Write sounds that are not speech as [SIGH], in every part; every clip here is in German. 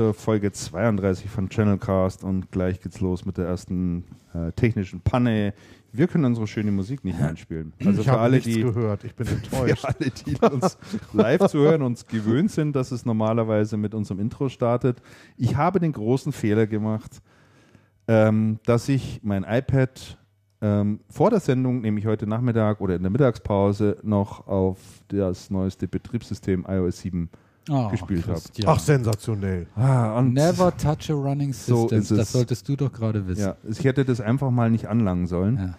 Zur Folge 32 von Channelcast und gleich geht's los mit der ersten äh, technischen Panne. Wir können unsere schöne Musik nicht [LAUGHS] einspielen. Also ich für habe alle, die gehört. Ich bin [LAUGHS] für enttäuscht. alle, die uns live zuhören, uns gewöhnt sind, dass es normalerweise mit unserem Intro startet. Ich habe den großen Fehler gemacht, ähm, dass ich mein iPad ähm, vor der Sendung, nämlich heute Nachmittag oder in der Mittagspause, noch auf das neueste Betriebssystem iOS 7 Oh, gespielt habe. Ach, sensationell. ah, Never touch a running So system. ist es. das solltest du doch gerade wissen. Ja, ich hätte das einfach mal nicht anlangen sollen. Ja.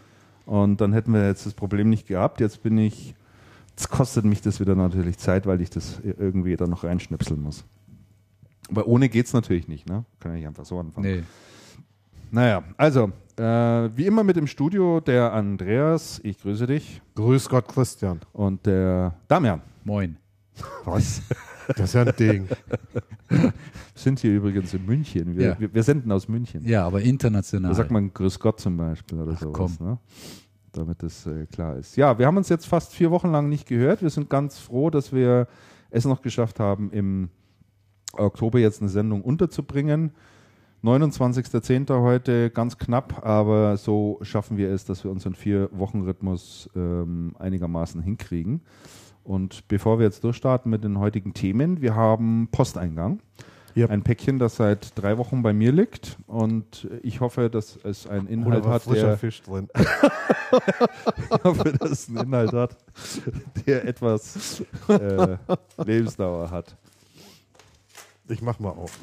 Und dann hätten wir jetzt das Problem nicht gehabt. Jetzt bin ich, jetzt kostet mich das wieder natürlich Zeit, weil ich das irgendwie da noch reinschnipseln muss. Aber ohne geht's natürlich nicht, ne? Kann ja nicht einfach so anfangen. Nee. Naja, also, äh, wie immer mit im Studio der Andreas, ich grüße dich, Grüß Gott, Christian. und der Damian. Moin. Was? [LAUGHS] Das ist ja ein Ding. Wir [LAUGHS] sind hier übrigens in München. Wir, Ja. wir, wir senden aus München. Ja, aber international. Da sagt man Grüß Gott zum Beispiel oder Ach, sowas, komm. ne? damit das äh, klar ist. Ja, wir haben uns jetzt fast vier Wochen lang nicht gehört. Wir sind ganz froh, dass wir es noch geschafft haben, im Oktober jetzt eine Sendung unterzubringen. 29.10. heute, ganz knapp, aber so schaffen wir es, dass wir unseren Vier-Wochen-Rhythmus ähm, einigermaßen hinkriegen. Und bevor wir jetzt durchstarten mit den heutigen Themen, wir haben Posteingang. Yep. Ein Päckchen, das seit drei Wochen bei mir liegt und ich hoffe, dass es einen Inhalt hat, frischer der, Fisch drin. [LAUGHS] ich hoffe, dass es einen Inhalt hat, der etwas äh, Lebensdauer hat. Ich mach mal auf.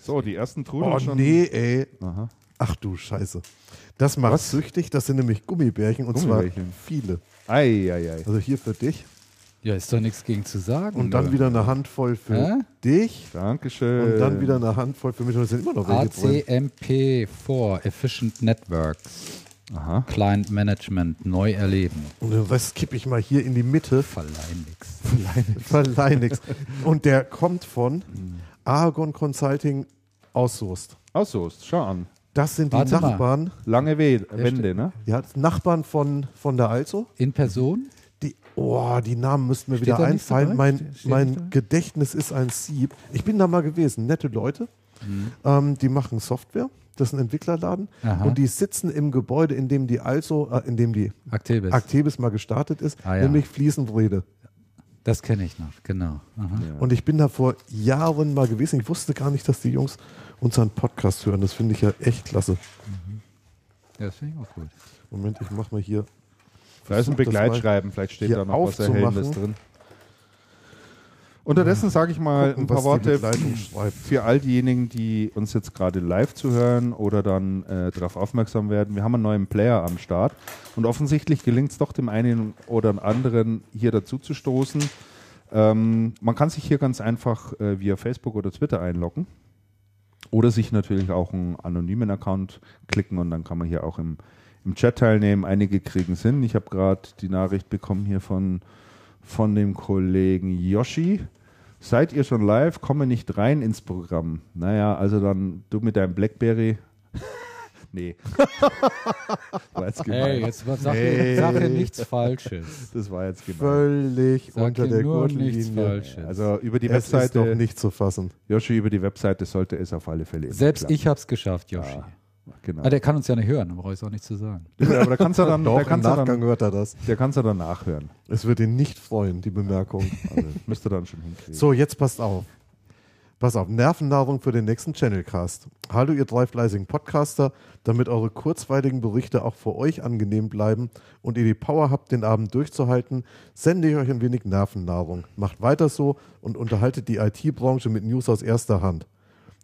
So, die ersten Trudeln Oh schon. nee, ey. Aha. Ach du Scheiße. Das macht Was? süchtig. Das sind nämlich Gummibärchen und Gummibärchen. zwar viele. Ei, ei, ei. Also hier für dich Ja, ist doch nichts gegen zu sagen. und dann oder? wieder eine Handvoll für Hä? dich Dankeschön. und dann wieder eine Handvoll für mich. Und es sind immer noch welche drin. ACMP4, Efficient Networks, Aha. Client Management, neu erleben. Und den Rest kippe ich mal hier in die Mitte. Verleih nix. [LAUGHS] Verleih nix. Und der kommt von Aragon Consulting aus Soest. Aus Soest, schau an. Das sind die Warte mal. Nachbarn, Lange We Wände, ne? ja, Nachbarn von, von der Also. In Person? Die, oh, die Namen müssten mir Steht wieder einfallen. mein Steht- mein? Gedächtnis ist ein Sieb. Ich bin da mal gewesen. Nette Leute. Ähm, die machen Software. Das ist ein Entwicklerladen. Aha. Und die sitzen im Gebäude, in dem die Also, äh, in dem die Actebis. Actebis mal gestartet ist, Ah, ja. nämlich Fliesenbrede. das kenne ich noch, genau. Ja. Und ich bin da vor Jahren mal gewesen. Ich wusste gar nicht, dass die Jungs unseren Podcast hören. Das finde ich ja echt klasse. Ja, das finde ich auch gut. Moment, ich mache mal hier. Da ist ein Begleitschreiben, vielleicht steht da noch was. Erhellendes drin. Unterdessen sage ich mal Gucken, ein paar Worte für all diejenigen, die uns jetzt gerade live zuhören oder dann äh, darauf aufmerksam werden. Wir haben einen neuen Player am Start und offensichtlich gelingt es doch dem einen oder anderen hier dazu zu stoßen. Ähm, man kann sich hier ganz einfach äh, via Facebook oder Twitter einloggen oder sich natürlich auch einen anonymen Account klicken und dann kann man hier auch im, im Chat teilnehmen. Einige kriegen es hin. Ich habe gerade die Nachricht bekommen hier von, von dem Kollegen Yoshi. Seid ihr schon live? Komme nicht rein ins Programm. Naja, also dann du mit deinem Blackberry. [LAUGHS] nee. [LAUGHS] war jetzt gemein. Hey, jetzt sag, Hey. sag hier nichts Falsches. Das war jetzt gemein. Völlig Sag unter der Gürtellinie. Also über die Es ist doch Webseite, nicht zu fassen. Yoshi, über die Webseite sollte es auf alle Fälle. Selbst ich habe es geschafft, Yoshi. Ja, genau. Ah, der kann uns ja nicht hören, dann brauche ich es auch nicht zu sagen. [LAUGHS] Ja, aber da kannst du dann, [LAUGHS] Doch, da im kannst du Nachgang dann, hört er das. der kannst du dann nachhören. Es wird ihn nicht freuen, die Bemerkung. Also, müsste dann schon hinkriegen. So, jetzt passt auf. Pass auf, Nervennahrung für den nächsten Channelcast. Hallo, ihr drei fleißigen Podcaster, damit eure kurzweiligen Berichte auch für euch angenehm bleiben und ihr die Power habt, den Abend durchzuhalten, sende ich euch ein wenig Nervennahrung. Macht weiter so und unterhaltet die IT-Branche mit News aus erster Hand.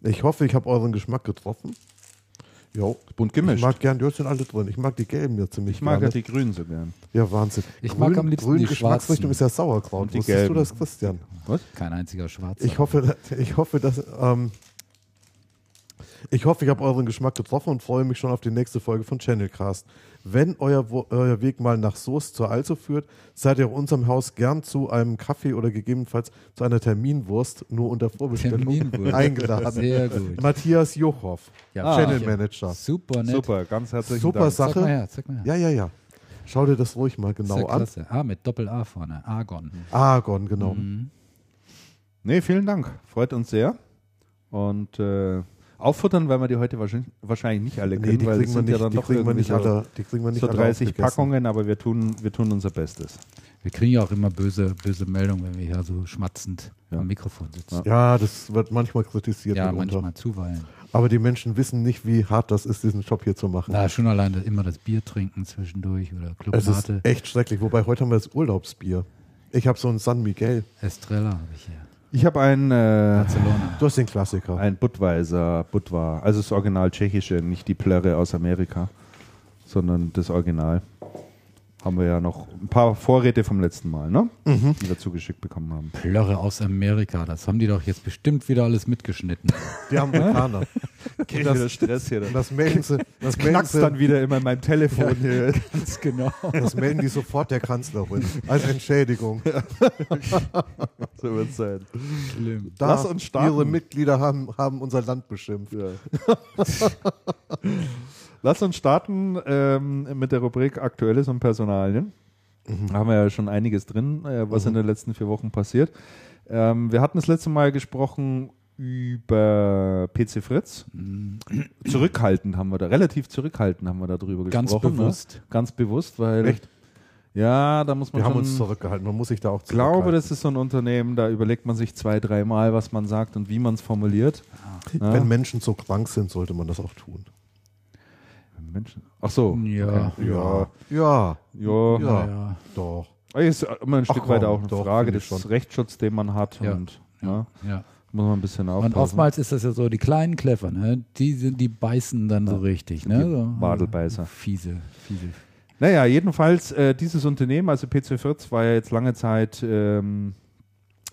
Ich hoffe, ich habe euren Geschmack getroffen. Jo. Bunt Ich gemischt. mag gern, die sind alle drin. Ich mag die gelben ja ziemlich Ich mag ja gerne. die Grünen so gern. Ja, Wahnsinn. Ich grün, mag am liebsten grün die Geschmacksrichtung ist ja Sauerkraut. Und die Wusstest du gelben. das, Christian? Was? Kein einziger Schwarzer. Ich hoffe, ich hoffe, dass ähm, ich hoffe, ich habe euren Geschmack getroffen und freue mich schon auf die nächste Folge von Channelcast. Wenn euer, euer Weg mal nach Soest zur Also führt, seid ihr unserem Haus gern zu einem Kaffee oder gegebenenfalls zu einer Terminwurst nur unter Vorbestellung eingeladen. Sehr gut. Matthias Jochow, Ja, Channel. Manager. Super nett. Super, ganz herzlichen Super Dank. Sache. Sag mal her, sag mal her. Ja, ja, ja. Schau dir das ruhig mal genau an. Ah, mit Doppel-A vorne. Argon. Argon, genau. Mhm. Nee, vielen Dank. Freut uns sehr. Und äh, auffuttern werden wir die heute wahrscheinlich, wahrscheinlich nicht alle Nee, können, die weil kriegen wir sind ja nicht, dann die doch kriegen wir nicht so, alle, die kriegen wir nicht so alle 30 aufgegessen. Packungen, aber wir tun, wir tun unser Bestes. Wir kriegen ja auch immer böse, böse Meldungen, wenn wir hier so schmatzend Ja. am Mikrofon sitzen. Ja, das wird manchmal kritisiert Ja, mitunter. manchmal zuweilen. Aber die Menschen wissen nicht, wie hart das ist, diesen Job hier zu machen. Na, schon allein das- immer das Bier trinken zwischendurch oder es ist Clubmate. echt schrecklich. Wobei heute haben wir das Urlaubsbier. Ich habe so ein San Miguel. Estrella habe ich hier. Ich habe ein, äh, Barcelona. Du hast den Klassiker. ein Budweiser, Budvar, also das Original tschechische, nicht die Plörre aus Amerika, sondern das Original. Haben wir ja noch ein paar Vorräte vom letzten Mal, ne? Mhm. Die wir zugeschickt bekommen haben. Plörre aus Amerika. Das haben die doch jetzt bestimmt wieder alles mitgeschnitten. Die Amerikaner. Krieg das- wieder Stress hier. Und das melden sie, das Knackst dann wieder immer in meinem Telefon hier. [LAUGHS] Ganz genau. das melden die sofort der Kanzlerin als Entschädigung. [LAUGHS] So wird's sein. Schlimm. Da Lass uns starten. Ihre Mitglieder haben, haben unser Land beschimpft. [LAUGHS] Lass uns starten ähm, mit der Rubrik Aktuelles und Personalien. Da haben wir ja schon einiges drin, äh, was in den letzten vier Wochen passiert. Ähm, wir hatten das letzte Mal gesprochen über PC Fritz. Zurückhaltend haben wir da, relativ zurückhaltend haben wir darüber Ganz gesprochen. bewusst. Ne? Ganz bewusst, weil. Echt? Ja, da muss man Wir haben schon. uns zurückgehalten. Man muss sich da auch Ich glaube, zurückhalten. das ist so ein Unternehmen, da überlegt man sich zwei, dreimal, was man sagt und wie man es formuliert. Ja. Wenn Menschen so krank sind, sollte man das auch tun. Menschen. Ach so. Ja. Ja. Ja, Ja. Ja. ja. doch. Ist immer ein Stück weit auch eine doch, Frage des schon. Rechtsschutzes, den man hat. Ja. Und ja, ja. muss man ein bisschen aufpassen. Und oftmals ist das ja so, die kleinen Clever, ne? die, sind, die beißen dann so richtig. Ne? Die So, Wadelbeißer. Fiese, fiese. Naja, jedenfalls äh, dieses Unternehmen, also PC Fritz, war ja jetzt lange Zeit ähm,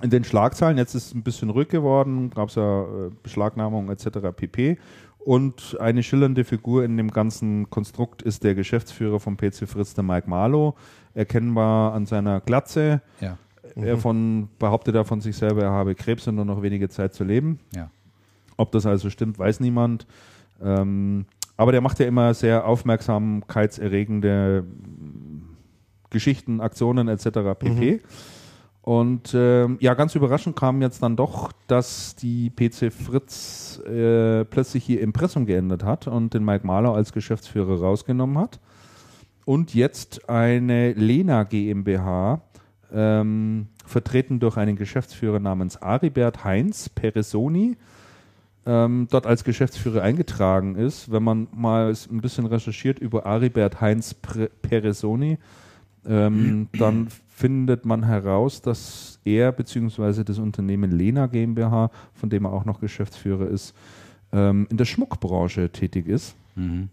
in den Schlagzeilen. Jetzt ist es ein bisschen ruhig geworden, gab es ja äh, Beschlagnahmung etc. pp. Und eine schillernde Figur in dem ganzen Konstrukt ist der Geschäftsführer von PC Fritz, der Mike Marlow. Erkennbar an seiner Glatze. Ja. Er von, behauptet er von sich selber, er habe Krebs und nur noch wenige Zeit zu leben. Ja. Ob das also stimmt, weiß niemand. Ähm, aber der macht ja immer sehr aufmerksamkeitserregende Geschichten, Aktionen etc. pp. Und ähm, ja, ganz überraschend kam jetzt dann doch, dass die PC Fritz äh, plötzlich ihr Impressum geändert hat und den Mike Mahler als Geschäftsführer rausgenommen hat. Und jetzt eine Lena GmbH, ähm, vertreten durch einen Geschäftsführer namens Aribert Heinz Peresoni, ähm, dort als Geschäftsführer eingetragen ist. Wenn man mal ein bisschen recherchiert über Aribert Heinz Peresoni, ähm, [CLEARS THROAT] dann findet man heraus, dass er bzw. das Unternehmen Lena GmbH, von dem er auch noch Geschäftsführer ist, ähm, in der Schmuckbranche tätig ist Mhm.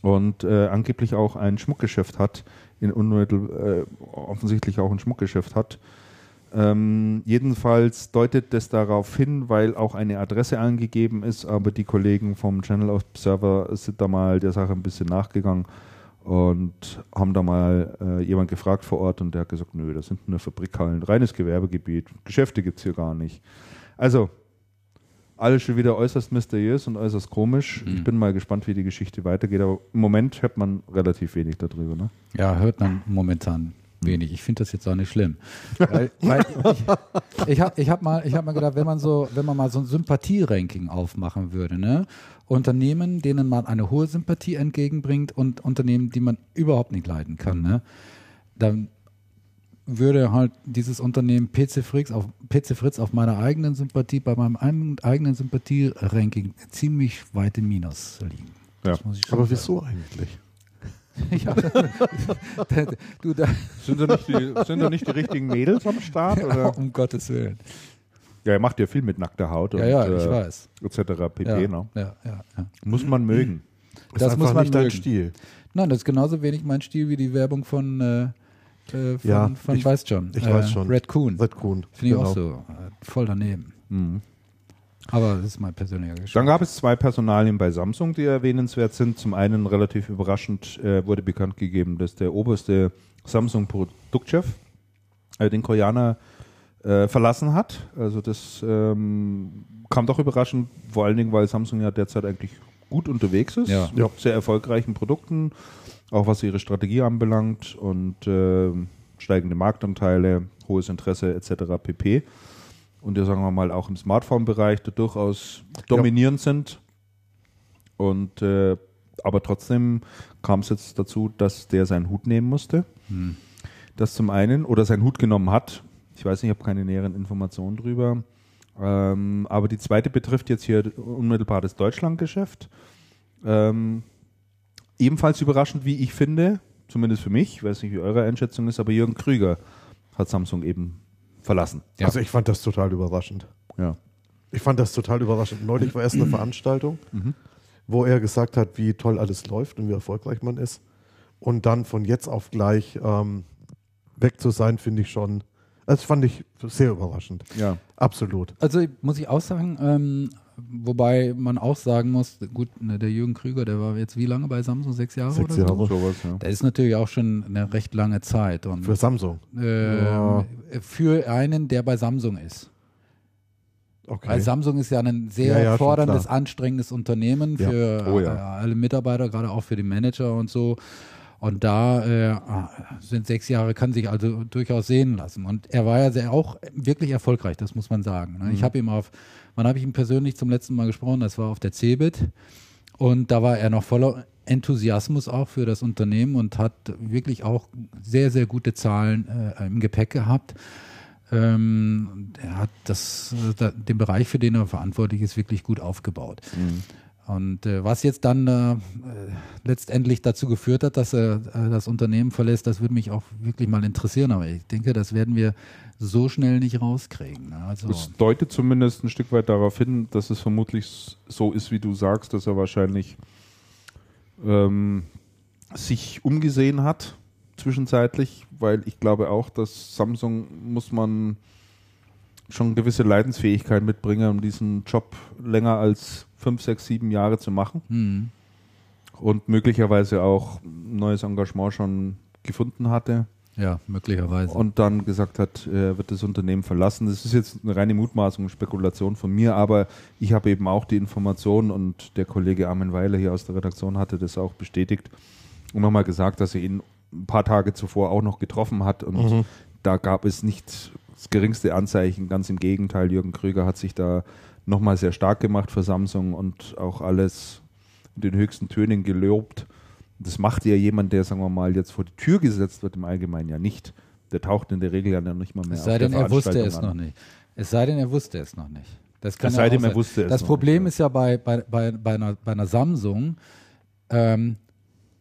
und äh, angeblich auch ein Schmuckgeschäft hat, in unmittel, äh, offensichtlich auch ein Schmuckgeschäft hat. Ähm, jedenfalls deutet das darauf hin, weil auch eine Adresse angegeben ist, aber die Kollegen vom Channel Observer sind da mal der Sache ein bisschen nachgegangen und haben da mal äh, jemand gefragt vor Ort und der hat gesagt, nö, das sind nur Fabrikhallen, reines Gewerbegebiet, Geschäfte gibt es hier gar nicht. Also, alles schon wieder äußerst mysteriös und äußerst komisch. Ich Mhm. bin mal gespannt, wie die Geschichte weitergeht, aber im Moment hört man relativ wenig darüber. Ne? Ja, hört man momentan wenig. Ich finde das jetzt auch nicht schlimm. [LAUGHS] Weil, weil ich ich habe ich hab mal, ich hab mal gedacht, wenn man, so, wenn man mal so ein Sympathie-Ranking aufmachen würde, ne? Unternehmen, denen man eine hohe Sympathie entgegenbringt und Unternehmen, die man überhaupt nicht leiden kann, ne? dann würde halt dieses Unternehmen PC Fritz auf, PC Fritz auf meiner eigenen Sympathie, bei meinem eigenen- Sympathie-Ranking ziemlich weit im Minus liegen. Ja. Das muss ich schon Aber sagen. wieso eigentlich? [LAUGHS] Ja. [LAUGHS] du, da, Sind da nicht die, sind da nicht die richtigen Mädels am Start? [LAUGHS] Oder? um Gottes Willen. Ja, er macht ja viel mit nackter Haut Ja, ja, und ich äh, weiß. etc. pp. Ja, Ne? ja, ja, ja. Muss man mögen. Das einfach muss man nicht dein mögen. Stil. Nein, das ist genauso wenig mein Stil wie die Werbung von, äh, äh, von, Ja, von ich- weiß schon. ich äh, weiß schon. Red Coon. Red Coon. Finde ich genau. auch so. Äh, voll daneben. Mhm. Aber das ist mein persönlicher Dann Geschmack. gab es zwei Personalien bei Samsung, die erwähnenswert sind. Zum einen relativ überraschend äh, wurde bekannt gegeben, dass der oberste Samsung-Produktchef äh, den Koreaner äh, verlassen hat. Also das ähm, kam doch überraschend, vor allen Dingen, weil Samsung ja derzeit eigentlich gut unterwegs ist, Ja. mit sehr erfolgreichen Produkten, auch was ihre Strategie anbelangt und äh, steigende Marktanteile, hohes Interesse etc. pp. Und ja, sagen wir mal, auch im Smartphone-Bereich durchaus dominierend sind. Und äh, aber trotzdem kam es jetzt dazu, dass der seinen Hut nehmen musste. Das zum einen, oder seinen Hut genommen hat. Ich weiß nicht, ich habe keine näheren Informationen drüber. Ähm, aber die zweite betrifft jetzt hier unmittelbar das Deutschlandgeschäft. Ähm, ebenfalls überraschend, wie ich finde, zumindest für mich, ich weiß nicht, wie eure Einschätzung ist, aber Jürgen Krüger hat Samsung eben verlassen. Ja. Also ich fand das total überraschend. Ja. Ich fand das total überraschend. Neulich war erst eine Veranstaltung, wo er gesagt hat, wie toll alles läuft und wie erfolgreich man ist. Und dann von jetzt auf gleich ähm, weg zu sein, finde ich schon, das fand ich sehr überraschend. ja. Absolut. Also muss ich auch sagen, ähm, wobei man auch sagen muss, gut, ne, der Jürgen Krüger, der war jetzt wie lange bei Samsung? Sechs Jahre Sechs oder Jahre. so? Sowas, ja. Das ist natürlich auch schon eine recht lange Zeit. Und Für Samsung. ähm, für einen, der bei Samsung ist. Okay. Weil Samsung ist ja ein sehr Ja, ja, forderndes, anstrengendes Unternehmen Ja. für Oh ja. äh, alle Mitarbeiter, gerade auch für die Manager und so. Und da äh, sind sechs Jahre, kann sich also durchaus sehen lassen. Und er war ja sehr, auch wirklich erfolgreich, das muss man sagen. Ne? Mhm. Ich habe ihm auf, wann habe ich ihm persönlich zum letzten Mal gesprochen? Das war auf der CeBIT. Und da war er noch voller Enthusiasmus auch für das Unternehmen und hat wirklich auch sehr, sehr gute Zahlen äh, im Gepäck gehabt. Ähm, er hat das, äh, den Bereich, für den er verantwortlich ist, wirklich gut aufgebaut. Und äh, was jetzt dann äh, letztendlich dazu geführt hat, dass er äh, das Unternehmen verlässt, das würde mich auch wirklich mal interessieren. Aber ich denke, das werden wir so schnell nicht rauskriegen. ne? Also, Es deutet zumindest ein Stück weit darauf hin, dass es vermutlich so ist, wie du sagst, dass er wahrscheinlich ähm, sich umgesehen hat zwischenzeitlich, weil ich glaube auch, dass Samsung muss man schon gewisse Leidensfähigkeit mitbringen, um diesen Job länger als fünf, sechs, sieben Jahre zu machen. Hm, und möglicherweise auch ein neues Engagement schon gefunden hatte. Ja, möglicherweise. und dann gesagt hat, er wird das Unternehmen verlassen. Das ist jetzt eine reine Mutmaßung, Spekulation von mir, aber ich habe eben auch die Information und der Kollege Armin Weiler hier aus der Redaktion hatte das auch bestätigt und nochmal gesagt, dass er ihn ein paar Tage zuvor auch noch getroffen hat und da gab es nicht das geringste Anzeichen, ganz im Gegenteil, Jürgen Krüger hat sich da nochmal sehr stark gemacht für Samsung und auch alles in den höchsten Tönen gelobt. Das macht ja jemand, der, sagen wir mal, jetzt vor die Tür gesetzt wird, im Allgemeinen ja nicht. Der taucht in der Regel ja noch nicht mal mehr Es sei auf denn, er wusste es Veranstaltung noch an. nicht. Es sei denn, er wusste es noch nicht. Das kann Es ja sei denn, er wusste es Das Problem nicht, ist ja bei, bei, bei, bei, einer, bei einer Samsung, ähm,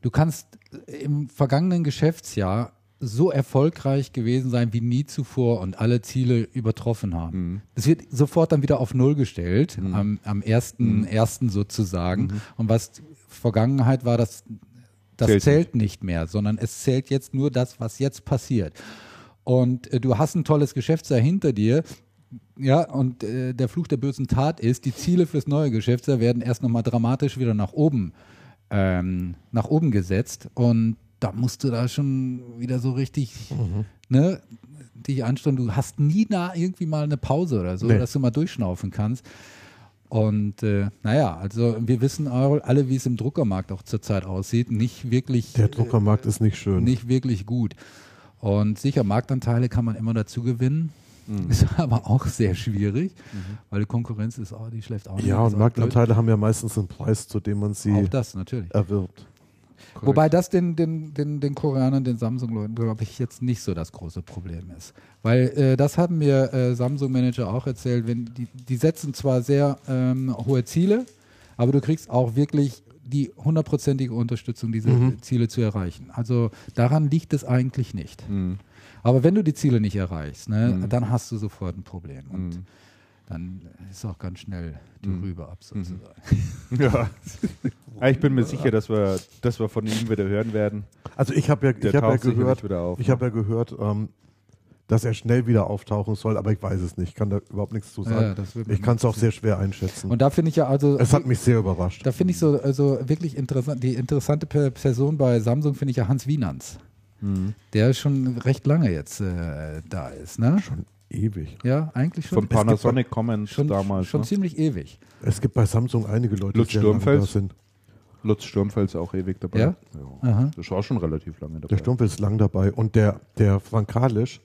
du kannst im vergangenen Geschäftsjahr so erfolgreich gewesen sein wie nie zuvor und alle Ziele übertroffen haben. Mhm. Es wird sofort dann wieder auf Null gestellt, am, am ersten, ersten sozusagen. Mhm. Und was Vergangenheit war, das, das Zählt zählt, nicht mehr, sondern es zählt jetzt nur das, was jetzt passiert. Und äh, du hast ein tolles Geschäftsjahr hinter dir. Ja, und äh, der Fluch der bösen Tat ist, die Ziele fürs neue Geschäftsjahr werden erst nochmal dramatisch wieder nach oben, ähm, nach oben gesetzt. Und da musst du da schon wieder so richtig, ne, dich anstellen. Du hast nie da irgendwie mal eine Pause oder so, Nee. dass du mal durchschnaufen kannst. Und äh, naja, also wir wissen alle, wie es im Druckermarkt auch zurzeit aussieht. Nicht wirklich, Der Druckermarkt ist nicht schön. nicht wirklich gut. Und sicher, Marktanteile kann man immer dazu gewinnen. Ist [LAUGHS] aber auch sehr schwierig, weil die Konkurrenz ist auch, die schläft auch nicht. ja, und Marktanteile haben ja meistens einen Preis, zu dem man sie blöd. Auch das natürlich. erwirbt. Wobei das den, den, den, den Koreanern, den Samsung-Leuten, glaube ich, jetzt nicht so das große Problem ist. Weil äh, das haben mir äh, Samsung-Manager auch erzählt, wenn die, die setzen zwar sehr ähm, hohe Ziele, aber du kriegst auch wirklich die hundertprozentige Unterstützung, diese Ziele zu erreichen. Also daran liegt es eigentlich nicht. Mhm. Aber wenn du die Ziele nicht erreichst, ne, dann hast du sofort ein Problem. Und Dann ist auch ganz schnell die Mhm. Rübe ab sozusagen. [LAUGHS] Ja. Ah, ich bin mir sicher, dass wir, dass wir von ihm wieder hören werden. Also ich habe ja, ich hab ja gehört, auf. ich habe ja gehört, ähm, dass er schnell wieder auftauchen soll, aber ich weiß es nicht. Ich kann da überhaupt nichts zu Ja, sagen. wird ich kann es auch sehr schwer einschätzen. Und da finde ich ja also, es hat mich sehr überrascht. da finde ich so also wirklich interessant, die interessante Per- Person bei Samsung finde ich ja Hans Wienans, Mhm. der schon recht lange jetzt äh, da ist, ne? Schon ewig. Ja, eigentlich schon. Von Panasonic Comments schon, damals. schon ne? ziemlich ewig. Es gibt bei Samsung einige Leute, Lutz die sehr lange da Sturmfels? sind. Lutz Sturmfeld ist auch ewig dabei. Ja? Aha. Das war schon relativ lange dabei. Der Sturmfeld ist lang dabei. Und der, der Frank Kalisch,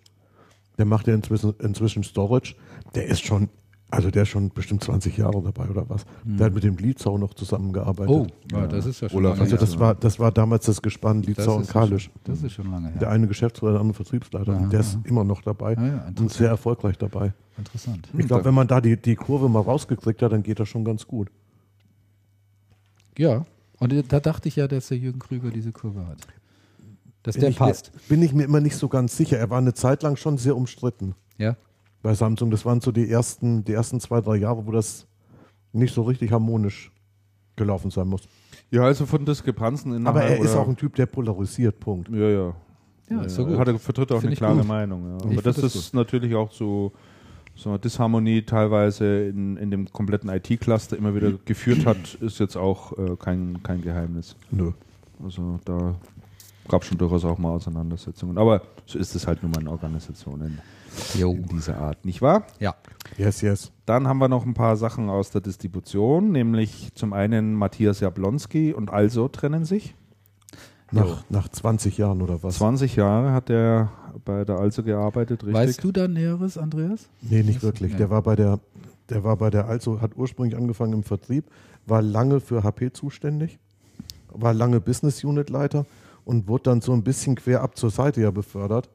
der macht ja inzwischen, inzwischen Storage, der ist schon, also der ist schon bestimmt 20 Jahre dabei oder was. Der hat mit dem Lietzau noch zusammengearbeitet. Oh, ja, das ist ja schon Olaf lange Also das war, das war damals das Gespann Lietzau und Kalisch. Das ist schon lange Der her. eine Geschäftsführer, der andere Vertriebsleiter. Aha, der ist aha. immer noch dabei ja, und sehr erfolgreich dabei. Interessant. Ich glaube, wenn man da die, die Kurve mal rausgekriegt hat, dann geht das schon ganz gut. Ja, und da dachte ich ja, dass der Jürgen Krüger diese Kurve hat. Dass Bin der ich mir- passt. Bin ich mir immer nicht so ganz sicher. Er war eine Zeit lang schon sehr umstritten Ja. Bei Samsung. Das waren so die ersten, die ersten zwei, drei Jahre, wo das nicht so richtig harmonisch gelaufen sein muss. Ja, also von Diskrepanzen innerhalb. Aber er ist oder- auch ein Typ, der polarisiert. Punkt. Ja, ja. Ja, ist so gut. Hat er vertritt auch Find eine klare gut. Meinung. Ja. Aber das das ist natürlich auch so, so eine Disharmonie teilweise in, in dem kompletten IT-Cluster immer wieder geführt hat, ist jetzt auch äh, kein, kein Geheimnis. Nö. Also da gab es schon durchaus auch mal Auseinandersetzungen. Aber so ist es halt nun mal in Organisationen Jo. in dieser Art, nicht wahr? Ja. Yes, yes. Dann haben wir noch ein paar Sachen aus der Distribution, nämlich zum einen Matthias Jablonski und Also trennen sich. Nach, nach 20 Jahren oder was? 20 Jahre hat er bei der Also gearbeitet, richtig? Weißt du da Näheres, Andreas? Nee, nicht wirklich. nee. Der war bei der, der war bei der Also, hat ursprünglich angefangen im Vertrieb, war lange für HP zuständig, war lange Business Unit Leiter und wurde dann so ein bisschen quer ab zur Seite ja befördert.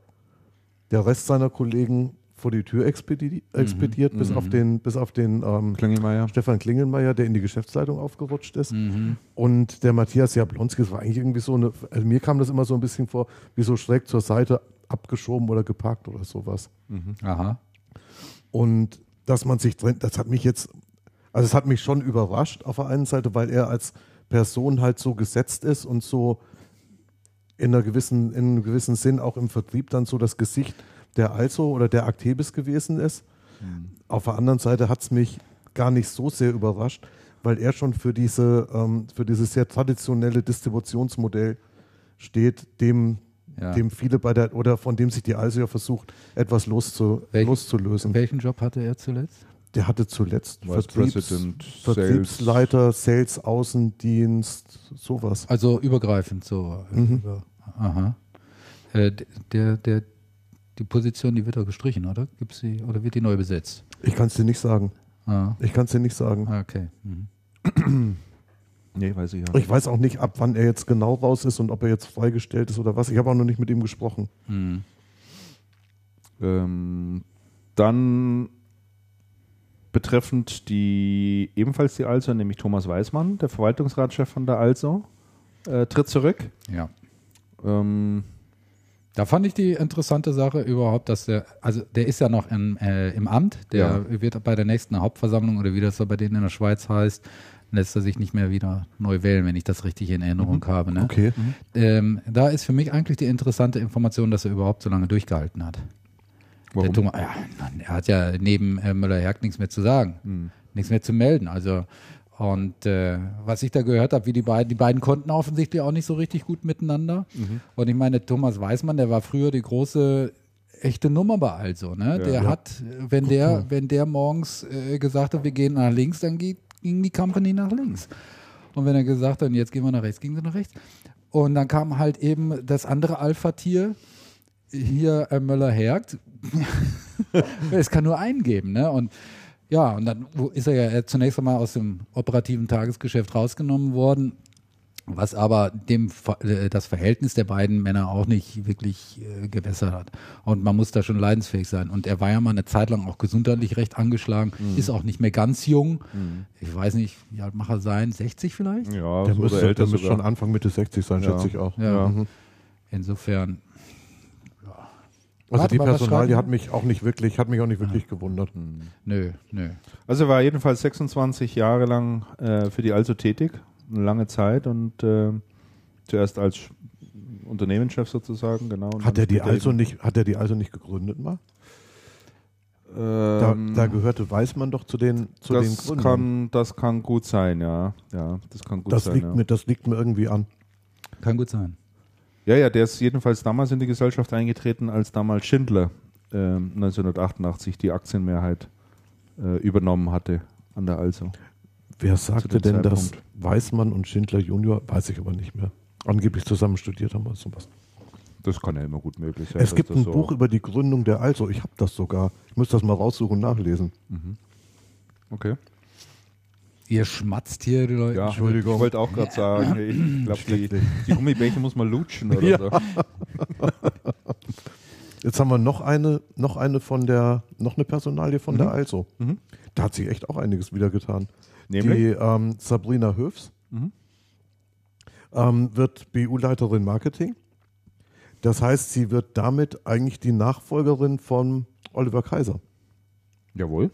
Der Rest seiner Kollegen vor die Tür expedi expediert, bis auf den, bis auf den ähm, Klingelmeier. Stefan Klingelmeier, der in die Geschäftsleitung aufgerutscht ist. Mhm. Und der Matthias Jablonski, das war eigentlich irgendwie so eine, also mir kam das immer so ein bisschen vor, wie so schräg zur Seite abgeschoben oder geparkt oder sowas. Aha. Und dass man sich drin, das hat mich jetzt, also es hat mich schon überrascht auf der einen Seite, weil er als Person halt so gesetzt ist und so in, einer gewissen, in einem gewissen Sinn auch im Vertrieb dann so das Gesicht der Also oder der Actebis gewesen ist. Auf der anderen Seite hat es mich gar nicht so sehr überrascht, weil er schon für diese, ähm, für dieses sehr traditionelle Distributionsmodell steht, dem, Ja. dem viele bei der, oder von dem sich die Also ja versucht, etwas loszu, Welchen- loszulösen. Welchen Job hatte er zuletzt? Der hatte zuletzt Vice Vertriebs, President, Vertriebsleiter, Sales, Außendienst, sowas. Also übergreifend so. Mhm. Über, aha. Äh, der, der, die Position, die wird doch gestrichen, oder? Gibt's die, oder wird die neu besetzt? Ich kann es dir nicht sagen. Ah, Ich kann es dir nicht sagen. ah, okay. Mhm. [CLEARS THROAT] Nee, weiß ich ja. Ich weiß auch nicht, ab wann er jetzt genau raus ist und ob er jetzt freigestellt ist oder was. Ich habe auch noch nicht mit ihm gesprochen. Mhm. Ähm, dann betreffend die ebenfalls die Also, nämlich Thomas Weismann, der Verwaltungsratschef von der Also, äh, tritt zurück. Ja. Ähm, Da fand ich die interessante Sache überhaupt, dass der, also der ist ja noch im, äh, im Amt, der wird bei der nächsten Hauptversammlung oder wie das so bei denen in der Schweiz heißt, lässt er sich nicht mehr wieder neu wählen, wenn ich das richtig in Erinnerung habe. Ne? Okay. Ähm, da ist für mich eigentlich die interessante Information, dass er überhaupt so lange durchgehalten hat. Der warum? Thomas, ja, Mann, er hat ja neben äh, Müller-Herg nichts mehr zu sagen, Hm. nichts mehr zu melden. Also und äh, was ich da gehört habe, wie die beiden, die beiden konnten offensichtlich auch nicht so richtig gut miteinander. Mhm. Und ich meine, Thomas Weißmann, der war früher die große echte Nummer bei Also, ne? der ja. hat, wenn der, wenn der morgens äh, gesagt hat, wir gehen nach links, dann geht, ging die Company nach links. Und wenn er gesagt hat, und jetzt gehen wir nach rechts, ging sie nach rechts. Und dann kam halt eben das andere Alpha-Tier, hier äh, Möller-Hergt. [LAUGHS] es kann nur einen geben, ne? Und ja, und dann ist er ja zunächst einmal aus dem operativen Tagesgeschäft rausgenommen worden, was aber dem äh, das Verhältnis der beiden Männer auch nicht wirklich äh, gewässert hat. Und man muss da schon leidensfähig sein. Und er war ja mal eine Zeit lang auch gesundheitlich recht angeschlagen, ist auch nicht mehr ganz jung. Ich weiß nicht, wie alt mag er sein? 60 vielleicht? Ja, Der so müsste, der schon Anfang Mitte 60 sein, Ja. schätze ich auch. Ja. Mhm. Insofern, Also Warte die mal, Personalie hat mich auch nicht wirklich, hat mich auch nicht wirklich gewundert. Nö, nö. Also er war jedenfalls 26 Jahre lang äh, für die Also tätig, eine lange Zeit und äh, zuerst als Sch- Unternehmenschef sozusagen, genau. und Hat er die also nicht, hat er die also nicht gegründet mal? Da, Ähm, da gehörte Weißmann doch zu den, zu den das Gründern. kann, das kann gut sein, ja. Ja, das kann gut das, sein. liegt ja. mir, das liegt mir irgendwie an. Kann gut sein. Ja, ja, der ist jedenfalls damals in die Gesellschaft eingetreten, als damals Schindler ähm, 1988 die Aktienmehrheit äh, übernommen hatte an der Also. Wer sagte denn, dass. Weißmann und Schindler Junior, weiß ich aber nicht mehr, angeblich zusammen studiert haben oder sowas. Das kann ja immer gut möglich sein. es gibt ein so- Buch über die Gründung der Also, ich habe das sogar. Ich muss das mal raussuchen und nachlesen. Okay. Ihr schmatzt hier die Leute. Ja, Entschuldigung. Ich wollte auch gerade sagen, ich [LAUGHS] glaube, die, die Gummibärchen muss man lutschen oder Ja. so. [LAUGHS] Jetzt haben wir noch eine, noch eine von der, noch eine Personalie von der Also. Mhm. Da hat sich echt auch einiges wieder getan. Nämlich? Die ähm, Sabrina Höfs Mhm. ähm, wird BU-Leiterin Marketing. Das heißt, sie wird damit eigentlich die Nachfolgerin von Oliver Kaiser. Jawohl.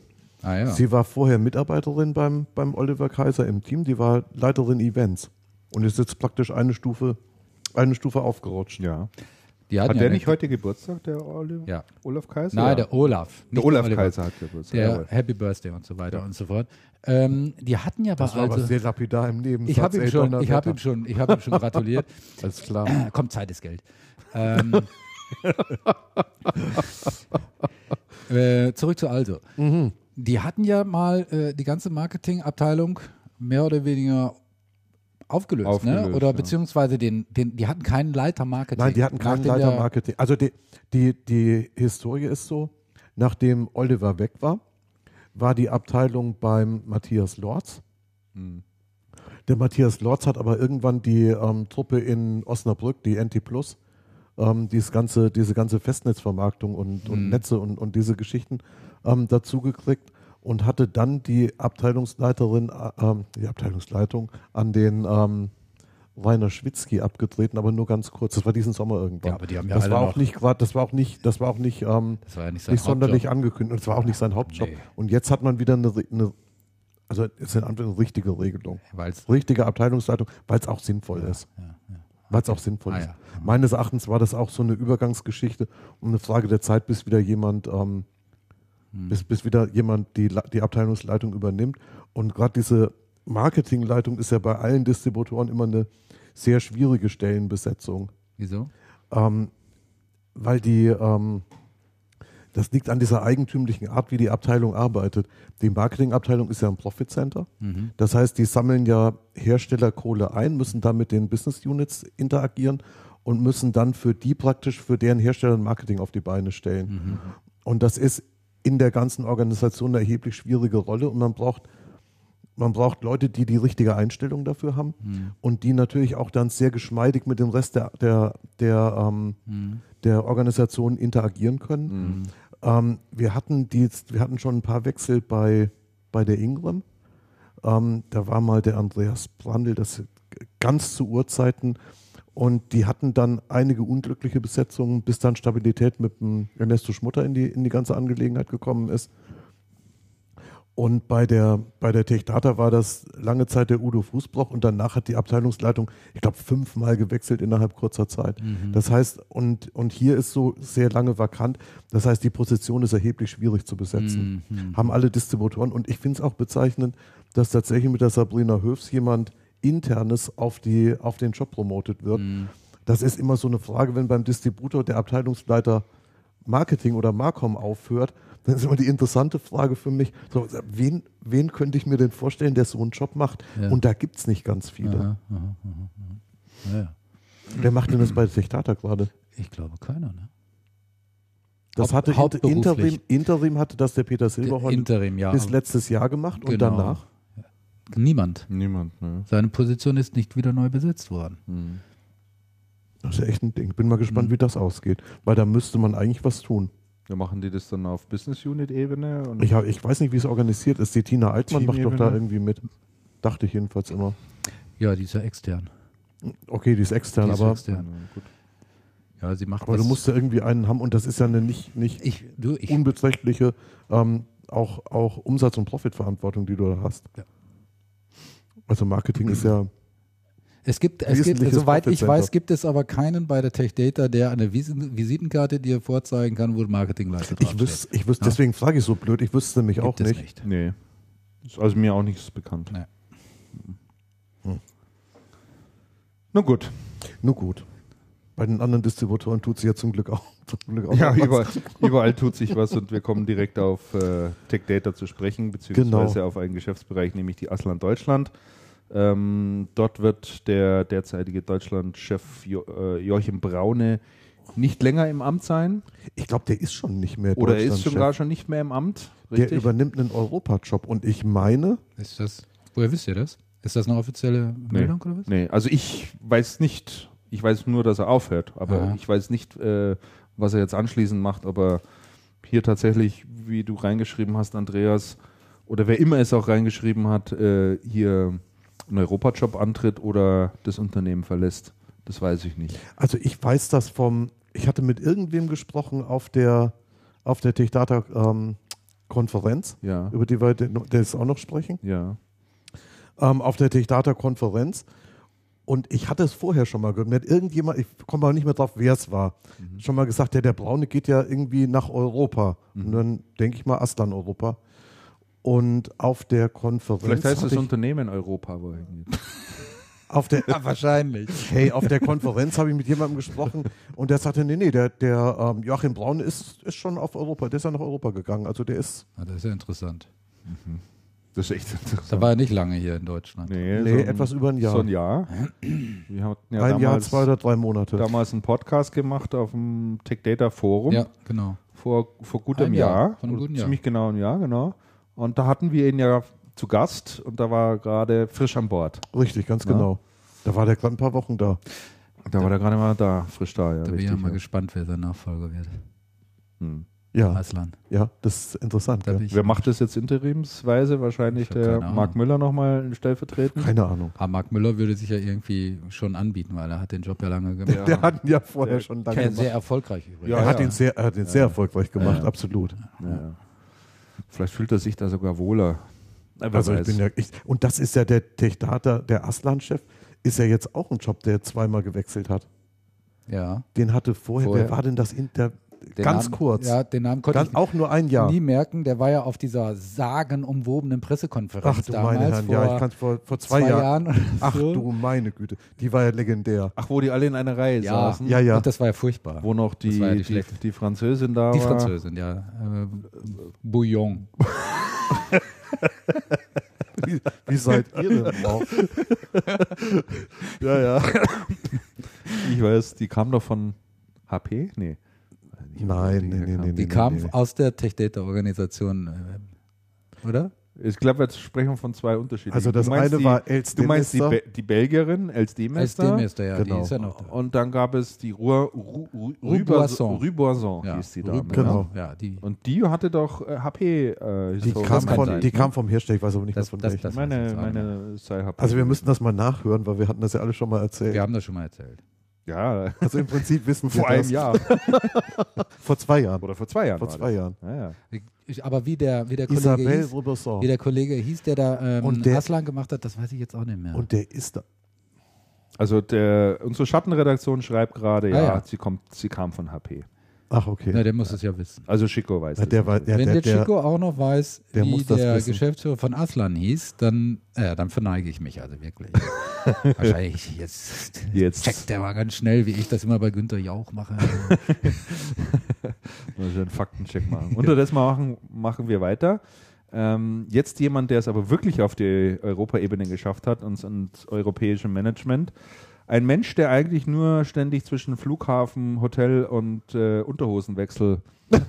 Ah ja. Sie war vorher Mitarbeiterin beim, beim Oliver Kaiser im Team, die war Leiterin Events und ist jetzt praktisch eine Stufe, eine Stufe aufgerutscht. Ja. Hat ja der nicht heute Geburtstag, der Olaf, Ja. Olaf Kaiser? Nein, ja. der Olaf. der Olaf Oliver. Kaiser hat Geburtstag. Der. Happy Birthday und so weiter und so fort. Ähm, die hatten ja Das war aber aber also. sehr lapidar im Leben. Ich habe ihm schon, ich habe ihm schon, ich habe ihm schon gratuliert. Alles klar. [CLEARS THROAT] Kommt Zeit ist Geld. Ähm, [LAUGHS] äh, zurück zu Also. Mhm. Die hatten ja mal äh, die ganze Marketingabteilung mehr oder weniger aufgelöst, Aufgelöst, ne? Oder ja. beziehungsweise den, den, die hatten keinen Leiter Marketing. Nein, die hatten keinen Leiter Marketing. Also die, die, die Historie ist so, nachdem Oliver weg war, war die Abteilung beim Matthias Lorz. Hm. Der Matthias Lorz hat aber irgendwann die ähm, Truppe in Osnabrück, die NT Plus, ähm, dieses ganze, diese ganze Festnetzvermarktung und, und Mhm. Netze und, und diese Geschichten ähm, dazu gekriegt und hatte dann die Abteilungsleiterin, äh, ähm, die Abteilungsleitung an den ähm, Rainer Schwitzky abgetreten, aber nur ganz kurz. Das war diesen Sommer irgendwann. Ja, aber die haben ja das alle war noch- auch nicht gerade, das war auch nicht, das war auch nicht, ähm, Das war ja nicht nicht sonderlich angekündigt und es war auch nicht sein Hauptjob. Nee. Und jetzt hat man wieder eine, eine also es ist eine richtige Regelung. Weil's, Richtige Abteilungsleitung, weil es auch sinnvoll ist. ja, ja. Weil es auch sinnvoll Ah, ist. ja. Meines Erachtens war das auch so eine Übergangsgeschichte und eine Frage der Zeit, bis wieder jemand, ähm, Hm. bis, bis wieder jemand die, die Abteilungsleitung übernimmt. Und gerade diese Marketingleitung ist ja bei allen Distributoren immer eine sehr schwierige Stellenbesetzung. Wieso? Ähm, weil die, ähm, das liegt an dieser eigentümlichen Art, wie die Abteilung arbeitet. Die Marketingabteilung ist ja ein Profit Center. Mhm. Das heißt, die sammeln ja Herstellerkohle ein, müssen dann mit den Business Units interagieren und müssen dann für die praktisch für deren Hersteller ein Marketing auf die Beine stellen. Mhm. Und das ist in der ganzen Organisation eine erheblich schwierige Rolle und man braucht man braucht Leute, die die richtige Einstellung dafür haben Mhm. und die natürlich auch dann sehr geschmeidig mit dem Rest der, der, der, ähm, Mhm. der Organisation interagieren können. Ähm, wir, hatten die, wir hatten schon ein paar Wechsel bei, bei der Ingram. Ähm, da war mal der Andreas Brandl, das ganz zu Urzeiten. Und die hatten dann einige unglückliche Besetzungen, bis dann Stabilität mit dem Ernesto Schmutter in die, in die ganze Angelegenheit gekommen ist. Und bei der, bei der Techdata war das lange Zeit der Udo Fußbroch und danach hat die Abteilungsleitung, ich glaube, fünfmal gewechselt innerhalb kurzer Zeit. Das heißt, und, und hier ist so sehr lange vakant. Das heißt, die Position ist erheblich schwierig zu besetzen. Mhm. Haben alle Distributoren. Und ich finde es auch bezeichnend, dass tatsächlich mit der Sabrina Höfs jemand internes auf, die, auf den Job promotet wird. Mhm. Das ist immer so eine Frage, wenn beim Distributor der Abteilungsleiter Marketing oder Marcom aufhört, dann ist immer die interessante Frage für mich, so, wen, wen könnte ich mir denn vorstellen, der so einen Job macht? Ja. Und da gibt es nicht ganz viele. Aha, aha, aha. Ja, ja. Wer macht denn das bei Techtata gerade? Ich glaube keiner, ne? Das hatte. Interim, Interim hatte das der Peter Silberhorn Interim, ja. bis letztes Jahr gemacht und Genau. danach. Niemand. Niemand, ne? Seine Position ist nicht wieder neu besetzt worden. Hm. Das ist ja echt ein Ding. Bin mal gespannt, Mhm. wie das ausgeht. Weil da müsste man eigentlich was tun. Ja, machen die das dann auf Business Unit Ebene? Und Ich, hab, ich weiß nicht, wie es organisiert ist. Die Tina Altmann macht doch da irgendwie mit. Dachte ich jedenfalls immer. Ja, die ist ja extern. Okay, die ist extern, Die ist aber extern. Ja, gut. Ja, sie macht Aber das. du musst ja irgendwie einen haben und das ist ja eine nicht, nicht ich, du, ich, unbeträchtliche ähm, auch, auch Umsatz- und Profitverantwortung, die du da hast. Ja. Also Marketing ist ja, es gibt, es gibt, soweit ich weiß, gibt es aber keinen bei der Tech Data, der eine Visi- Visitenkarte dir vorzeigen kann, wo Marketingleiter ich draufsteht. wüsste, ich wüsste, Ja. deswegen frage ich so blöd, ich wüsste nämlich auch Gibt es nicht. Nee. Ist also mir auch nichts bekannt. Nee. Na gut. Nur gut. Bei den anderen Distributoren tut sie ja zum Glück auch. Zum Glück auch Ja, überall, überall tut sich was und wir kommen direkt auf äh, Tech Data zu sprechen, beziehungsweise Genau. auf einen Geschäftsbereich, nämlich die Aslan Deutschland. Ähm, dort wird der derzeitige Deutschlandchef jo äh, Joachim Braune nicht länger im Amt sein. Ich glaube, der ist schon nicht mehr Oder er ist Deutschlandchef. sogar schon nicht mehr im Amt. Der Richtig? übernimmt einen Europajob und ich meine, Ist das, woher wisst ihr das? Ist das eine offizielle Meldung oder was? Nee, also ich weiß nicht, ich weiß nur, dass er aufhört, aber Aha. ich weiß nicht, äh, was er jetzt anschließend macht, ob er hier tatsächlich, wie du reingeschrieben hast, Andreas, oder wer immer es auch reingeschrieben hat, äh, hier einen Europajob antritt oder das Unternehmen verlässt. Das weiß ich nicht. also ich weiß das vom, ich hatte mit irgendwem gesprochen auf der, auf der Techdata ähm, Konferenz, Ja, über die wir den- das auch noch sprechen, ja. ähm, auf der Techdata Konferenz. Und ich hatte es vorher schon mal gehört. Mir hat irgendjemand, ich komme aber nicht mehr drauf, wer es war, Mhm. schon mal gesagt, ja, der Braune geht ja irgendwie nach Europa. Mhm. Und dann denke ich mal Aslan Europa. Und auf der Konferenz. Vielleicht heißt das ich, Unternehmen Europa, wo er hingeht. [LAUGHS] auf der, Ja, [LAUGHS] wahrscheinlich. Hey, auf der Konferenz habe ich mit jemandem gesprochen und der sagte, nee, nee, der, der ähm, Joachim Braun ist, ist schon auf Europa, der ist ja nach Europa gegangen. Also der ist, Ja, das ist ja interessant. Das ist echt Da interessant. war er nicht lange hier in Deutschland. Nee, nee, so ein- etwas über ein Jahr. So ein Jahr. Wir hatten ja ein Jahr, damals, zwei oder drei Monate. damals einen Podcast gemacht auf dem Tech Data Forum. Ja, genau. vor, vor gutem Ein Jahr, Jahr, vor einem guten Jahr. ziemlich genau ein Jahr, genau. Und da hatten wir ihn ja zu Gast und da war er gerade frisch an Bord. Richtig, ganz Ja. genau. Da war der gerade ein paar Wochen da. Da war er gerade mal da, frisch da, ja. Da bin ich richtig, ja mal ja. gespannt, wer sein Nachfolger wird. Hm. Ja, Aslan. ja, das ist interessant. Ja. Wer macht das jetzt interimsweise? Wahrscheinlich der. Marc Müller nochmal stellvertretend. Keine Ahnung. Ah, Marc Müller würde sich ja irgendwie schon anbieten, weil er hat den Job ja lange gemacht. Ja. Der hat ihn ja vorher Der schon Ja, lange sehr gemacht. erfolgreich übrigens. Ja, Er hat ja. ihn sehr, er hat ihn sehr erfolgreich gemacht, Ja. absolut. Vielleicht fühlt er sich da sogar wohler. Wer Also ich bin ja, ich, und das ist ja der Techdata, der Aslan-Chef, ist ja jetzt auch ein Job, der zweimal gewechselt hat. Ja. Den hatte vorher, Vorher. wer war denn das? In, der, Den ganz Namen, kurz. Ja, den Namen konnte Ganz, ich auch nur ein Jahr. nie merken. Der war ja auf dieser sagenumwobenen Pressekonferenz Ach du damals meine Herren, vor ja, ich kann vor, vor zwei, zwei, Jahren. [LAUGHS] Ach so. du meine Güte, die war ja legendär. Ach, wo die alle in einer Reihe Ja, saßen. Ja, ja. Und das war ja furchtbar. Wo noch die, ja die, schlecht. die Französin da Die war. Französin, ja. Äh, Bouillon. [LAUGHS] Wie, wie seid ihr denn drauf? [LAUGHS] Ja, ja. ich weiß, die kam doch von HP? Nee. Nein, nee, nee, nee. Die nee, kam nee. aus der Tech Data Organisation, äh, oder? Ich glaube, jetzt sprechen wir von zwei Unterschieden. Also das du meinst eine die, war Els Du meinst die, Demester. Be die Belgierin, Els Demester. SD-Meister, ja, Genau. die ist ja noch da. Und dann gab es die Rue, Rue, Rue, Rue Boisson. Rue Boisson Ja, hieß die Dame. Genau. Ja. Die, Und die hatte doch äh, HP. Äh, Die, Historie. kam von, sein, die ne? kam vom Hersteller, ich weiß aber nicht Das- mehr von das- welchem. das- weiß ich meine, meine sei HP. Also wir müssten das mal nachhören, weil wir hatten das ja alle schon mal erzählt. wir haben das schon mal erzählt. Ja, Also im Prinzip wissen wir vor einem. Jahr. [LAUGHS] Vor zwei Jahren. Oder vor zwei Jahren. Vor zwei. Jahren. Ja, ja. Ich, aber wie der, wie der Kollege hieß, wie der Kollege hieß, der da ähm, Und der- Aslan gemacht hat, das weiß ich jetzt auch nicht mehr. Und der ist da. Also der, unsere Schattenredaktion schreibt gerade, ja, Ah, ja. Sie, kommt, sie kam von HP. Ach, okay. Na, der muss es ja wissen. Also Chico weiß Na, der war, ja, Wenn der, der, der, Chico auch noch weiß, der wie der. Geschäftsführer von Aslan hieß, dann, äh, dann verneige ich mich also wirklich. [LAUGHS] [LAUGHS] Wahrscheinlich jetzt, Jetzt. checkt der mal ganz schnell, wie ich das immer bei Günther Jauch mache. [LAUGHS] Mal schön einen Faktencheck machen. Unterdessen machen, machen wir weiter. Ähm, jetzt jemand, der es aber wirklich auf die Europaebene geschafft hat und ins europäische Management. Ein Mensch, der eigentlich nur ständig zwischen Flughafen, Hotel und äh, Unterhosenwechsel [LAUGHS]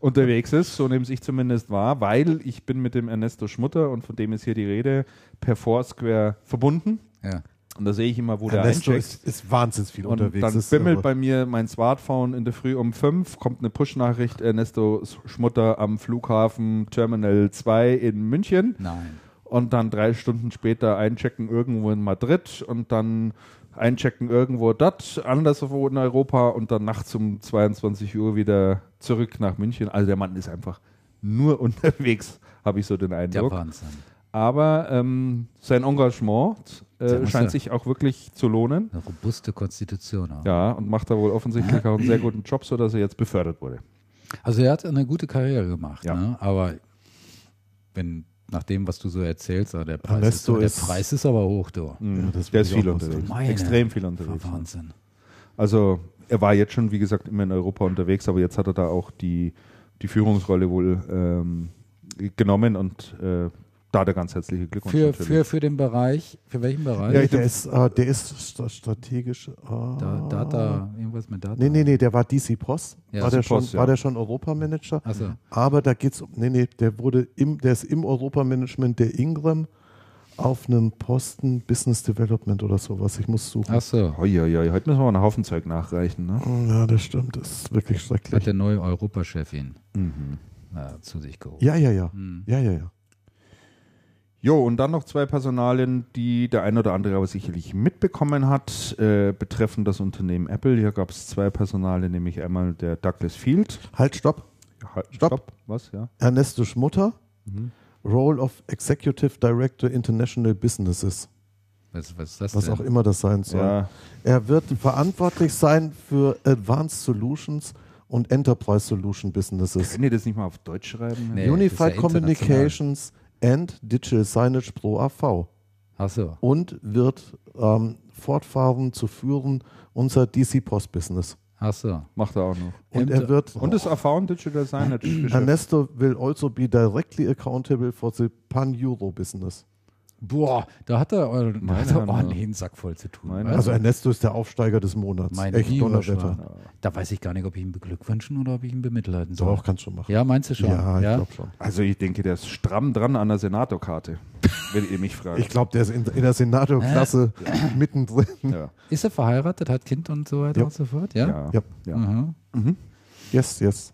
unterwegs ist, so nehme ich zumindest wahr, weil ich bin mit dem Ernesto Schmutter und von dem ist hier die Rede per Foursquare verbunden. Ja. Und da sehe ich immer, wo der Ernesto eincheckt. ist, ist wahnsinnig viel Und unterwegs. dann bimmelt bei mir mein Smartphone in der Früh um fünf, kommt eine Push-Nachricht, Ernesto Schmutter am Flughafen Terminal 2 in München Nein. und dann drei Stunden später einchecken irgendwo in Madrid und dann einchecken irgendwo dort, anderswo in Europa und dann nachts um 22 Uhr wieder zurück nach München. Also der Mann ist einfach nur [LAUGHS] unterwegs, habe ich so den Der Eindruck. Wahnsinn. Aber ähm, sein Engagement äh, scheint ja- sich auch wirklich zu lohnen. Eine robuste Konstitution. auch. Ja, und macht da wohl offensichtlich auch einen sehr guten Job, sodass er jetzt befördert wurde. Also er hat eine gute Karriere gemacht, Ja. ne? aber wenn nach dem, was du so erzählst, der Preis, ist, der Preis ist aber hoch, du. Mhm. das der ist viel unterwegs. Meine Extrem viel unterwegs. Wahnsinn. Also er war jetzt schon, wie gesagt, immer in Europa unterwegs, aber jetzt hat er da auch die, die Führungsrolle wohl ähm, genommen und äh, da der ganz herzliche Glückwunsch Für, natürlich. für, für den Bereich, für welchen Bereich? Ja, der, ist, äh, der ist strategisch. Äh, da, Data, irgendwas mit Data? Nee, nee, nee, der war DC Post. Ja, war, der schon, Post, ja. war der schon Europamanager? Achso, Aber da geht es um, nee, nee, der wurde im, der ist im Europamanagement der Ingram auf einem Posten Business Development oder sowas. Ich muss suchen. achso. Heute müssen wir mal einen Haufen Zeug nachreichen. Ne? Ja, das stimmt. Das ist wirklich Hat schrecklich. der neue Europachef ihn Mhm. äh, zu sich geholt. Ja, ja, ja. Hm. Ja, ja, ja. Jo, und dann noch zwei Personalien, die der ein oder andere aber sicherlich mitbekommen hat, äh, betreffend das Unternehmen Apple. Hier gab es zwei Personalien, nämlich einmal der Douglas Field. Halt, stopp. Halt, Stopp. Was, ja? Ernesto Schmutter, Mhm. Role of Executive Director International Businesses. Was, was ist das Was denn? auch immer das sein soll. Ja, Er wird verantwortlich sein für Advanced Solutions und Enterprise Solution Businesses. können die das nicht mal auf Deutsch schreiben? Nee. Unified ja Communications and Digital Signage Pro AV. Achso. Und wird ähm, fortfahren zu führen unser DC Post Business. Achso. Macht er auch noch. Und Enter- er wird Und das erfahren Digital Design [CLEARS THROAT] Ernesto will also be directly accountable for the Pan-Euro business. Boah, da hat er, da Meine hat er Herren, ordentlich einen Sack voll zu tun. Meine Also du? Ernesto ist der Aufsteiger des Monats. Mein Echt Donnerwetter. Da weiß ich gar nicht, ob ich ihn beglückwünschen oder ob ich ihn bemitleiden soll. Doch, kannst schon machen. Ja, meinst du schon? Ja, ich glaube schon. Also ich denke, der ist stramm dran an der Senatorkarte, [LAUGHS] wenn ihr mich fragt. Ich glaube, der ist in, in der Senator-Klasse [LAUGHS] mittendrin. ja. Ist er verheiratet, hat Kind und so weiter Ja. und so fort? Ja. Ja. Ja. Ja. Mhm. Mhm. Yes, yes.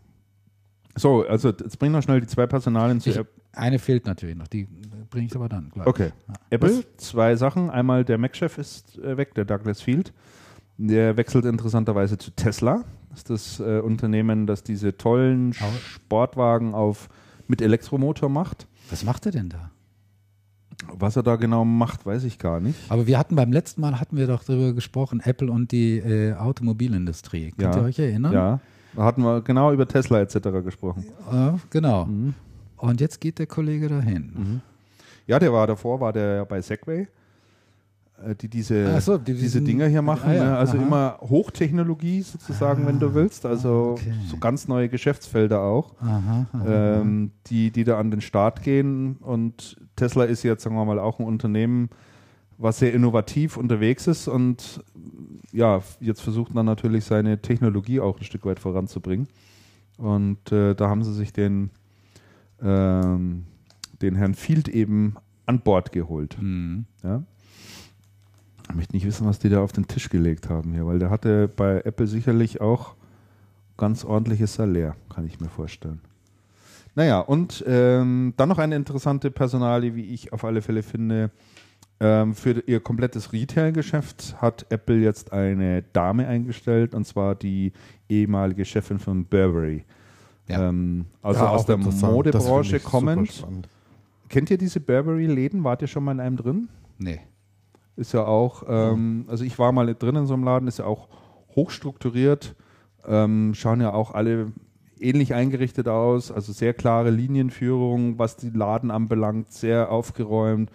So, also jetzt bringen wir schnell die zwei Personalien zu Ich, App. Eine fehlt natürlich noch, die bringe ich aber dann gleich. Okay. Apple, zwei Sachen. Einmal der Mac-Chef ist äh, weg, der Douglas Field. Der wechselt interessanterweise zu Tesla. Das ist das äh, Unternehmen, das diese tollen Sportwagen auf, mit Elektromotor macht. Was macht er denn da? Was er da genau macht, weiß ich gar nicht. Aber wir hatten beim letzten Mal hatten wir doch darüber gesprochen, Apple und die äh, Automobilindustrie. Könnt Ja. ihr euch erinnern? Ja, da hatten wir genau über Tesla etc. gesprochen. Äh, genau. Mhm. Und jetzt geht der Kollege dahin. Ja, der war davor, war der bei Segway, äh, die diese, so, die- diese diesen- Dinger hier machen. Ah ja, ne? Also aha. immer Hochtechnologie sozusagen, wenn du willst. Also okay. so ganz neue Geschäftsfelder auch, Aha, aha. ähm, die, die da an den Start gehen. Und Tesla ist jetzt, sagen wir mal, auch ein Unternehmen, was sehr innovativ unterwegs ist und ja, jetzt versucht man natürlich seine Technologie auch ein Stück weit voranzubringen. Und äh, da haben sie sich den, ähm, den Herrn Field eben an Bord geholt. Mhm. Ja? Ich möchte nicht wissen, was die da auf den Tisch gelegt haben hier, weil der hatte bei Apple sicherlich auch ganz ordentliches Salär, kann ich mir vorstellen. Naja, und ähm, dann noch eine interessante Personalie, wie ich auf alle Fälle finde. Ähm, für ihr komplettes Retail-Geschäft hat Apple jetzt eine Dame eingestellt, und zwar die ehemalige Chefin von Burberry. Ja. Ähm, also Ja, aus der Modebranche kommend. Kennt ihr diese Burberry-Läden? Wart ihr schon mal in einem drin? Nee. Ist ja auch, ähm, also ich war mal drin in so einem Laden, ist ja auch hochstrukturiert, ähm, schauen ja auch alle ähnlich eingerichtet aus, also sehr klare Linienführung, was die Laden anbelangt, sehr aufgeräumt,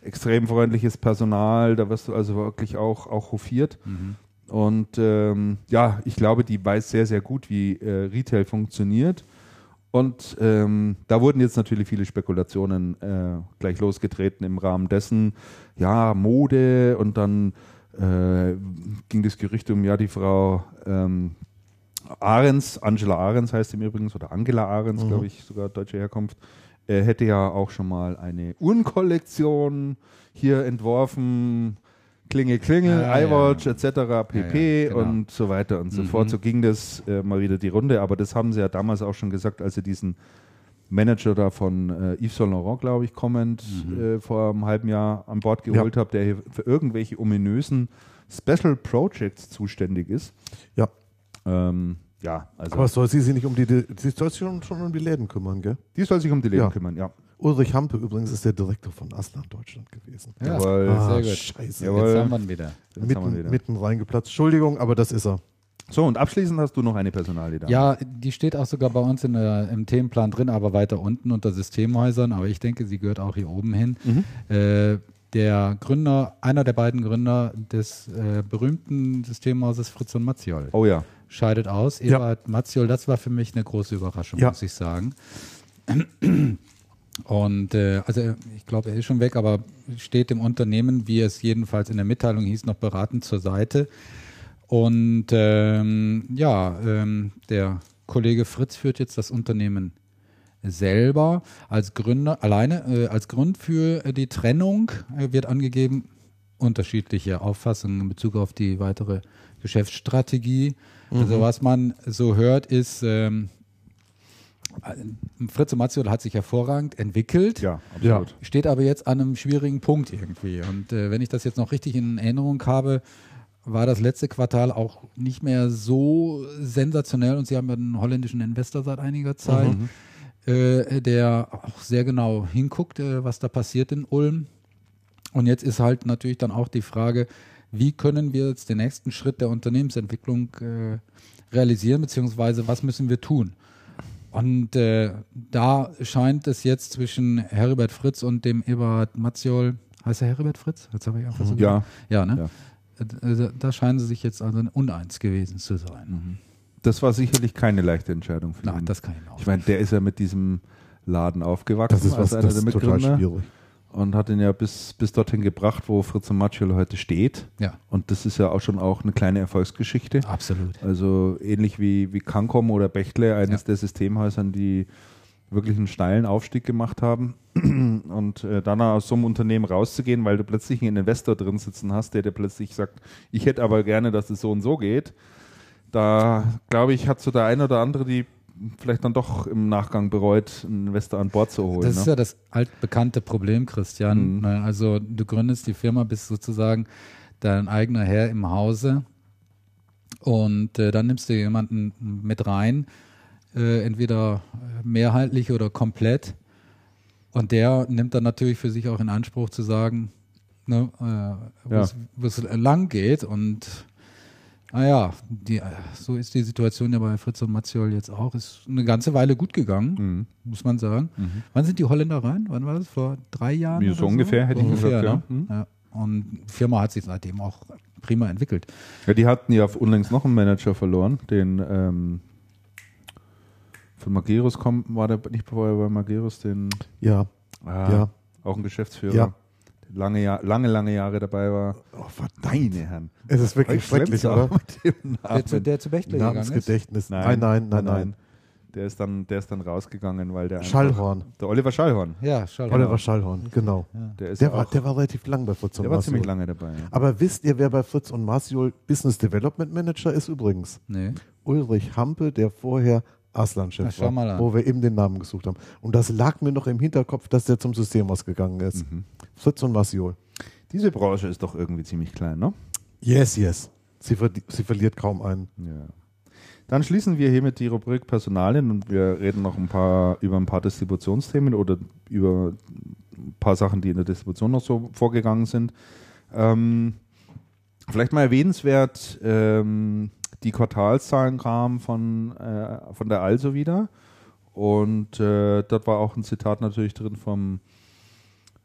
extrem freundliches Personal, da wirst du also wirklich auch, auch hofiert. Mhm. Und ähm, ja, ich glaube, die weiß sehr, sehr gut, wie äh, Retail funktioniert. Und ähm, da wurden jetzt natürlich viele Spekulationen äh, gleich losgetreten im Rahmen dessen, ja, Mode und dann äh, ging das Gerücht um, ja, die Frau ähm, Ahrens, Angela Ahrens heißt im Übrigen, oder Angela Ahrens, Mhm. glaube ich, sogar deutsche Herkunft, äh, hätte ja auch schon mal eine Uhrenkollektion hier entworfen. Klingel, Klingel, Ah, ja. iWatch etc. pp. Ja, ja, genau. und so weiter und so Mhm. fort. So ging das äh, mal wieder die Runde. Aber das haben sie ja damals auch schon gesagt, als sie diesen Manager da von äh, Yves Saint Laurent, glaube ich, kommend Mhm. äh, vor einem halben Jahr an Bord geholt habe, der hier für irgendwelche ominösen Special Projects zuständig ist. Ja. Ähm, ja, also Aber soll sie sich nicht um die, sie soll sich schon, schon um die Läden kümmern, gell? die soll sich um die Läden Ja. kümmern, ja. Ulrich Hampe übrigens ist der Direktor von Aslan Deutschland gewesen. Ja, Jawohl. Ah, sehr gut. Scheiße. Jawohl. Jetzt haben wir ihn wieder. Jetzt haben wir Mitten, wieder. mitten reingeplatzt. Entschuldigung, aber das ist er. So, und abschließend hast du noch eine Personalie da. Ja, die steht auch sogar bei uns in der, im Themenplan drin, aber weiter unten unter Systemhäusern. Aber ich denke, sie gehört auch hier oben hin. Äh, der Gründer, einer der beiden Gründer des äh, berühmten Systemhauses Fritz und Matziol Oh ja. scheidet aus. Ja. Eberhard Matziol, das war für mich eine große Überraschung, Ja. muss ich sagen. Und äh, also ich glaube, er ist schon weg, aber steht dem Unternehmen, wie es jedenfalls in der Mitteilung hieß, noch beratend zur Seite. Und ähm, ja, ähm, der Kollege Fritz führt jetzt das Unternehmen selber als Gründer, alleine äh, als Grund für äh, die Trennung äh, wird angegeben, unterschiedliche Auffassungen in Bezug auf die weitere Geschäftsstrategie. Also was man so hört, ist, ähm, Fritz und Matziol hat sich hervorragend entwickelt. Ja, absolut. Steht aber jetzt an einem schwierigen Punkt irgendwie. Und äh, wenn ich das jetzt noch richtig in Erinnerung habe, war das letzte Quartal auch nicht mehr so sensationell und sie haben ja einen holländischen Investor seit einiger Zeit, äh, der auch sehr genau hinguckt, äh, was da passiert in Ulm. Und jetzt ist halt natürlich dann auch die Frage, wie können wir jetzt den nächsten Schritt der Unternehmensentwicklung äh, realisieren, beziehungsweise was müssen wir tun? Und äh, da scheint es jetzt zwischen Heribert Fritz und dem Eberhard Matziol, heißt er Heribert Fritz? Jetzt habe ich einfach so Ja. ja, ne? Äh, Da scheinen sie sich jetzt also uneins gewesen zu sein. Das war sicherlich keine leichte Entscheidung für Nein, ihn. das kann ich mir auch ich meine, der ist ja mit diesem Laden aufgewachsen Das ist was, das ist total schwierig. Und hat ihn ja bis, bis dorthin gebracht, wo Fritz und Matschel heute steht. Ja, Und das ist ja auch schon auch eine kleine Erfolgsgeschichte. absolut. Also ähnlich wie, wie Cancom oder Bechtle, eines Ja. der Systemhäusern, die wirklich einen steilen Aufstieg gemacht haben. [CLEARS THROAT] Und äh, dann aus so einem Unternehmen rauszugehen, weil du plötzlich einen Investor drin sitzen hast, der dir plötzlich sagt, ich hätte aber gerne, dass es so und so geht. Da glaube ich, hat so der eine oder andere die vielleicht dann doch im Nachgang bereut, einen Investor an Bord zu holen. Das ist ne? ja das altbekannte Problem, Christian. Mhm. Ne, Also du gründest die Firma, bist sozusagen dein eigener Herr im Hause und äh, dann nimmst du jemanden mit rein, äh, entweder mehrheitlich oder komplett. Und der nimmt dann natürlich für sich auch in Anspruch zu sagen, ne, äh, wo Ja. es- wo es lang geht. Und naja, die, äh, so ist die Situation ja bei Fritz und Matziol jetzt auch. Ist eine ganze Weile gut gegangen, Mhm. muss man sagen. Wann sind die Holländer rein? Wann war das? Vor drei Jahren? Ja, oder so ungefähr, hätte ich ungefähr, gesagt, ne? ja. ja. Und die Firma hat sich seitdem auch prima entwickelt. Ja, die hatten ja unlängst noch einen Manager verloren, den ähm, von Mageros kommt, war der nicht vorher bei Mageros, den Ja, ah, Ja. auch ein Geschäftsführer, Ja. Lange, Jahr, lange, lange Jahre dabei war. oh, verdammt. Meine Herren. Es ist wirklich schrecklich, oder? mit dem Der, zu, der zu Bechtle gegangen ist. Namensgedächtnis. Nein, nein, nein, nein. Der ist dann, der ist dann rausgegangen, weil der Schallhorn. Der Oliver Schallhorn. Ja, schau Oliver Schallhorn, genau. Der ist Der war, der war relativ lang bei Fritz und der war ziemlich lange dabei. Ja. Aber wisst ihr, wer bei Fritz und Marciol Business Development Manager ist übrigens? Nee. Ulrich Hampe, der vorher Aslan-Chef war, mal an. wo wir eben den Namen gesucht haben. Und das lag mir noch im Hinterkopf, dass der zum Systemhaus gegangen ist. Mhm. Fritz und Marciol. Diese Branche ist doch irgendwie ziemlich klein, ne? Yes, yes. Sie, ver sie verliert kaum einen. Ja. Dann schließen wir hiermit die Rubrik Personalien und wir reden noch ein paar über ein paar Distributionsthemen oder über ein paar Sachen, die in der Distribution noch so vorgegangen sind. Ähm, vielleicht mal erwähnenswert, ähm, die Quartalszahlen kamen von, äh, von der Also wieder. Und äh, dort war auch ein Zitat natürlich drin vom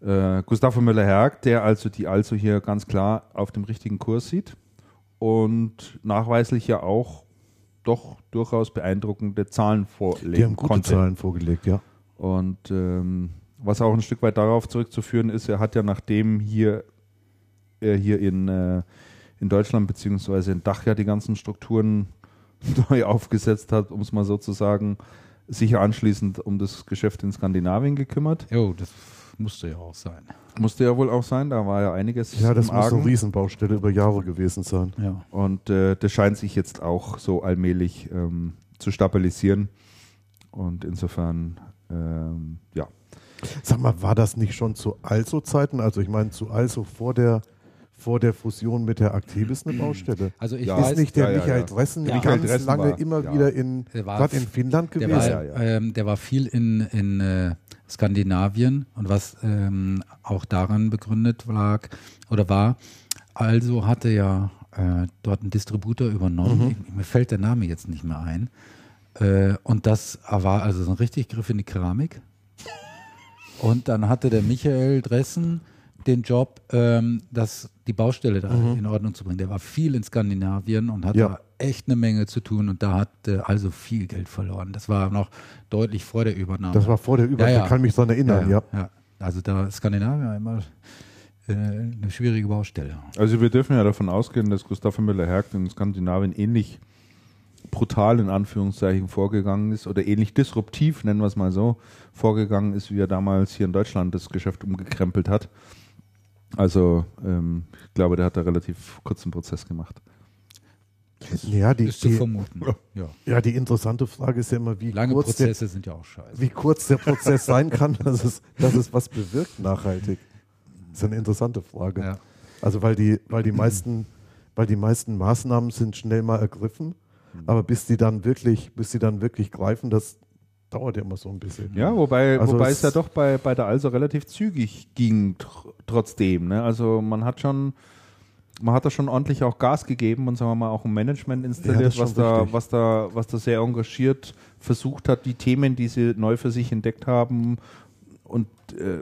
äh, Gustavo Müller-Herg, der also die Also hier ganz klar auf dem richtigen Kurs sieht und nachweislich ja auch doch durchaus beeindruckende Zahlen vorlegen Die haben gute konnte. Zahlen vorgelegt, ja. Und ähm, was auch ein Stück weit darauf zurückzuführen ist, er hat ja nachdem hier er hier in, äh, in Deutschland beziehungsweise in Dach ja die ganzen Strukturen [LAUGHS] neu aufgesetzt hat, um es mal so zu sagen, sich anschließend um das Geschäft in Skandinavien gekümmert. Jo, das musste ja auch sein. Musste ja wohl auch sein, da war ja einiges Ja, das im muss eine. Riesenbaustelle über Jahre gewesen sein. Ja. Und äh, das scheint sich jetzt auch so allmählich ähm, zu stabilisieren. Und insofern, ähm, ja. Sag mal, war das nicht schon zu Also-Zeiten? Also ich meine, zu Also vor der vor der Fusion mit der Actibis eine Baustelle. Also ich Ja. weiß, ist nicht der ja, Michael ja. Dressen Ja. ganz Michael Dressen lange war- immer ja. wieder in, Der war- in Finnland der gewesen? war, Ja, ja, Ähm, der war viel in, in äh, Skandinavien und was ähm, auch daran begründet lag oder war, also hatte ja äh, dort ein Distributor übernommen. Ich, mir fällt der Name jetzt nicht mehr ein. Äh, und das war also so ein richtig Griff in die Keramik. Und dann hatte der Michael Dressen den Job, ähm, das, die Baustelle da in Ordnung zu bringen. Der war viel in Skandinavien und hat Ja. da echt eine Menge zu tun und da hat äh, also viel Geld verloren. Das war noch deutlich vor der Übernahme. Das war vor der Übernahme, Ja, ja. ich kann mich daran erinnern, ja. ja. Also da ist Skandinavien immer äh, eine schwierige Baustelle. Also wir dürfen ja davon ausgehen, dass Gustav Müller-Hergt in Skandinavien ähnlich brutal in Anführungszeichen vorgegangen ist oder ähnlich disruptiv, nennen wir es mal so, vorgegangen ist, wie er damals hier in Deutschland das Geschäft umgekrempelt hat. Also ähm, ich glaube, der hat da relativ kurzen Prozess gemacht. Ja, die, Ist zu die, vermuten. Ja. ja, die interessante Frage ist ja immer, wie Lange kurz, der, Prozesse sind ja auch scheiße. wie kurz der Prozess sein kann, [LAUGHS] dass es, dass es was bewirkt nachhaltig. Das ist eine interessante Frage. Ja. Also weil die, weil die meisten, weil die meisten Maßnahmen sind schnell mal ergriffen, aber bis die dann wirklich, bis die dann wirklich greifen, das dauert ja immer so ein bisschen. Ja, wobei, Also wobei es- es ja doch bei, bei der Also relativ zügig ging tr trotzdem. Ne? Also man hat schon, man hat da schon ordentlich auch Gas gegeben und sagen wir mal auch ein Management Ja, installiert, ist was da, richtig. was da, was da sehr engagiert versucht hat, die Themen, die sie neu für sich entdeckt haben und äh,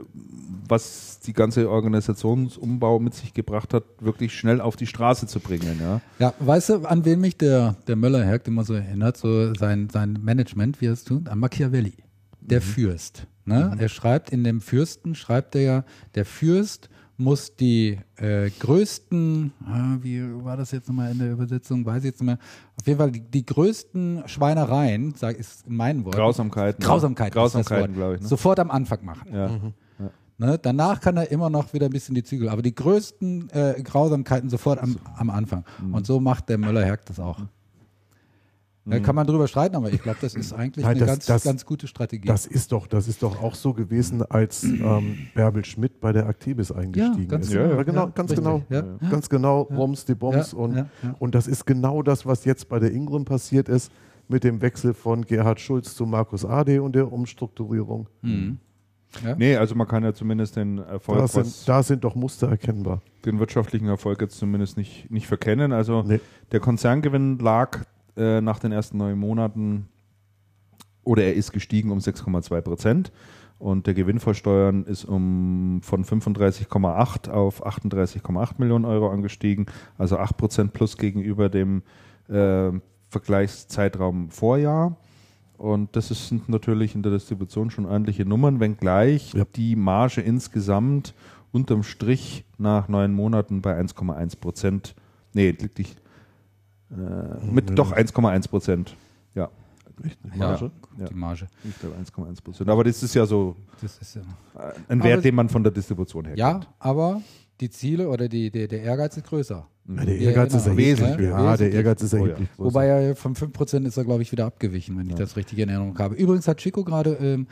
was die ganze Organisationsumbau mit sich gebracht hat, wirklich schnell auf die Straße zu bringen. Ja? Ja, weißt du, an wen mich der, der Möller-Hergt immer so erinnert, so sein, sein Management, wie er es tut? An Machiavelli, der Fürst. Ne? Er schreibt in dem Fürsten, schreibt er ja, der Fürst muss die äh, größten, ah, wie war das jetzt nochmal in der Übersetzung, weiß ich jetzt nicht mehr, auf jeden Fall die, die größten Schweinereien, sag ist in meinen Worten, Grausamkeiten. Grausamkeiten, ist das Grausamkeiten, Wort. glaube ich. Ne? sofort am Anfang machen. Ja. Ne? Danach kann er immer noch wieder ein bisschen die Zügel, aber die größten äh, Grausamkeiten sofort am, am Anfang. Mhm. Und so macht der Möller-Hergt das auch. Da kann man drüber streiten, aber ich glaube, das ist eigentlich Nein, eine das- ganz, das- ganz gute Strategie. Das ist doch, das ist doch auch so gewesen, als ähm, Bärbel Schmidt bei der Actibis eingestiegen ganz ist. genau. Ja, ja. genau, Ja, ganz genau, Ja. ganz genau, Roms die Bombs Ja, und ja, ja. und das ist genau das, was jetzt bei der Ingram passiert ist mit dem Wechsel von Gerhard Schulz zu Markus Ade und der Umstrukturierung. Mhm. Ja? Nee, also man kann ja zumindest den Erfolg, Da was sind, da sind doch Muster erkennbar. den wirtschaftlichen Erfolg jetzt zumindest nicht, nicht verkennen. Also Nee. der Konzerngewinn lag äh, nach den ersten neun Monaten oder er ist gestiegen um 6,2 Prozent und der Gewinn vor Steuern ist um von 35,8 auf 38,8 Millionen Euro angestiegen, also 8 Prozent plus gegenüber dem äh, Vergleichszeitraum Vorjahr. Und das ist, sind natürlich in der Distribution schon ordentliche Nummern, wenngleich Ja. die Marge insgesamt unterm Strich nach neun Monaten bei 1,1 Prozent, nee, liegt nicht, mit doch 1,1 Prozent. Ja, Ja, Marge? gut, die Marge. ich glaube 1,1 Prozent. Aber das ist ja so Das ist ja. äh, ein Wert, den man von der Distribution her ja, kennt. aber die Ziele oder die, der, der Ehrgeiz ist größer. Ja, der Ja, Ehrgeiz ist erheblich. Wesentlich, Ja, der. Ehrgeiz ist Oh ja. erheblich größer. Wobei er von 5% ist er, glaube ich, wieder abgewichen, wenn ich das richtig in Erinnerung habe. Übrigens hat Chico gerade ähm,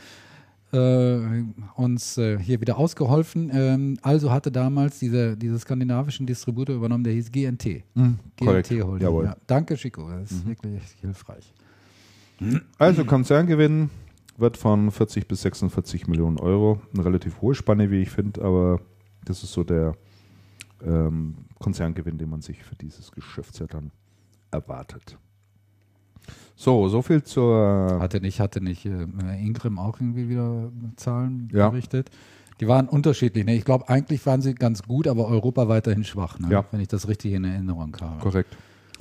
äh, uns äh, hier wieder ausgeholfen. Ähm, also hatte damals diese, diese skandinavischen Distributor übernommen, der hieß GNT. Korrekt. GNT Holding. Jawohl. Ja. Danke, Chico. Das ist wirklich hilfreich. Also Konzerngewinn wird von 40 bis 46 Millionen Euro. Eine relativ hohe Spanne, wie ich finde, aber das ist so der ähm, Konzerngewinn, den man sich für dieses Geschäftsjahr dann erwartet. So, so viel zur. Hatte nicht, hatte nicht äh, Ingrim auch irgendwie wieder Zahlen Ja. berichtet? Die waren unterschiedlich. Ne? Ich glaube, eigentlich waren sie ganz gut, aber Europa weiterhin schwach, ne? Ja. wenn ich das richtig in Erinnerung habe. Korrekt.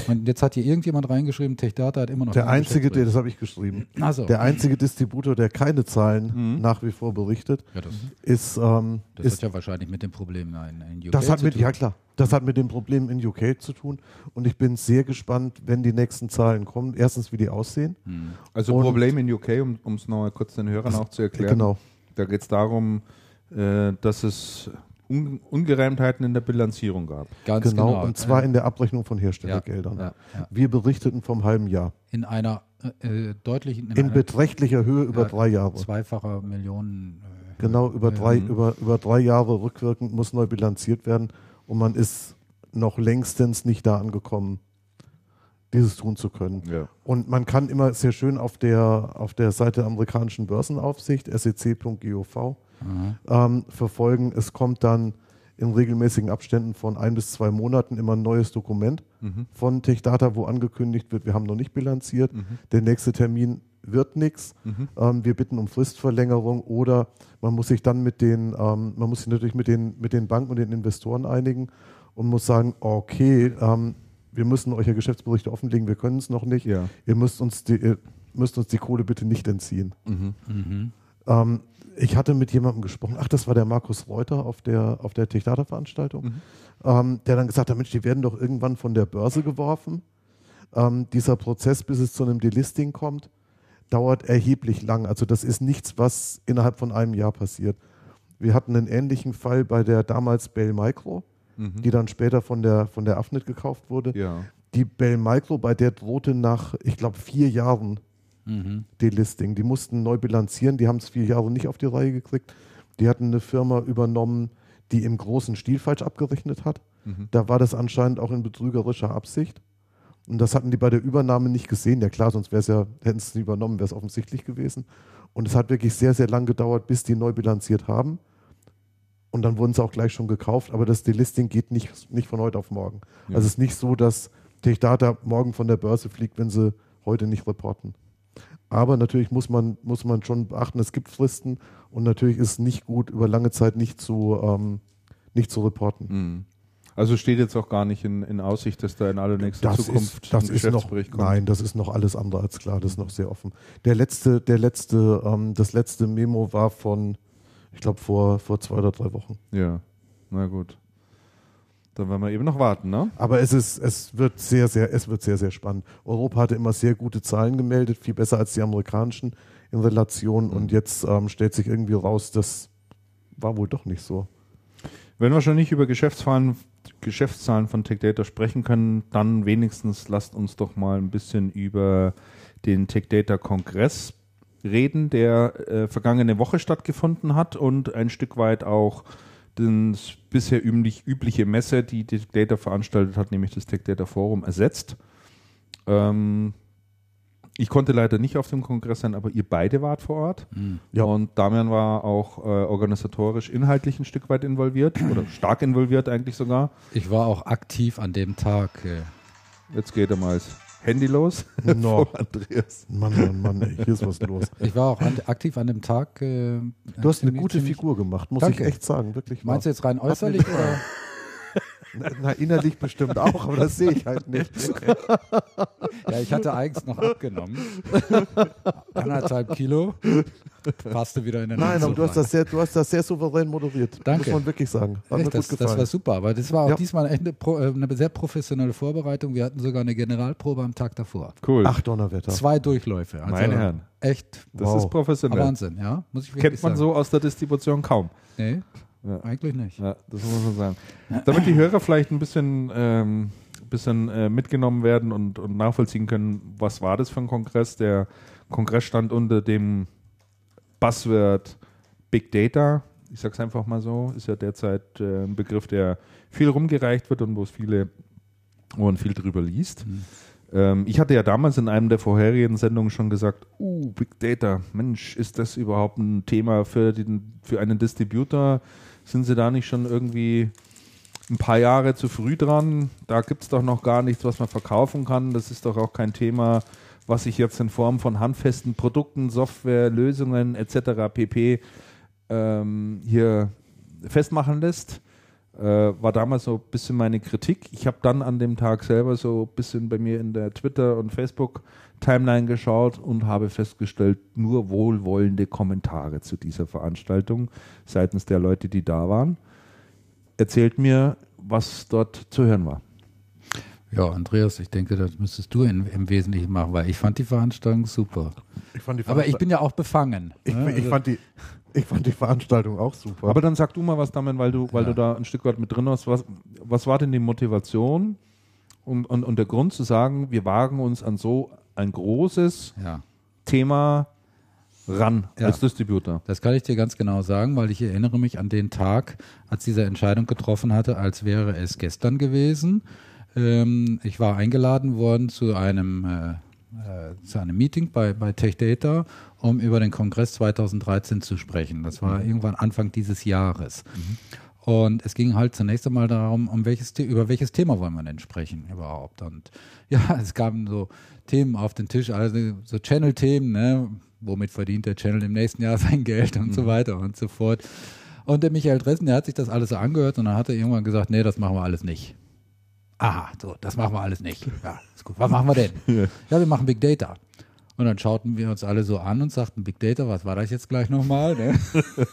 Und jetzt hat hier irgendjemand reingeschrieben, Techdata hat immer noch der einzige, der, das habe ich geschrieben, Also, der einzige Distributor, der keine Zahlen nach wie vor berichtet, ja, das, ist, ähm, das ist hat ja wahrscheinlich mit dem Problem in, in UK Das hat zu mit, tun. ja klar, das hat mit dem Problem in UK zu tun. Und ich bin sehr gespannt, wenn die nächsten Zahlen kommen. Erstens, wie die aussehen. Also Und- Problem in UK, um es nochmal kurz den Hörern auch zu erklären. Genau. Da geht es darum, äh, dass es Un Ungereimtheiten in der Bilanzierung gab. Ganz Genau, genau. und zwar in der Abrechnung von Herstellergeldern. ja, ja. Wir berichteten vom halben Jahr. in einer äh, deutlichen, in, In einer beträchtlicher Höhe über Ja, drei Jahre. zweifacher Millionen. Äh, Genau, über drei, über, über drei Jahre rückwirkend muss neu bilanziert werden. Und man ist noch längstens nicht da angekommen, dieses tun zu können. Ja. Und man kann immer sehr schön auf der, auf der Seite der amerikanischen Börsenaufsicht, sec.gov, ähm, verfolgen. Es kommt dann in regelmäßigen Abständen von ein bis zwei Monaten immer ein neues Dokument von TechData, wo angekündigt wird, wir haben noch nicht bilanziert, der nächste Termin wird nichts, ähm, wir bitten um Fristverlängerung oder man muss sich dann mit den, ähm, man muss sich natürlich mit den, mit den Banken und den Investoren einigen und muss sagen, okay, ähm, wir müssen euch ja Geschäftsberichte offenlegen, wir können es noch nicht, Ja. ihr müsst uns die, ihr müsst uns die Kohle bitte nicht entziehen. Mhm. Ähm, ich hatte mit jemandem gesprochen, ach, das war der Markus Reuter auf der, auf der Techdata-Veranstaltung, Mhm. ähm, der dann gesagt hat, Mensch, die werden doch irgendwann von der Börse geworfen. Ähm, dieser Prozess, bis es zu einem Delisting kommt, dauert erheblich lang. Also das ist nichts, was innerhalb von einem Jahr passiert. Wir hatten einen ähnlichen Fall bei der damals Bell Micro, die dann später von der, von der Afnet gekauft wurde. Mhm. Ja. Die Bell Micro, bei der drohte nach, ich glaube, vier Jahren Mhm. Delisting. Die mussten neu bilanzieren, die haben es vier Jahre nicht auf die Reihe gekriegt. Die hatten eine Firma übernommen, die im großen Stil falsch abgerechnet hat. Mhm. Da war das anscheinend auch in betrügerischer Absicht. Und das hatten die bei der Übernahme nicht gesehen. Ja klar, sonst wäre es ja, hätten sie es übernommen, wäre es offensichtlich gewesen. Und es hat wirklich sehr, sehr lang gedauert, bis die neu bilanziert haben. Und dann wurden sie auch gleich schon gekauft. Aber das Delisting geht nicht, nicht von heute auf morgen. Ja. Also es ist nicht so, dass TechData morgen von der Börse fliegt, wenn sie heute nicht reporten. Aber natürlich muss man, muss man schon beachten, es gibt Fristen und natürlich ist es nicht gut, über lange Zeit nicht zu, ähm, nicht zu reporten. Mhm. Also steht jetzt auch gar nicht in, in Aussicht, dass da in allernächster Zukunft ist, das ein ist noch, Geschäftsbericht kommt. nein, das ist noch alles andere als klar, das ist noch sehr offen. Der letzte, der letzte, ähm, das letzte Memo war von, ich glaube, vor, vor zwei oder drei Wochen. Ja, na gut. Dann werden wir eben noch warten, ne? Aber es ist, es wird sehr, sehr, es wird sehr, sehr spannend. Europa hatte immer sehr gute Zahlen gemeldet, viel besser als die amerikanischen in Relation. Und jetzt ähm, stellt sich irgendwie raus, das war wohl doch nicht so. Wenn wir schon nicht über Geschäftszahlen, Geschäftszahlen von TechData sprechen können, dann wenigstens lasst uns doch mal ein bisschen über den TechData Kongress reden, der äh, vergangene Woche stattgefunden hat und ein Stück weit auch das bisher üblich, übliche Messe, die TechData veranstaltet hat, nämlich das TechData Forum, ersetzt. Ähm, ich konnte leider nicht auf dem Kongress sein, aber ihr beide wart vor Ort. Ja. Und Damian war auch äh, organisatorisch, inhaltlich ein Stück weit involviert [CLEARS THROAT] oder stark involviert eigentlich sogar. Ich war auch aktiv an dem Tag. Äh, Jetzt geht er mal Handy los. [LAUGHS] No. Andreas. Mann, Mann, Mann, ey, hier ist was los. ich war auch an, aktiv an dem Tag. Äh, Du hast eine gute Figur gemacht, muss Danke. ich echt sagen, wirklich. Meinst du jetzt rein äußerlich oder? Na, innerlich bestimmt auch, aber das sehe ich halt nicht. [LAUGHS] Ja, ich hatte eigentlich noch abgenommen. [LAUGHS] Anderthalb Kilo. Passte wieder in den Nein, aber du hast das sehr, du hast das sehr souverän moderiert. Danke. Muss man wirklich sagen. Hat mir Echt, gut das, das war super, aber das war auch Ja. diesmal eine, äh, eine sehr professionelle Vorbereitung. Wir hatten sogar eine Generalprobe am Tag davor. Cool. Ach, Donnerwetter. Zwei Durchläufe. Also Meine Herren, Echt das Wow. ist professionell. Wahnsinn, ja. Muss ich wirklich Kennt man sagen. so aus der Distribution kaum. Nee, Ja. eigentlich nicht. Ja, das muss man sagen. Damit die Hörer vielleicht ein bisschen, ähm, bisschen äh, mitgenommen werden und, und nachvollziehen können, was war das für ein Kongress? Der Kongress stand unter dem Buzzword Big Data. Ich sag's einfach mal so, ist ja derzeit äh, ein Begriff, der viel rumgereicht wird und wo es viele, man viel drüber liest. Ähm, ich hatte ja damals in einem der vorherigen Sendungen schon gesagt, uh, Big Data, Mensch, ist das überhaupt ein Thema für, den, für einen Distributor? Sind sie da nicht schon irgendwie ein paar Jahre zu früh dran? Da gibt es doch noch gar nichts, was man verkaufen kann. Das ist doch auch kein Thema, was sich jetzt in Form von handfesten Produkten, Software, Lösungen etc. pp. Ähm, hier festmachen lässt. Äh, war damals so ein bisschen meine Kritik. Ich habe dann an dem Tag selber so ein bisschen bei mir in der Twitter- und Facebook-Timeline geschaut und habe festgestellt, nur wohlwollende Kommentare zu dieser Veranstaltung seitens der Leute, die da waren. Erzählt mir, was dort zu hören war. Ja, Andreas, ich denke, das müsstest du in, im Wesentlichen machen, weil ich fand die Veranstaltung super. Ich fand die Aber ich bin ja auch befangen. ich, ne? ich, Also- fand die, ich fand die Veranstaltung auch super. Aber dann sag du mal was, Damian, weil du, weil Ja. du da ein Stück weit mit drin warst. Was, was war denn die Motivation und, und, und der Grund zu sagen, wir wagen uns an so ein großes ja. Thema ran Ja. als Distributor. Das kann ich dir ganz genau sagen, weil ich erinnere mich an den Tag, als diese Entscheidung getroffen hatte, als wäre es gestern gewesen. Ähm, ich war eingeladen worden zu einem, äh, äh, zu einem Meeting bei, bei Tech Data, um über den Kongress 2013 zu sprechen. Das war irgendwann Anfang dieses Jahres. Und es ging halt zunächst einmal darum, um welches, über welches Thema wollen wir denn sprechen überhaupt. Und ja, [LAUGHS] es kamen so Themen auf den Tisch, also so Channel-Themen, ne? womit verdient der Channel im nächsten Jahr [LAUGHS] sein Geld und so weiter und so fort. Und der Michael Dressen, der hat sich das alles so angehört und dann hat er irgendwann gesagt, nee, das machen wir alles nicht. Aha, so, das machen wir alles nicht. Ja, ist gut. Was machen wir denn? [LAUGHS] Ja, wir machen Big Data. Und dann schauten wir uns alle so an und sagten, Big Data, was war das jetzt gleich nochmal? Ne?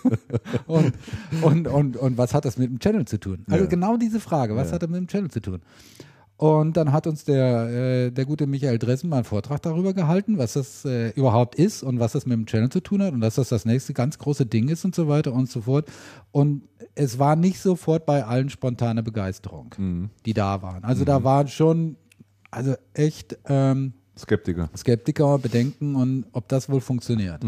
[LAUGHS] und, und, und, und was hat das mit dem Channel zu tun? Also Ja. genau diese Frage, was Ja. hat das mit dem Channel zu tun? Und dann hat uns der, äh, der gute Michael Dressen mal einen Vortrag darüber gehalten, was das äh, überhaupt ist und was das mit dem Channel zu tun hat und dass das das nächste ganz große Ding ist und so weiter und so fort. Und es war nicht sofort bei allen spontane Begeisterung, die da waren. Also da waren schon, also echt ähm, Skeptiker. Skeptiker, Bedenken und ob das wohl funktioniert.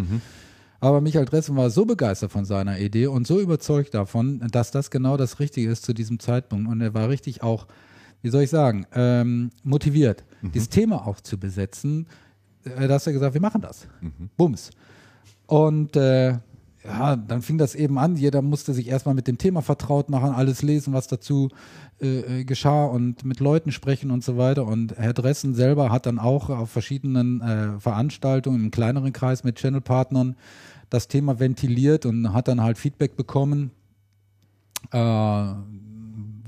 Aber Michael Dressen war so begeistert von seiner Idee und so überzeugt davon, dass das genau das Richtige ist zu diesem Zeitpunkt. Und er war richtig auch, wie soll ich sagen, ähm, motiviert, dieses Thema auch zu besetzen, äh, dass er gesagt, wir machen das. Bums. Und äh, ja, dann fing das eben an. Jeder musste sich erstmal mit dem Thema vertraut machen, alles lesen, was dazu äh, äh, geschah und mit Leuten sprechen und so weiter. Und Herr Dressen selber hat dann auch auf verschiedenen äh, Veranstaltungen im kleineren Kreis mit Channelpartnern das Thema ventiliert und hat dann halt Feedback bekommen, äh,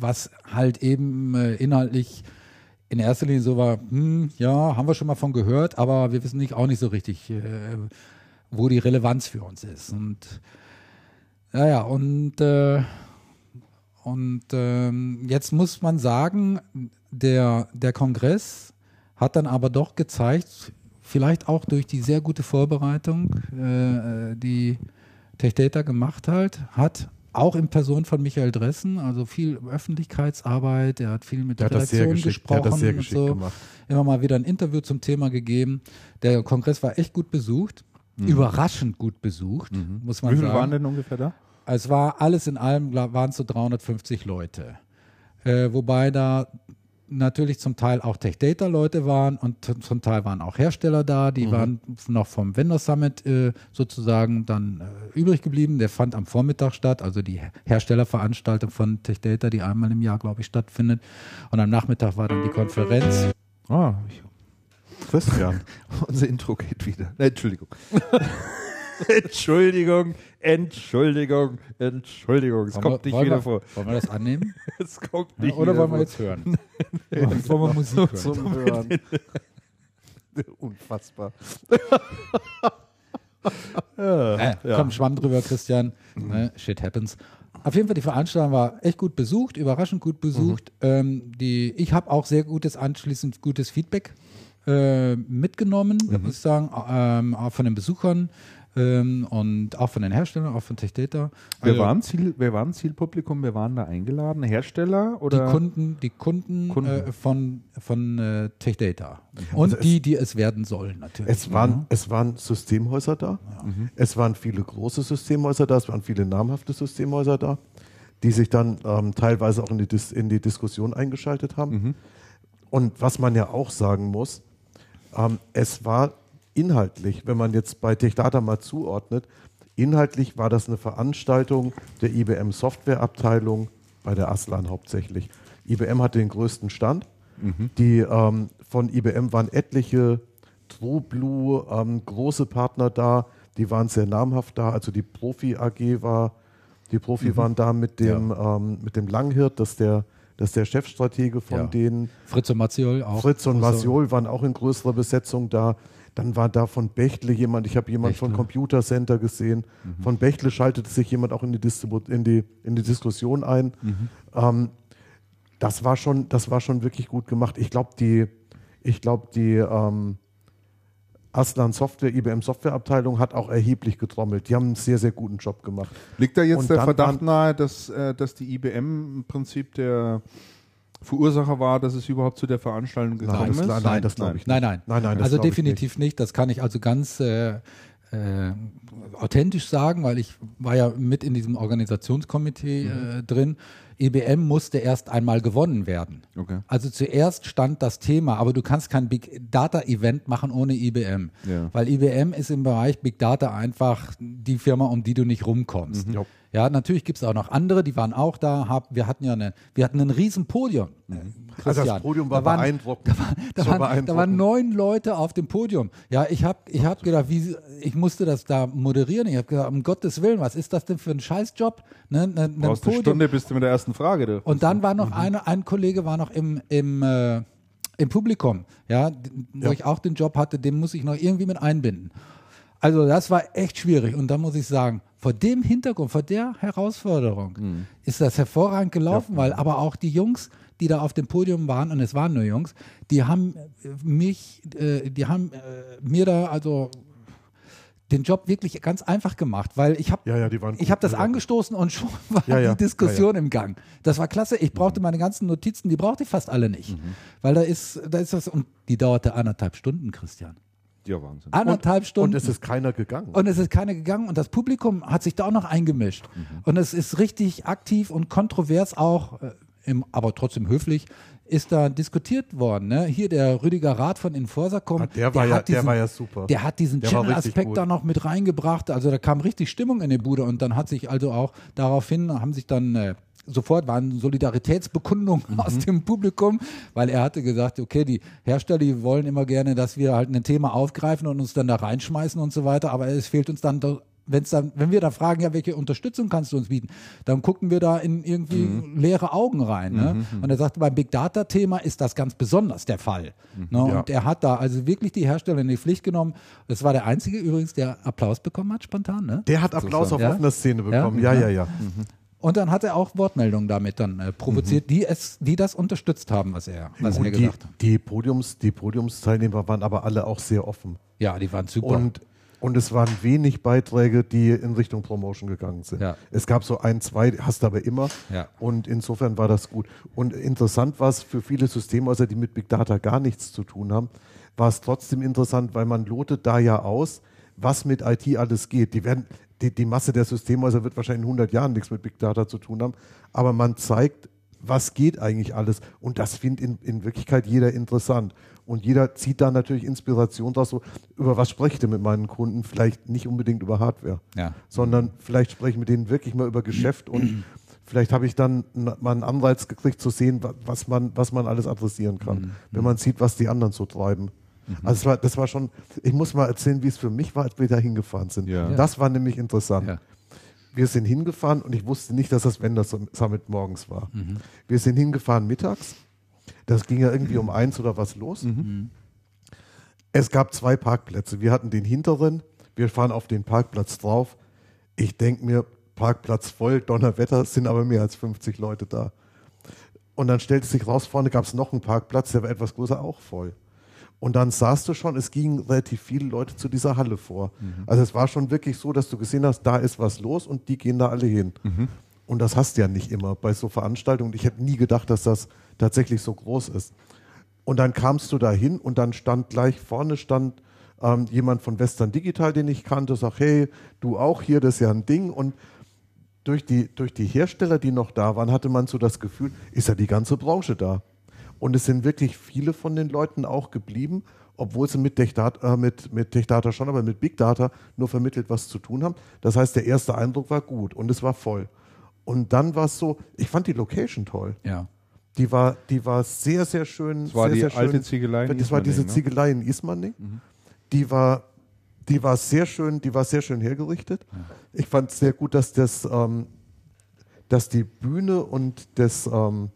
was halt eben äh, inhaltlich in erster Linie so war, hm, ja, haben wir schon mal von gehört, aber wir wissen nicht auch nicht so richtig, äh, wo die Relevanz für uns ist. Und ja, ja, und, äh, und ähm, jetzt muss man sagen, der, der Kongress hat dann aber doch gezeigt, vielleicht auch durch die sehr gute Vorbereitung, äh, äh, die Tech Data gemacht hat, hat auch in Person von Michael Dressen, also viel Öffentlichkeitsarbeit, er hat viel mit Der der hat das sehr Redaktion geschickt, der gesprochen hat das sehr und geschickt so gemacht. immer mal wieder ein Interview zum Thema gegeben. Der Kongress war echt gut besucht, überraschend gut besucht, muss man Wie viele sagen. waren denn ungefähr da? Es war alles in allem, waren es so 350 Leute. Äh, wobei da natürlich zum Teil auch Tech Data Leute waren und zum Teil waren auch Hersteller da, die waren noch vom Vendor Summit äh, sozusagen dann äh, übrig geblieben. Der fand am Vormittag statt, also die Herstellerveranstaltung von Tech Data, die einmal im Jahr, glaube ich, stattfindet. Und am Nachmittag war dann die Konferenz. Ah, ich, Christian. [LAUGHS] unser Intro geht wieder. Äh, Entschuldigung. [LAUGHS] Entschuldigung, Entschuldigung, Entschuldigung. Es Wollen kommt wir- nicht wieder wir, vor. Wollen wir das annehmen? [LAUGHS] Es kommt Ja, nicht oder wieder wollen wir vor. jetzt hören? [LAUGHS] wollen wir Musik hören? Zum Hören. [LAUGHS] Unfassbar. Äh, Komm, Schwamm drüber, Christian. Ne, shit happens. Auf jeden Fall, die Veranstaltung war echt gut besucht, überraschend gut besucht. Ähm, die, ich habe auch sehr gutes, anschließend gutes Feedback äh, mitgenommen, muss ich sagen, ähm, auch von den Besuchern ähm, und auch von den Herstellern, auch von Tech Data. Wer, Also, waren Ziel, wer waren Zielpublikum? Wer waren da eingeladen? Hersteller die oder? Kunden, die Kunden, Kunden. Äh, von, von äh, Tech Data. Und Also es- die, die es werden sollen, natürlich. Es waren, es waren Systemhäuser da. Es waren viele große Systemhäuser da. Es waren viele namhafte Systemhäuser da, die sich dann ähm, teilweise auch in die, Dis in die Diskussion eingeschaltet haben. Und was man ja auch sagen muss, ähm, es war inhaltlich, wenn man jetzt bei TechData mal zuordnet, inhaltlich war das eine Veranstaltung der IBM Softwareabteilung bei der Aslan hauptsächlich. IBM hatte den größten Stand. Die ähm, von IBM waren etliche True Blue ähm, große Partner da, die waren sehr namhaft da. Also die Profi AG war, die Profi waren da mit dem, ähm, mit dem Langhirt, das ist der, das ist der Chefstratege von Ja. denen. Fritz und Matziol auch. Fritz und Masiol waren auch in größerer Besetzung da. Dann war da von Bechtle jemand, ich habe jemand von. Computer Center gesehen. Von Bechtle schaltete sich jemand auch in die, Distribu in die, in die Diskussion ein. Ähm, das, war schon, das war schon wirklich gut gemacht. Ich glaube, die, ich glaub, die ähm, Aslan Software, IBM Softwareabteilung hat auch erheblich getrommelt. Die haben einen sehr, sehr guten Job gemacht. Liegt da jetzt Und der Verdacht nahe, dass, äh, dass die IBM im Prinzip der Verursacher war, dass es überhaupt zu der Veranstaltung gekommen das, ist? nein, nein, das glaube ich nicht. Nein, nein. Nein, nein, das also definitiv nicht. Das kann ich also ganz äh, äh, authentisch sagen, weil ich war ja mit in diesem Organisationskomitee äh, drin. IBM musste erst einmal gewonnen werden. Okay. Also zuerst stand das Thema, aber du kannst kein Big Data Event machen ohne IBM. Ja. Weil IBM ist im Bereich Big Data einfach die Firma, um die du nicht rumkommst. Ja. Ja, natürlich gibt es auch noch andere, die waren auch da. Hab, wir hatten ja eine, wir hatten ein riesen Podium. äh, Also das. Podium war Da waren- beeindruckend. Da, war, da, war waren, da waren beeindruckend. neun Leute auf dem Podium. Ja, ich habe ich hab gedacht, wie, ich musste das da moderieren. Ich habe gedacht, um Gottes Willen, was ist das denn für ein Scheißjob? Ne, ne, ein Brauchst eine Stunde bist du mit der ersten Frage da. Und dann war Mhm. noch eine, ein Kollege war noch im, im, äh, im Publikum, ja, wo Ja. ich auch den Job hatte, den muss ich noch irgendwie mit einbinden. Also das war echt schwierig und da muss ich sagen, vor dem Hintergrund, vor der Herausforderung Mhm. ist das hervorragend gelaufen, weil aber auch die Jungs, die da auf dem Podium waren, und es waren nur Jungs, die haben äh, mich, äh, die haben äh, mir da also den Job wirklich ganz einfach gemacht, weil ich habe Ja, ja, ich habe das angestoßen und [LAUGHS] schon war Ja, ja, die Diskussion im Gang. Das war klasse. Ich Mhm. brauchte meine ganzen Notizen, die brauchte ich fast alle nicht. Weil da ist, da ist das, und die dauerte anderthalb Stunden, Christian. Ja, Wahnsinn. Anderthalb Stunden. Und es ist keiner gegangen. Und es ist keiner gegangen und das Publikum hat sich da auch noch eingemischt. Mhm. Und es ist richtig aktiv und kontrovers auch, äh, im, aber trotzdem höflich, ist da diskutiert worden. Ne? Hier der Rüdiger Rath von Inforsacom. Ah, der war ja- hat der war ja super. Der hat diesen Der Channel-Aspekt da noch mit reingebracht. Also da kam richtig Stimmung in die Bude und dann hat sich also auch daraufhin, haben sich dann äh, sofort waren Solidaritätsbekundungen Mhm. aus dem Publikum, weil er hatte gesagt, okay, die Hersteller, die wollen immer gerne, dass wir halt ein Thema aufgreifen und uns dann da reinschmeißen und so weiter, aber es fehlt uns dann doch Wenn's dann, wenn wir da fragen, ja, welche Unterstützung kannst du uns bieten, dann gucken wir da in irgendwie Mhm. leere Augen rein. Ne? Und er sagte, beim Big Data-Thema ist das ganz besonders der Fall. Ne? Ja. Und er hat da also wirklich die Hersteller in die Pflicht genommen. Das war der einzige übrigens, der Applaus bekommen hat, spontan. Ne? Der hat Applaus auf Ja? offener Szene Ja? bekommen. Ja, ja, ja. Und dann hat er auch Wortmeldungen damit dann äh, provoziert, die es, die das unterstützt haben, was er, was er Und die, gesagt hat. die, Podiums, die Podiumsteilnehmer waren aber alle auch sehr offen. Ja, die waren super. Und, und es waren wenig Beiträge, die in Richtung Promotion gegangen sind. Ja. Es gab so ein, zwei, hast du aber immer. Ja. Und insofern war das gut. Und interessant war es für viele Systemhäuser, die mit Big Data gar nichts zu tun haben, war es trotzdem interessant, weil man lotet da ja aus, was mit IT alles geht. Die, werden, die, die Masse der Systemhäuser wird wahrscheinlich in 100 Jahren nichts mit Big Data zu tun haben, aber man zeigt, was geht eigentlich alles. Und das findet in, in Wirklichkeit jeder interessant. Und jeder zieht da natürlich Inspiration daraus, so, über was spreche ich denn mit meinen Kunden? Vielleicht nicht unbedingt über Hardware, Ja. sondern vielleicht spreche ich mit denen wirklich mal über Geschäft und vielleicht habe ich dann mal einen Anreiz gekriegt zu sehen, wa- was man, was man alles adressieren kann, wenn man sieht, was die anderen so treiben. Also es war, das war schon, ich muss mal erzählen, wie es für mich war, als wir da hingefahren sind. Ja. Das war nämlich interessant. Ja. Wir sind hingefahren und ich wusste nicht, dass das Vendor Summit morgens war. Mhm. Wir sind hingefahren mittags. Das ging ja irgendwie um eins oder was los. Mhm. Es gab zwei Parkplätze. Wir hatten den hinteren. Wir fahren auf den Parkplatz drauf. Ich denke mir, Parkplatz voll, Donnerwetter, es sind aber mehr als 50 Leute da. Und dann stellte sich raus, vorne gab es noch einen Parkplatz, der war etwas größer, auch voll. Und dann sahst du schon, es gingen relativ viele Leute zu dieser Halle vor. Also es war schon wirklich so, dass du gesehen hast, da ist was los und die gehen da alle hin. Und das hast du ja nicht immer bei so Veranstaltungen. Ich hätte nie gedacht, dass das tatsächlich so groß ist. Und dann kamst du da hin und dann stand gleich vorne stand ähm, jemand von Western Digital, den ich kannte, sag, hey, du auch hier, das ist ja ein Ding. Und durch die, durch die Hersteller, die noch da waren, hatte man so das Gefühl, ist ja die ganze Branche da. Und es sind wirklich viele von den Leuten auch geblieben, obwohl sie mit Tech Data, äh, mit, mit Tech Data schon, aber mit Big Data nur vermittelt was zu tun haben. Das heißt, der erste Eindruck war gut und es war voll. Und dann war es so, ich fand die Location toll. ja. Die war, die war sehr, sehr schön. Das war sehr, die sehr schön. alte Ziegelei in Das war diese ne? Ziegelei in Ismaning. Die war, die war sehr schön, die war sehr schön hergerichtet. Ich fand es sehr gut, dass das, ähm, dass die Bühne und das ähm,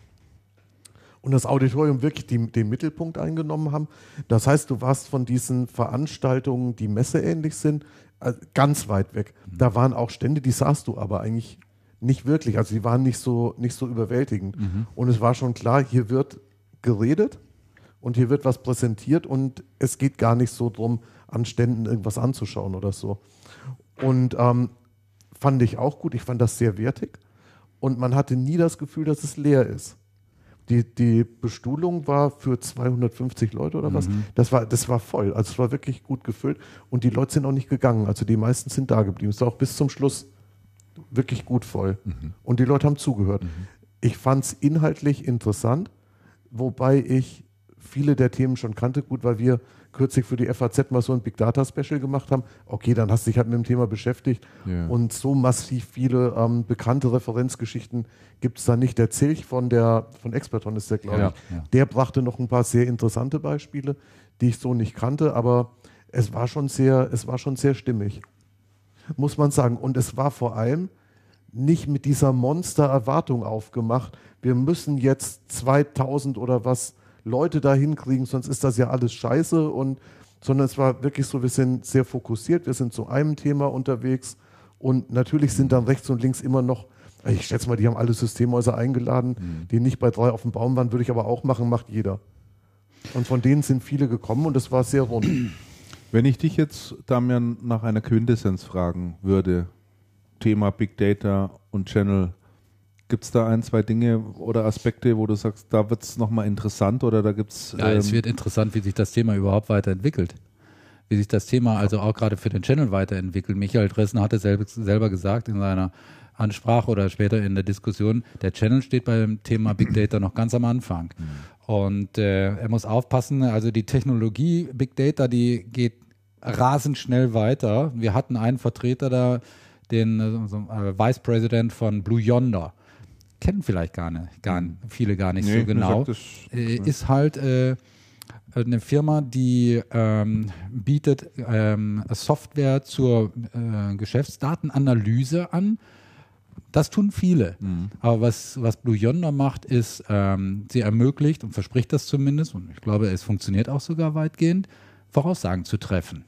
und das Auditorium wirklich die, den Mittelpunkt eingenommen haben. Das heißt, du warst von diesen Veranstaltungen, die messeähnlich sind, äh, ganz weit weg. Da waren auch Stände, die sahst du aber eigentlich nicht wirklich. Also die waren nicht so, nicht so überwältigend. Und es war schon klar, hier wird geredet und hier wird was präsentiert und es geht gar nicht so drum, an Ständen irgendwas anzuschauen oder so. Und ähm, fand ich auch gut. Ich fand das sehr wertig. Und man hatte nie das Gefühl, dass es leer ist. Die, die Bestuhlung war für 250 Leute oder was. Das, war, das war voll. Also es war wirklich gut gefüllt. Und die Leute sind auch nicht gegangen. Also die meisten sind da geblieben. Es war auch bis zum Schluss wirklich gut voll. Und die Leute haben zugehört. Ich fand es inhaltlich interessant, wobei ich viele der Themen schon kannte. Gut, weil wir kürzlich für die FAZ mal so ein Big Data Special gemacht haben. Okay, dann hast du dich halt mit dem Thema beschäftigt. Ja. Und so massiv viele ähm, bekannte Referenzgeschichten gibt es da nicht. Der Zilch von der von Experton ist der, glaube Ja. ich. Ja. Der brachte noch ein paar sehr interessante Beispiele, die ich so nicht kannte, aber es war schon sehr, es war schon sehr stimmig, muss man sagen. Und es war vor allem nicht mit dieser Monster-Erwartung aufgemacht. Wir müssen jetzt 2000 oder was Leute da hinkriegen, sonst ist das ja alles scheiße. Und, sondern es war wirklich so, wir sind sehr fokussiert, wir sind zu einem Thema unterwegs. Und natürlich sind dann rechts und links immer noch, ich schätze mal, die haben alle Systemhäuser eingeladen, die nicht bei drei auf dem Baum waren, würde ich aber auch machen, macht jeder. Und von denen sind viele gekommen und es war sehr rund. Wenn ich dich jetzt, Damian, nach einer Quintessenz fragen würde, Thema Big Data und Channel, gibt es da ein, zwei Dinge oder Aspekte, wo du sagst, da wird es nochmal interessant oder da gibt es. Ja, es wird interessant, wie sich das Thema überhaupt weiterentwickelt. Wie sich das Thema also auch gerade für den Channel weiterentwickelt. Michael Dressen hatte selber, selber gesagt in seiner Ansprache oder später in der Diskussion, der Channel steht beim Thema Big Data noch ganz am Anfang. Und äh, er muss aufpassen, also die Technologie Big Data, die geht rasend schnell weiter. Wir hatten einen Vertreter da, den äh, äh, Vice President von Blue Yonder. Kennen vielleicht gar nicht, gar, viele gar nicht Nee, so genau das äh, ist halt äh, eine Firma, die ähm, bietet ähm, Software zur äh, Geschäftsdatenanalyse an. Das tun viele. Aber was, was Blue Yonder macht, ist, ähm, sie ermöglicht und verspricht das zumindest, und ich glaube, es funktioniert auch sogar weitgehend, Voraussagen zu treffen.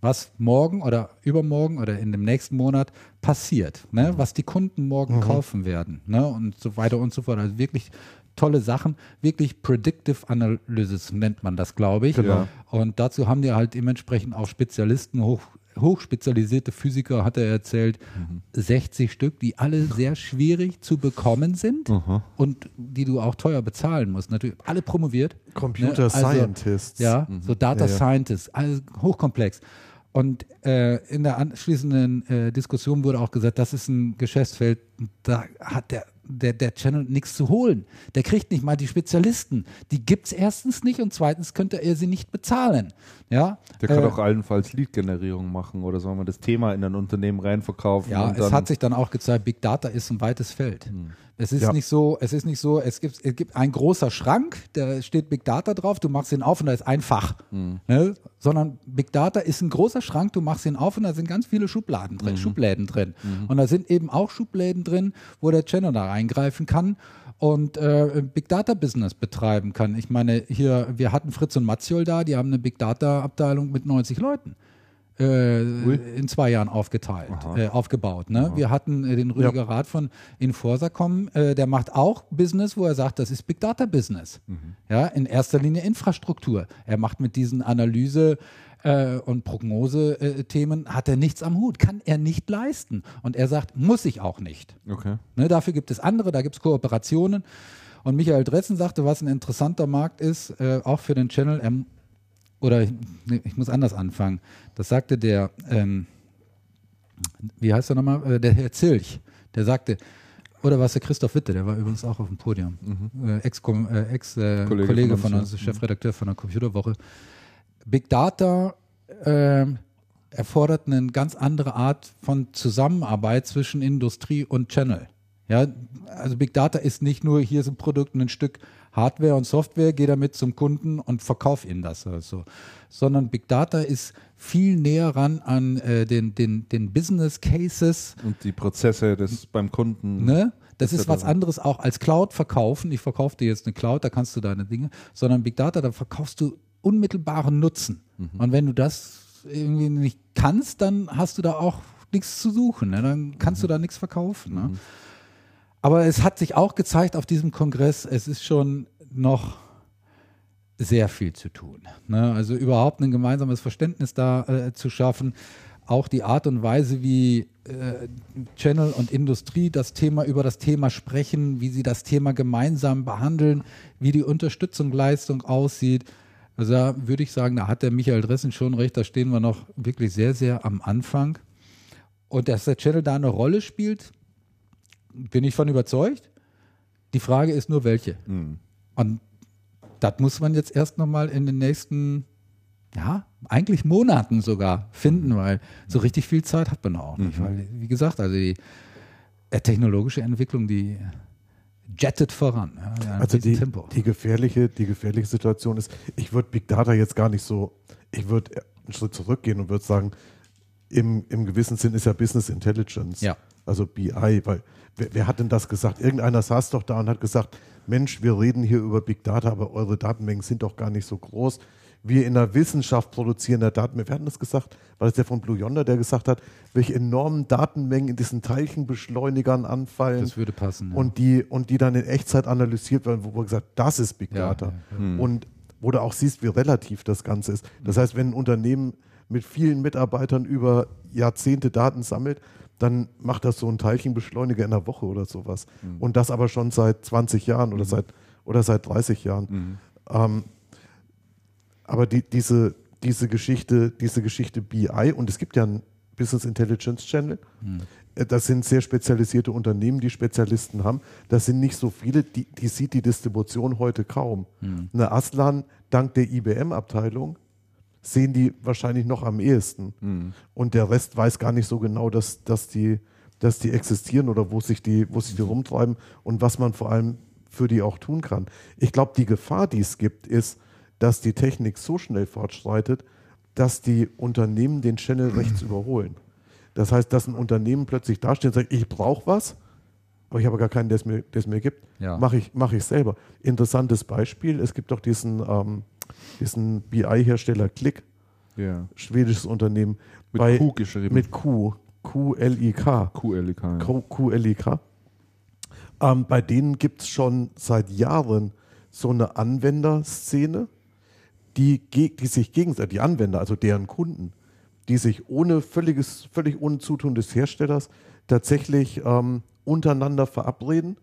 Was morgen oder übermorgen oder in dem nächsten Monat passiert, ne? was die Kunden morgen kaufen werden ne? und so weiter und so fort. Also wirklich tolle Sachen, wirklich Predictive Analysis nennt man das, glaube ich. Genau. Und dazu haben die halt dementsprechend auch Spezialisten, hoch, hochspezialisierte Physiker, hat er erzählt, 60 Stück, die alle sehr schwierig zu bekommen sind und die du auch teuer bezahlen musst. Natürlich alle promoviert. Computer Ne, also, Scientists. Ja, so Data Ja, ja. Scientists, alles hochkomplex. Und äh, in der anschließenden äh, Diskussion wurde auch gesagt, das ist ein Geschäftsfeld, da hat der, der, der Channel nichts zu holen. Der kriegt nicht mal die Spezialisten. Die gibt es erstens nicht und zweitens könnte er sie nicht bezahlen. Ja, Der kann Äh, auch allenfalls Lead-Generierung machen oder soll man das Thema in ein Unternehmen reinverkaufen. Ja, es hat sich dann auch gezeigt, Big Data ist ein weites Feld. Es ist Ja. nicht so, es ist nicht so, es gibt, es gibt ein großer Schrank, da steht Big Data drauf, du machst ihn auf und da ist ein Fach. Ne? Sondern Big Data ist ein großer Schrank, du machst ihn auf und da sind ganz viele Schubladen drin, Schubläden drin. Und da sind eben auch Schubläden drin, wo der Channel da reingreifen kann und äh, Big Data Business betreiben kann. Ich meine, hier, wir hatten Fritz und Matziol da, die haben eine Big Data Abteilung mit 90 Leuten äh, in zwei Jahren aufgeteilt, äh, aufgebaut. Ne? Wir hatten äh, den Rüdiger Rath von Inforsa kommen, äh, der macht auch Business, wo er sagt, das ist Big Data Business. Ja, in erster Linie Infrastruktur. Er macht mit diesen Analyse äh, und Prognose-Themen hat er nichts am Hut, kann er nicht leisten. Und er sagt, muss ich auch nicht. Okay. Ne, dafür gibt es andere, da gibt es Kooperationen. Und Michael Dretzen sagte, was ein interessanter Markt ist, äh, auch für den Channel, ähm, oder ich, ich muss anders anfangen. Das sagte der, ähm, wie heißt er nochmal, äh, der Herr Zilch, der sagte, oder was der Christoph Witte, der war übrigens auch auf dem Podium, äh, Ex-Kollege äh, Ex, äh, von von uns, uns, Chefredakteur von der Computerwoche. Big Data ähm, erfordert eine ganz andere Art von Zusammenarbeit zwischen Industrie und Channel. Ja, also Big Data ist nicht nur, hier ist ein Produkt und ein Stück Hardware und Software, geh damit zum Kunden und verkauf ihnen das oder so. Sondern Big Data ist viel näher ran an äh, den, den, den Business Cases, Und die Prozesse des beim Kunden. Ne? Das Ist was anderes auch als Cloud verkaufen. Ich verkaufe dir jetzt eine Cloud, da kannst du deine Dinge, sondern Big Data, da verkaufst du unmittelbaren Nutzen. Und wenn du das irgendwie nicht kannst, dann hast du da auch nichts zu suchen. Ne? Dann kannst du da nichts verkaufen. Ne? Aber es hat sich auch gezeigt auf diesem Kongress, es ist schon noch sehr viel zu tun. Ne? Also überhaupt ein gemeinsames Verständnis da äh, zu schaffen. auch die Art und Weise, wie äh, Channel und Industrie das Thema über das Thema sprechen, wie sie das Thema gemeinsam behandeln, wie die Unterstützungsleistung aussieht. Also da würde ich sagen, da hat der Michael Dressen schon recht, da stehen wir noch wirklich sehr, sehr am Anfang. Und dass der Channel da eine Rolle spielt, bin ich von überzeugt. Die Frage ist nur, welche. Und das muss man jetzt erst nochmal in den nächsten, ja, eigentlich Monaten sogar finden, weil so richtig viel Zeit hat man auch nicht. Weil, wie gesagt, also die äh, technologische Entwicklung, die jettet voran. Ja, Also die, Tempo. die, gefährliche, die gefährliche Situation ist, ich würde Big Data jetzt gar nicht so, ich würde einen Schritt zurückgehen und würde sagen, im, im gewissen Sinn ist ja Business Intelligence, Ja. also BI, weil wer, wer hat denn das gesagt? Irgendeiner saß doch da und hat gesagt, Mensch, wir reden hier über Big Data, aber eure Datenmengen sind doch gar nicht so groß. Wir in der Wissenschaft produzieren der Datenmengen. Wir hatten das gesagt, war das der von Blue Yonder, der gesagt hat, welche enormen Datenmengen in diesen Teilchenbeschleunigern anfallen Das würde passen. ja. und die und die dann in Echtzeit analysiert werden, wo wir gesagt, das ist Big Ja, Data. ja, Und wo du auch siehst, wie relativ das Ganze ist. Das heißt, wenn ein Unternehmen mit vielen Mitarbeitern über Jahrzehnte Daten sammelt, dann macht das so ein Teilchenbeschleuniger in einer Woche oder sowas. Und das aber schon seit 20 Jahren oder seit oder seit 30 Jahren. Ähm, aber die, diese, diese Geschichte, diese Geschichte BI, und es gibt ja einen Business Intelligence Channel, äh, das sind sehr spezialisierte Unternehmen, die Spezialisten haben. Das sind nicht so viele, die, die sieht die Distribution heute kaum. Eine Aslan, dank der IBM-Abteilung, sehen die wahrscheinlich noch am ehesten. Und der Rest weiß gar nicht so genau, dass, dass, die, dass die existieren oder wo sich die, wo sich die rumtreiben und was man vor allem für die auch tun kann. Ich glaube, die Gefahr, die es gibt, ist, dass die Technik so schnell fortschreitet, dass die Unternehmen den Channel [CLEARS THROAT] rechts überholen. Das heißt, dass ein Unternehmen plötzlich dasteht und sagt, ich brauche was, aber ich habe gar keinen, der es mir, der es mir gibt. Ja. Mache ich, mach ich selber. Interessantes Beispiel, es gibt doch diesen, ähm, diesen BI-Hersteller Click, Ja. schwedisches Unternehmen. Mit bei, Q geschrieben. Mit Q. Q-L-I-K. QLK. ja. QLIK. Ähm, bei denen gibt es schon seit Jahren so eine Anwenderszene, die, die sich gegenseitig, die Anwender, also deren Kunden, die sich ohne völliges, völlig ohne Zutun des Herstellers tatsächlich ähm, untereinander verabreden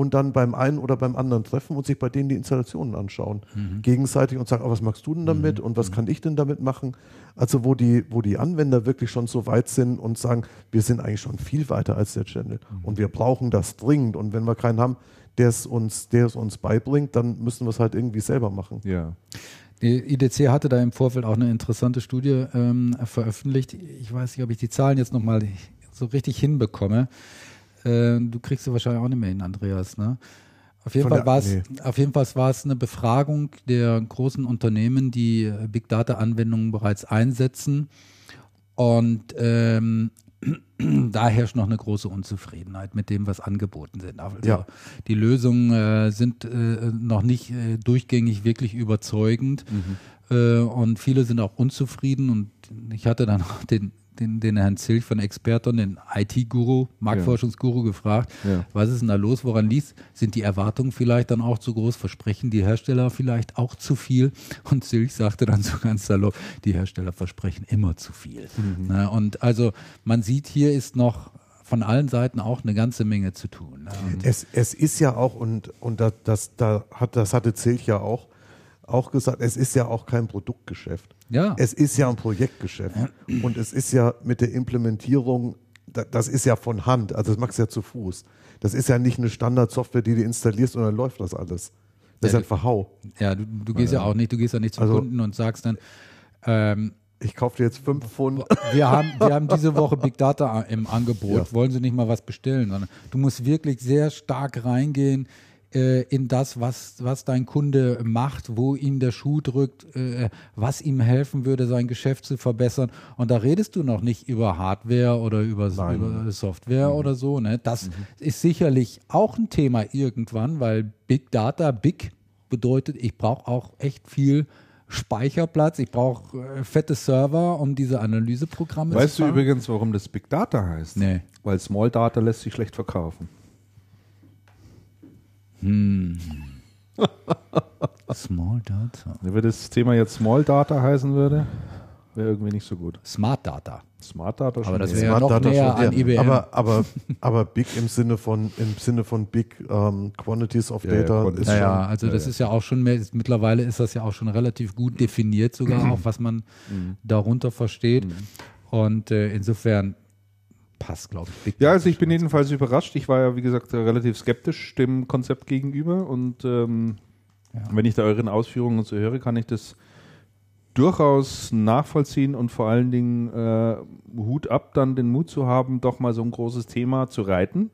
und dann beim einen oder beim anderen treffen und sich bei denen die Installationen anschauen. Gegenseitig und sagen, oh, was magst du denn damit und was kann ich denn damit machen? Also wo die, wo die Anwender wirklich schon so weit sind und sagen, wir sind eigentlich schon viel weiter als der Channel und wir brauchen das dringend und wenn wir keinen haben, der es uns, der es uns beibringt, dann müssen wir es halt irgendwie selber machen. ja. Die IDC hatte da im Vorfeld auch eine interessante Studie ähm, veröffentlicht. Ich weiß nicht, ob ich die Zahlen jetzt nochmal so richtig hinbekomme. Äh, du kriegst sie wahrscheinlich auch nicht mehr hin, Andreas. Ne? Auf jeden, Von Fall war es, nee. auf jeden Fall war es eine Befragung der großen Unternehmen, die äh, Big Data-Anwendungen bereits einsetzen. Und ähm, [CLEARS THROAT] da herrscht noch eine große Unzufriedenheit mit dem, was angeboten sind. Also Ja. Die Lösungen äh, sind äh, noch nicht äh, durchgängig wirklich überzeugend äh, und viele sind auch unzufrieden. Und ich hatte dann auch den, den, den Herrn Zilch von Experton, den IT-Guru, Marktforschungsguru, gefragt, Ja. was ist denn da los, woran liegt? Sind die Erwartungen vielleicht dann auch zu groß? Versprechen die Hersteller vielleicht auch zu viel? Und Zilch sagte dann so ganz salopp, die Hersteller versprechen immer zu viel. Na, und also man sieht, hier ist noch von allen Seiten auch eine ganze Menge zu tun. Es, es ist ja auch, und, und das, das, da hat, das hatte Zilch ja auch, auch gesagt, es ist ja auch kein Produktgeschäft. Ja. Es ist ja ein Projektgeschäft. Und es ist ja mit der Implementierung, da- das ist ja von Hand, also das machst du ja zu Fuß. Das ist ja nicht eine Standardsoftware, die du installierst und dann läuft das alles. Das ist Ja, ein Verhau. Ja, du, du gehst ja auch nicht, du gehst ja nicht zum Also- Kunden und sagst dann, ähm, Ich kaufe dir jetzt fünf Pfund. wir haben, wir haben diese Woche Big Data im Angebot, Ja. wollen Sie nicht mal was bestellen? Sondern du musst wirklich sehr stark reingehen äh, in das, was, was dein Kunde macht, wo ihm der Schuh drückt, äh, was ihm helfen würde, sein Geschäft zu verbessern. Und da redest du noch nicht über Hardware oder über, über Software oder so. Ne? Das ist sicherlich auch ein Thema irgendwann, weil Big Data, Big bedeutet, ich brauche auch echt viel Speicherplatz, ich brauche äh, fette Server, um diese Analyseprogramme Weißt zu du fahren. übrigens, warum das Big Data heißt? Nee. Weil Small Data lässt sich schlecht verkaufen. [LAUGHS] Small Data. Wenn das Thema jetzt Small Data heißen würde, Wäre irgendwie nicht so gut. Smart Data. Smart Data Aber das wäre ja noch Smart Data näher schon, an ja. IBM. Aber, aber, [LAUGHS] aber big im Sinne von, im Sinne von big ähm, quantities of Ja, ja, data Quantities. ist Ja, schon, ja, also das ist ja auch schon mehr, ist, mittlerweile ist das ja auch schon relativ gut definiert, sogar auch, was man darunter versteht. Und äh, insofern passt, glaube ich. Big Ja, also ich bin jedenfalls überrascht. Ich war ja, wie gesagt, relativ skeptisch dem Konzept gegenüber und ähm, Ja. wenn ich da euren Ausführungen so höre, kann ich das durchaus nachvollziehen und vor allen Dingen äh, Hut ab, dann den Mut zu haben, doch mal so ein großes Thema zu reiten.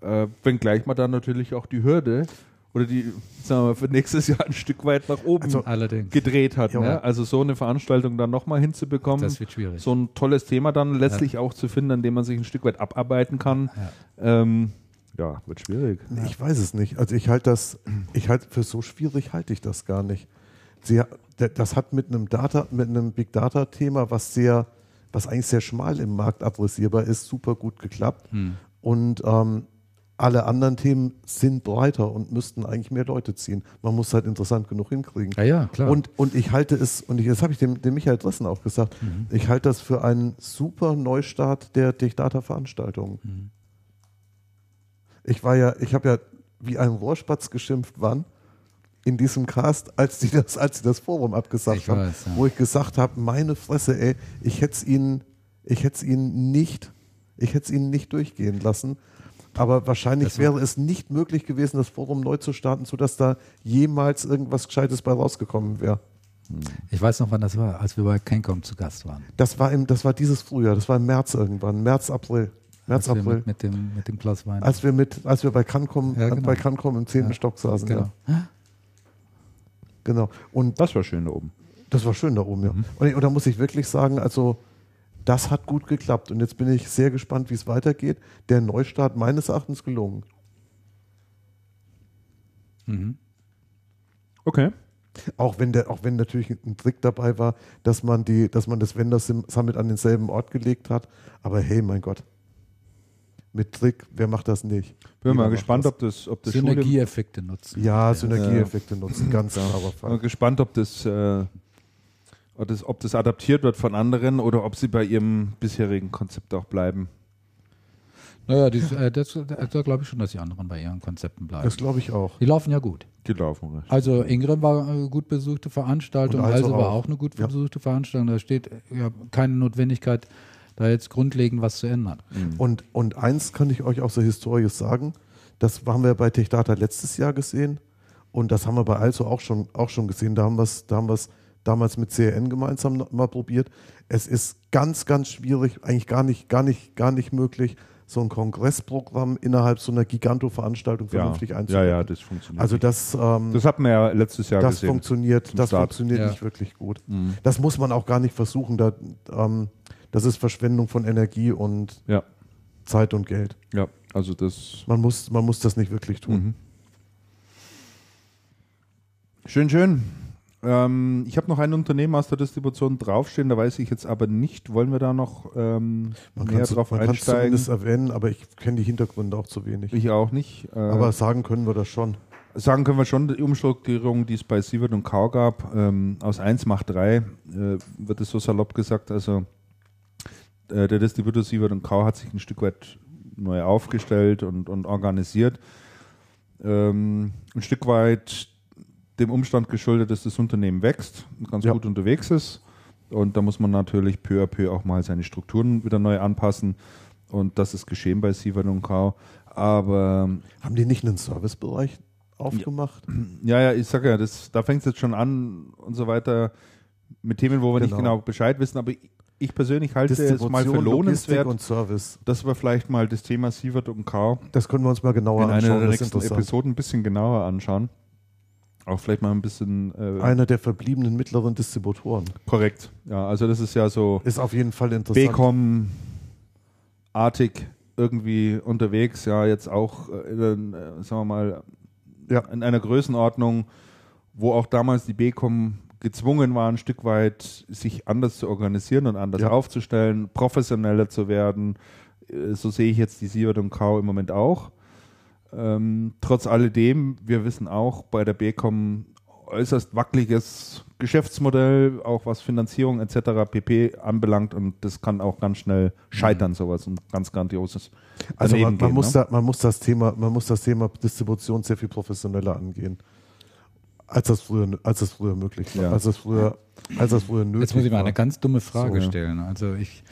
Äh, wenngleich man dann natürlich auch die Hürde oder die, sagen wir mal, für nächstes Jahr ein Stück weit nach oben Also, Allerdings. gedreht hat. Ja. Ne? Also so eine Veranstaltung dann nochmal hinzubekommen Das wird schwierig. so ein tolles Thema dann letztlich auch zu finden, an dem man sich ein Stück weit abarbeiten kann. Ja. Ähm, ja, wird schwierig. Ich weiß es nicht. Also ich halte das, ich halte für so schwierig halte ich das gar nicht. Sie, das hat mit einem Data, mit einem Big Data Thema, was sehr, was eigentlich sehr schmal im Markt adressierbar ist, super gut geklappt. Und ähm, alle anderen Themen sind breiter und müssten eigentlich mehr Leute ziehen. Man muss halt interessant genug hinkriegen. Ja, ja, klar. Und, und ich halte es, und ich, das habe ich dem, dem Michael Dressen auch gesagt, ich halte das für einen super Neustart der Data-Veranstaltungen. Ich war ja, ich habe ja wie ein Rohrspatz geschimpft, wann? In diesem Cast, als die das, als sie das Forum abgesagt Ich haben, weiß, ja. wo ich gesagt habe, meine Fresse, ey, ich hätte es ihnen, ich hätte es ihnen nicht, ich hätte es ihnen nicht durchgehen lassen. Aber wahrscheinlich Das wäre es nicht möglich gewesen, das Forum neu zu starten, sodass da jemals irgendwas Gescheites bei rausgekommen wäre. ich weiß noch, wann das war, als wir bei Cancom zu Gast waren. Das war im, das war dieses Frühjahr, das war im März irgendwann, März, April. März, als wir April. mit, mit, dem, mit dem Klaus Wein. als wir mit, als wir bei Cancom, Ja, genau. bei Cancom im zehnten Ja, Stock saßen, genau. ja. Genau. Und Das war schön da oben. das war schön da oben, Mhm. ja. Und, und da muss ich wirklich sagen, also das hat gut geklappt. Und jetzt bin ich sehr gespannt, wie es weitergeht. Der Neustart meines Erachtens gelungen. Mhm. Okay. Auch wenn der, auch wenn natürlich ein Trick dabei war, dass man die, dass man das Vendor Summit an denselben Ort gelegt hat. Aber hey, mein Gott. Mit Trick, wer macht das nicht? Bin Jeder mal gespannt, das. ob das, ob das Synergieeffekte nutzen. Ja, Synergieeffekte nutzen, ganz klarer bin mal gespannt, ob das, äh, ob das, ob das adaptiert wird von anderen oder ob sie bei ihrem bisherigen Konzept auch bleiben. Naja, die, äh, das, da glaube ich schon, dass die anderen bei ihren Konzepten bleiben. Das glaube ich auch. Die laufen ja gut. Die laufen recht. Also Ingrid war eine gut besuchte Veranstaltung, Und also also war auch. auch eine gut Ja. besuchte Veranstaltung. Da steht äh, ja keine Notwendigkeit, da jetzt grundlegend was zu ändern. Und, und eins kann ich euch aus der Historie sagen, das haben wir bei TechData letztes Jahr gesehen und das haben wir bei Also auch schon, auch schon gesehen. Da haben wir es da haben wir's damals mit CRN gemeinsam noch mal probiert. Es ist ganz, ganz schwierig, eigentlich gar nicht, gar nicht, gar nicht möglich, so ein Kongressprogramm innerhalb so einer Giganto-Veranstaltung Ja. vernünftig ja, einzubauen. ja, das funktioniert. Also nicht. das, ähm, das hat man ja letztes Jahr das gesehen. funktioniert, das Start. funktioniert Ja. nicht wirklich gut. Das muss man auch gar nicht versuchen. Da, ähm, das ist Verschwendung von Energie und Ja, Zeit und Geld. ja, also das. Man muss, man muss das nicht wirklich tun. Mhm. Schön, schön. Ähm, ich habe noch ein Unternehmen aus der Distribution draufstehen, da weiß ich jetzt aber nicht, wollen wir da noch ähm, Man kann drauf man einsteigen? zumindest erwähnen, aber ich kenne die Hintergründe auch zu wenig. Ich auch nicht. Äh, aber sagen können wir das schon. sagen können wir schon, die Umstrukturierung, die es bei Sievert und Kau gab, ähm, aus 1 macht 3, äh, wird es so salopp gesagt. Also äh, der Distributor Sievert und Kau hat sich ein Stück weit neu aufgestellt und, und organisiert. Ähm, ein Stück weit dem Umstand geschuldet, dass das Unternehmen wächst und ganz Ja. gut unterwegs ist. Und da muss man natürlich peu à peu auch mal seine Strukturen wieder neu anpassen. Und das ist geschehen bei Sievert und Kau. Aber Haben die nicht einen Servicebereich aufgemacht? ja, ja, ich sage ja, das, da fängt es jetzt schon an und so weiter mit Themen, wo wir nicht Genau. genau Bescheid wissen. Aber ich, ich persönlich halte es mal für lohnenswert, und Service. dass wir vielleicht mal das Thema Sievert und Kau Das können wir uns mal genauer in einer anschauen. der Das ist nächsten. Episoden ein bisschen genauer anschauen. Auch vielleicht mal ein bisschen äh, Einer der verbliebenen mittleren Distributoren. korrekt. Ja, also das ist ja so Ist auf jeden Fall interessant. Becom-artig irgendwie unterwegs. Ja, jetzt auch äh, in, äh, sagen wir mal Ja. in einer Größenordnung, wo auch damals die Becom gezwungen war, ein Stück weit sich anders zu organisieren und anders Ja. aufzustellen, professioneller zu werden. Äh, So sehe ich jetzt die Sievert und Kau im Moment auch. Ähm, trotz alledem, wir wissen auch, bei der Becom äußerst wackeliges Geschäftsmodell, auch was Finanzierung etc. pp. anbelangt und das kann auch ganz schnell scheitern, sowas und ganz grandioses. Also man, man, gehen, muss ne? da, man, muss das Thema, man muss das Thema Distribution sehr viel professioneller angehen, als das früher, als das früher möglich war. Ja. Als das früher, als das früher nötig Jetzt muss ich mal war. eine ganz dumme Frage So, ja. stellen. Also ich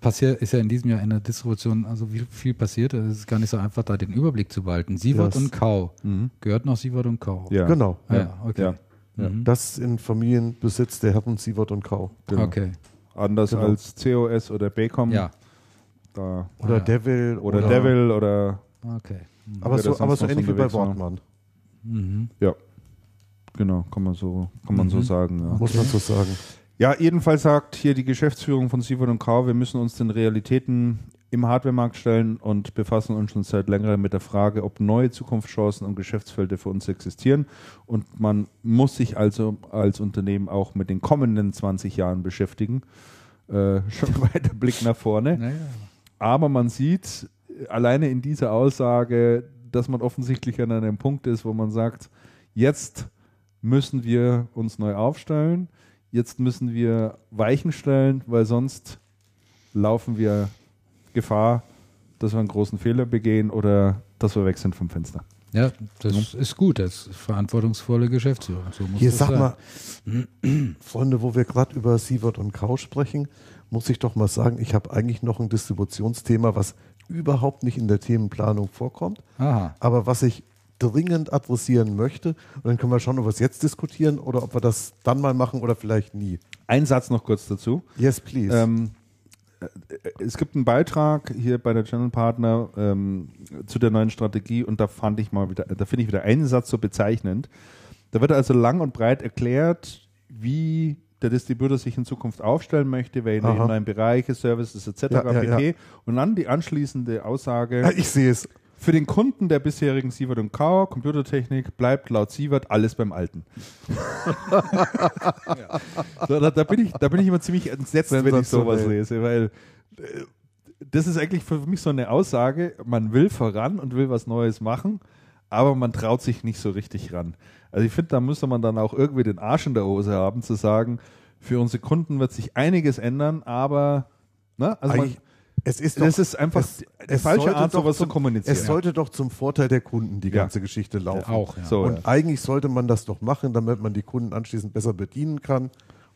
passiert ist ja in diesem Jahr in der Distribution also wie viel passiert. Es ist gar nicht so einfach, da den Überblick zu behalten. Sievert Das- und Kau. Mhm. Gehört noch Sievert und Kau. Ja. Genau. Ah, Ja. ja, okay. Ja. Ja. Mhm. Das ist in Familienbesitz der Herren Sievert und Kau. Genau. Okay. Anders Genau. als COS oder Bacom. Ja. Da, Oder Ah, ja. Devil. oder Devil oder Okay. Mhm. Aber so, aber so ähnlich wie bei. Wortmann, Mhm. ja. Genau, kann man so, kann man so Mhm. sagen. Ja. muss man so sagen. Ja, jedenfalls sagt hier die Geschäftsführung von und Kau, wir müssen uns den Realitäten im Hardwaremarkt stellen und befassen uns schon seit längerem mit der Frage, ob neue Zukunftschancen und Geschäftsfelder für uns existieren. Und man muss sich also als Unternehmen auch mit den kommenden 20 Jahren beschäftigen. Äh, [LAUGHS] schon weiter Blick nach vorne. Naja. Aber man sieht alleine in dieser Aussage, dass man offensichtlich an einem Punkt ist, wo man sagt, jetzt müssen wir uns neu aufstellen, jetzt müssen wir Weichen stellen, weil sonst laufen wir Gefahr, dass wir einen großen Fehler begehen oder dass wir weg sind vom Fenster. Ja, das ist gut. Das ist verantwortungsvolle Geschäftsführung. So muss Hier das sag sein. mal, [CLEARS THROAT] Freunde, wo wir gerade über Sievert und Kau sprechen, muss ich doch mal sagen, ich habe eigentlich noch ein Distributionsthema, was überhaupt nicht in der Themenplanung vorkommt, Aha. aber was ich dringend adressieren möchte. Und dann können wir schauen, ob wir es jetzt diskutieren oder ob wir das dann mal machen oder vielleicht nie. Ein Satz noch kurz dazu. Yes, please. Ähm, äh, es gibt einen Beitrag hier bei der Channel Partner ähm, zu der neuen Strategie und da fand ich mal wieder, da finde ich wieder einen Satz so bezeichnend. Da wird also lang und breit erklärt, wie der Distributor sich in Zukunft aufstellen möchte, welche neuen Bereiche, Services etc. Ja, ja, pp. ja. Und dann die anschließende Aussage. Ja, ich sehe es. Für den Kunden der bisherigen Sievert und Kau Computertechnik bleibt laut Sievert alles beim Alten. [LAUGHS] so, da, da, bin ich, da bin ich immer ziemlich entsetzt, wenn ich sowas lese, weil äh, das ist eigentlich für mich so eine Aussage, man will voran und will was Neues machen, aber man traut sich nicht so richtig ran. Also ich finde, da müsste man dann auch irgendwie den Arsch in der Hose haben, zu sagen, für unsere Kunden wird sich einiges ändern, aber ne, also man, es ist doch, das ist einfach es- es falsche sollte Art, doch sowas zu zum- kommunizieren. Es sollte doch zum Vorteil der Kunden die Ja. ganze Geschichte laufen. Auch, ja. So, Und ja. eigentlich sollte man das doch machen, damit man die Kunden anschließend besser bedienen kann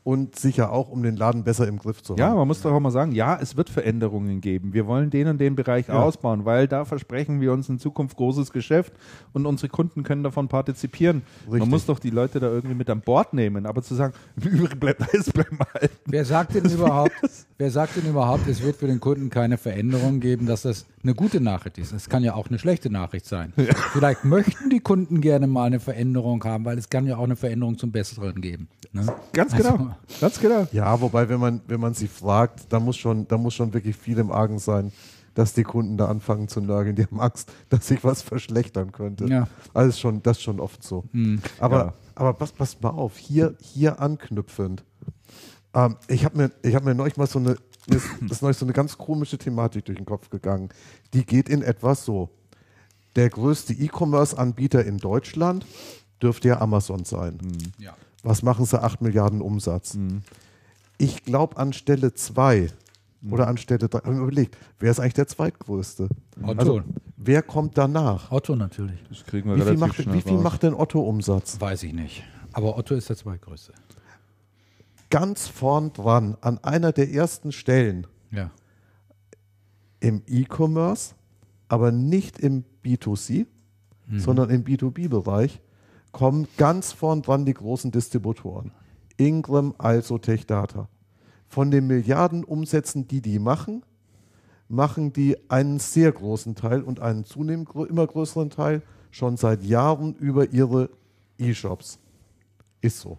und sicher auch, um den Laden besser im Griff zu Ja, haben. man muss doch auch mal sagen, ja, es wird Veränderungen geben. Wir wollen den und den Bereich Ja. ausbauen, weil da versprechen wir uns in Zukunft großes Geschäft und unsere Kunden können davon partizipieren. Man Richtig. muss doch die Leute da irgendwie mit an Bord nehmen, aber zu sagen, [LAUGHS] im Übrigen bleibt alles beim Alten. Wer sagt denn überhaupt, [LAUGHS] wer sagt denn überhaupt, es wird für den Kunden keine Veränderung geben, dass das eine gute Nachricht ist? Es kann ja auch eine schlechte Nachricht sein. Vielleicht möchten die Kunden gerne mal eine Veränderung haben, weil es kann ja auch eine Veränderung zum Besseren geben. Ne? Ganz Also- genau, ganz genau. Ja, wobei, wenn man, wenn man sie fragt, da muss, schon, da muss schon wirklich viel im Argen sein, dass die Kunden da anfangen zu nörgeln. Die haben Angst, [LAUGHS] dass sich was verschlechtern könnte. Ja. Also ist schon, das ist schon oft so. Aber, Ja. aber pass, pass mal auf, hier, hier anknüpfend. Ähm, ich habe mir, ich hab mir neulich mal so eine, das ist neulich so eine ganz komische Thematik durch den Kopf gegangen. Die geht in etwas so. Der größte E-Commerce-Anbieter in Deutschland dürfte ja Amazon sein. Ja. Was machen sie? 8 Milliarden Umsatz. Ich glaube an Stelle 2 oder an Stelle 3, habe ich mir überlegt, wer ist eigentlich der zweitgrößte? Otto. Also, wer kommt danach? Otto natürlich. Das kriegen wir Wie viel, relativ macht, wie viel raus. macht denn Otto Umsatz? Weiß ich nicht. Aber Otto ist der zweitgrößte. Ganz vorn dran, an einer der ersten Stellen Ja. im E-Commerce, aber nicht im B2C, sondern im B2B-Bereich, kommen ganz vorn dran die großen Distributoren. Ingram, also Tech Data. Von den Milliarden Umsätzen, die die machen, machen die einen sehr großen Teil und einen zunehmend immer größeren Teil schon seit Jahren über ihre E-Shops. Ist so.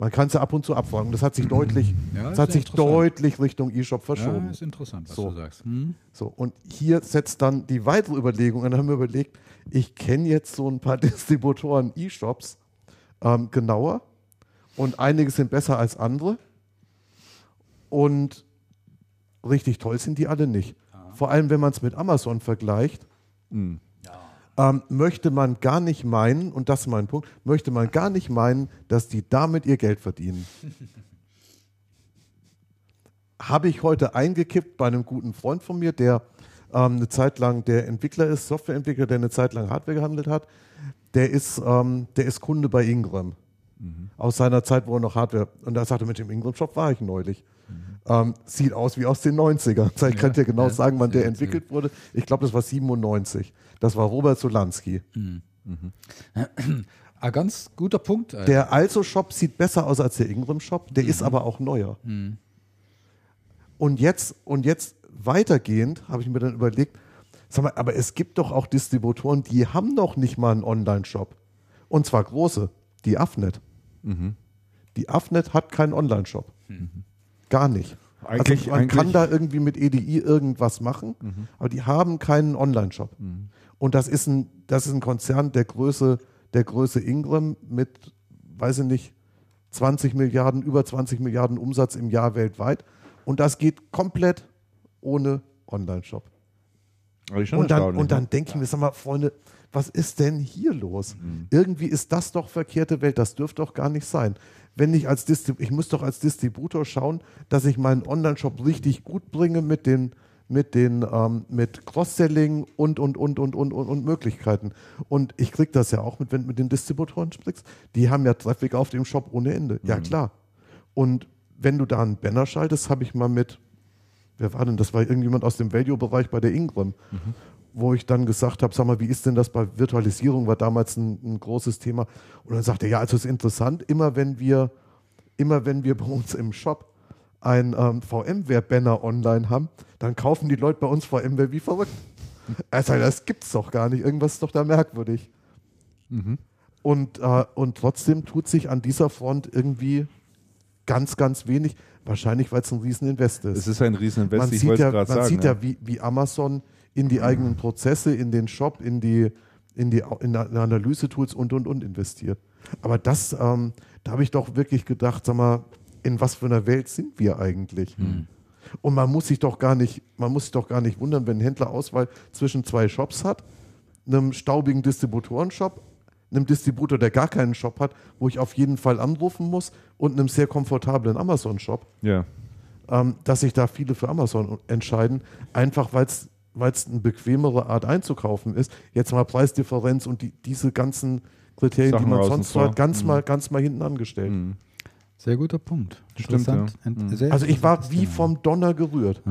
Man kann es ja ab und zu abfragen. Das hat sich [CLEARS THROAT] deutlich, Ja, das hat sich deutlich Richtung E-Shop ja, verschoben. ist interessant, was So. du sagst. Hm? So, und hier setzt dann die weitere Überlegung an. Dann haben wir überlegt, ich kenne jetzt so ein paar [LAUGHS] Distributoren E-Shops ähm, genauer und einige sind besser als andere. Und richtig toll sind die alle nicht. Vor allem, wenn man es mit Amazon vergleicht. Mhm. ähm, möchte man gar nicht meinen, und das ist mein Punkt, möchte man gar nicht meinen, dass die damit ihr Geld verdienen. [LAUGHS] Habe ich heute eingekippt bei einem guten Freund von mir, der ähm, eine Zeit lang der Entwickler ist, Softwareentwickler, der eine Zeit lang Hardware gehandelt hat. Der ist, ähm, der ist Kunde bei Ingram. Aus seiner Zeit, wo er noch Hardware. Und da sagte er, mit dem Ingram-Shop war ich neulich. Ähm, sieht aus wie aus den 90ern. [LAUGHS] Ich kann dir genau ja, sagen, wann der sehr, entwickelt wurde. Ich glaube, das war 97. Das war Robert Solanski. [CLEARS THROAT] Ah, ganz guter Punkt. Alter. Der Also-Shop sieht besser aus als der Ingram-Shop, der Mhm. ist aber auch neuer. Und jetzt, und jetzt weitergehend habe ich mir dann überlegt, sag mal, aber es gibt doch auch Distributoren, die haben noch nicht mal einen Online-Shop. Und zwar große, die Afnet. Mhm. Die Afnet hat keinen Online-Shop. Gar nicht. Eigentlich- also man eigentlich- kann da irgendwie mit EDI irgendwas machen, aber die haben keinen Online-Shop. Und das ist ein, das ist ein Konzern der Größe, der Größe Ingram mit, weiß ich nicht, 20 Milliarden, über 20 Milliarden Umsatz im Jahr weltweit. Und das geht komplett ohne Online-Shop. Und dann, und dann ne? denke ich mir, sag mal, Freunde, was ist denn hier los? Irgendwie ist das doch verkehrte Welt, das dürfte doch gar nicht sein. Wenn ich als Distrib ich muss doch als Distributor schauen, dass ich meinen Online-Shop richtig gut bringe mit den mit den ähm, mit Cross-Selling und und und und und und und Möglichkeiten. Und ich kriege das ja auch mit, wenn du mit den Distributoren sprichst. Die haben ja Traffic auf dem Shop ohne Ende. Ja klar. Und wenn du da einen Banner schaltest, habe ich mal mit wer war denn? Das war irgendjemand aus dem Value-Bereich bei der Ingram, wo ich dann gesagt habe, sag mal, wie ist denn das bei Virtualisierung? War damals ein, ein großes Thema. Und dann sagte er, ja, also es ist interessant, immer wenn wir, immer wenn wir bei uns im Shop ein ähm, VMware-Banner online haben, dann kaufen die Leute bei uns VMware wie verrückt. Er sagt, das gibt's doch gar nicht. Irgendwas ist doch da merkwürdig. Und, äh, und trotzdem tut sich an dieser Front irgendwie ganz, ganz wenig. Wahrscheinlich, weil es ein Rieseninvest ist Es ist ein Rieseninvest, man ich sieht ja, man sagen. sieht ja, wie, wie Amazon in die eigenen Prozesse, in den Shop, in die, in die in Analyse-Tools und und und investiert. Aber das, ähm, da habe ich doch wirklich gedacht, sag mal, in was für einer Welt sind wir eigentlich? Und man muss sich doch gar nicht, man muss sich doch gar nicht wundern, wenn ein Händler Auswahl zwischen zwei Shops hat, einem staubigen Distributorenshop, einem Distributor, der gar keinen Shop hat, wo ich auf jeden Fall anrufen muss, und einem sehr komfortablen Amazon-Shop ja. ähm, dass sich da viele für Amazon entscheiden, einfach weil es eine bequemere Art einzukaufen ist. Jetzt mal Preisdifferenz und die, diese ganzen Kriterien, Sachen die man sonst hat, ganz, mal, ganz mal hinten angestellt. Sehr guter Punkt. Stimmt. Ent- sehr Also ich war wie vom Donner gerührt.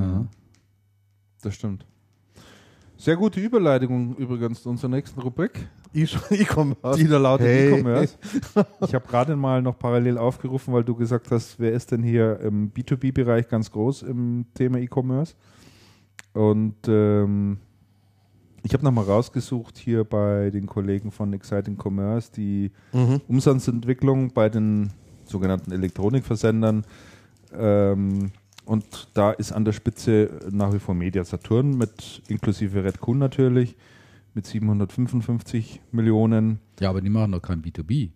Das stimmt. Sehr gute Überleitung übrigens zu unserer nächsten Rubrik. [LAUGHS] E-Commerce. Die da lautet Hey. E-Commerce. Ich habe gerade mal noch parallel aufgerufen, weil du gesagt hast, wer ist denn hier im B2B-Bereich ganz groß im Thema E-Commerce? Und ähm, ich habe nochmal rausgesucht hier bei den Kollegen von Exciting Commerce die Mhm. Umsatzentwicklung bei den sogenannten Elektronikversendern. Ähm, und da ist an der Spitze nach wie vor Media Saturn mit inklusive Redcon natürlich mit 755 Millionen. Ja, aber die machen doch kein B2B.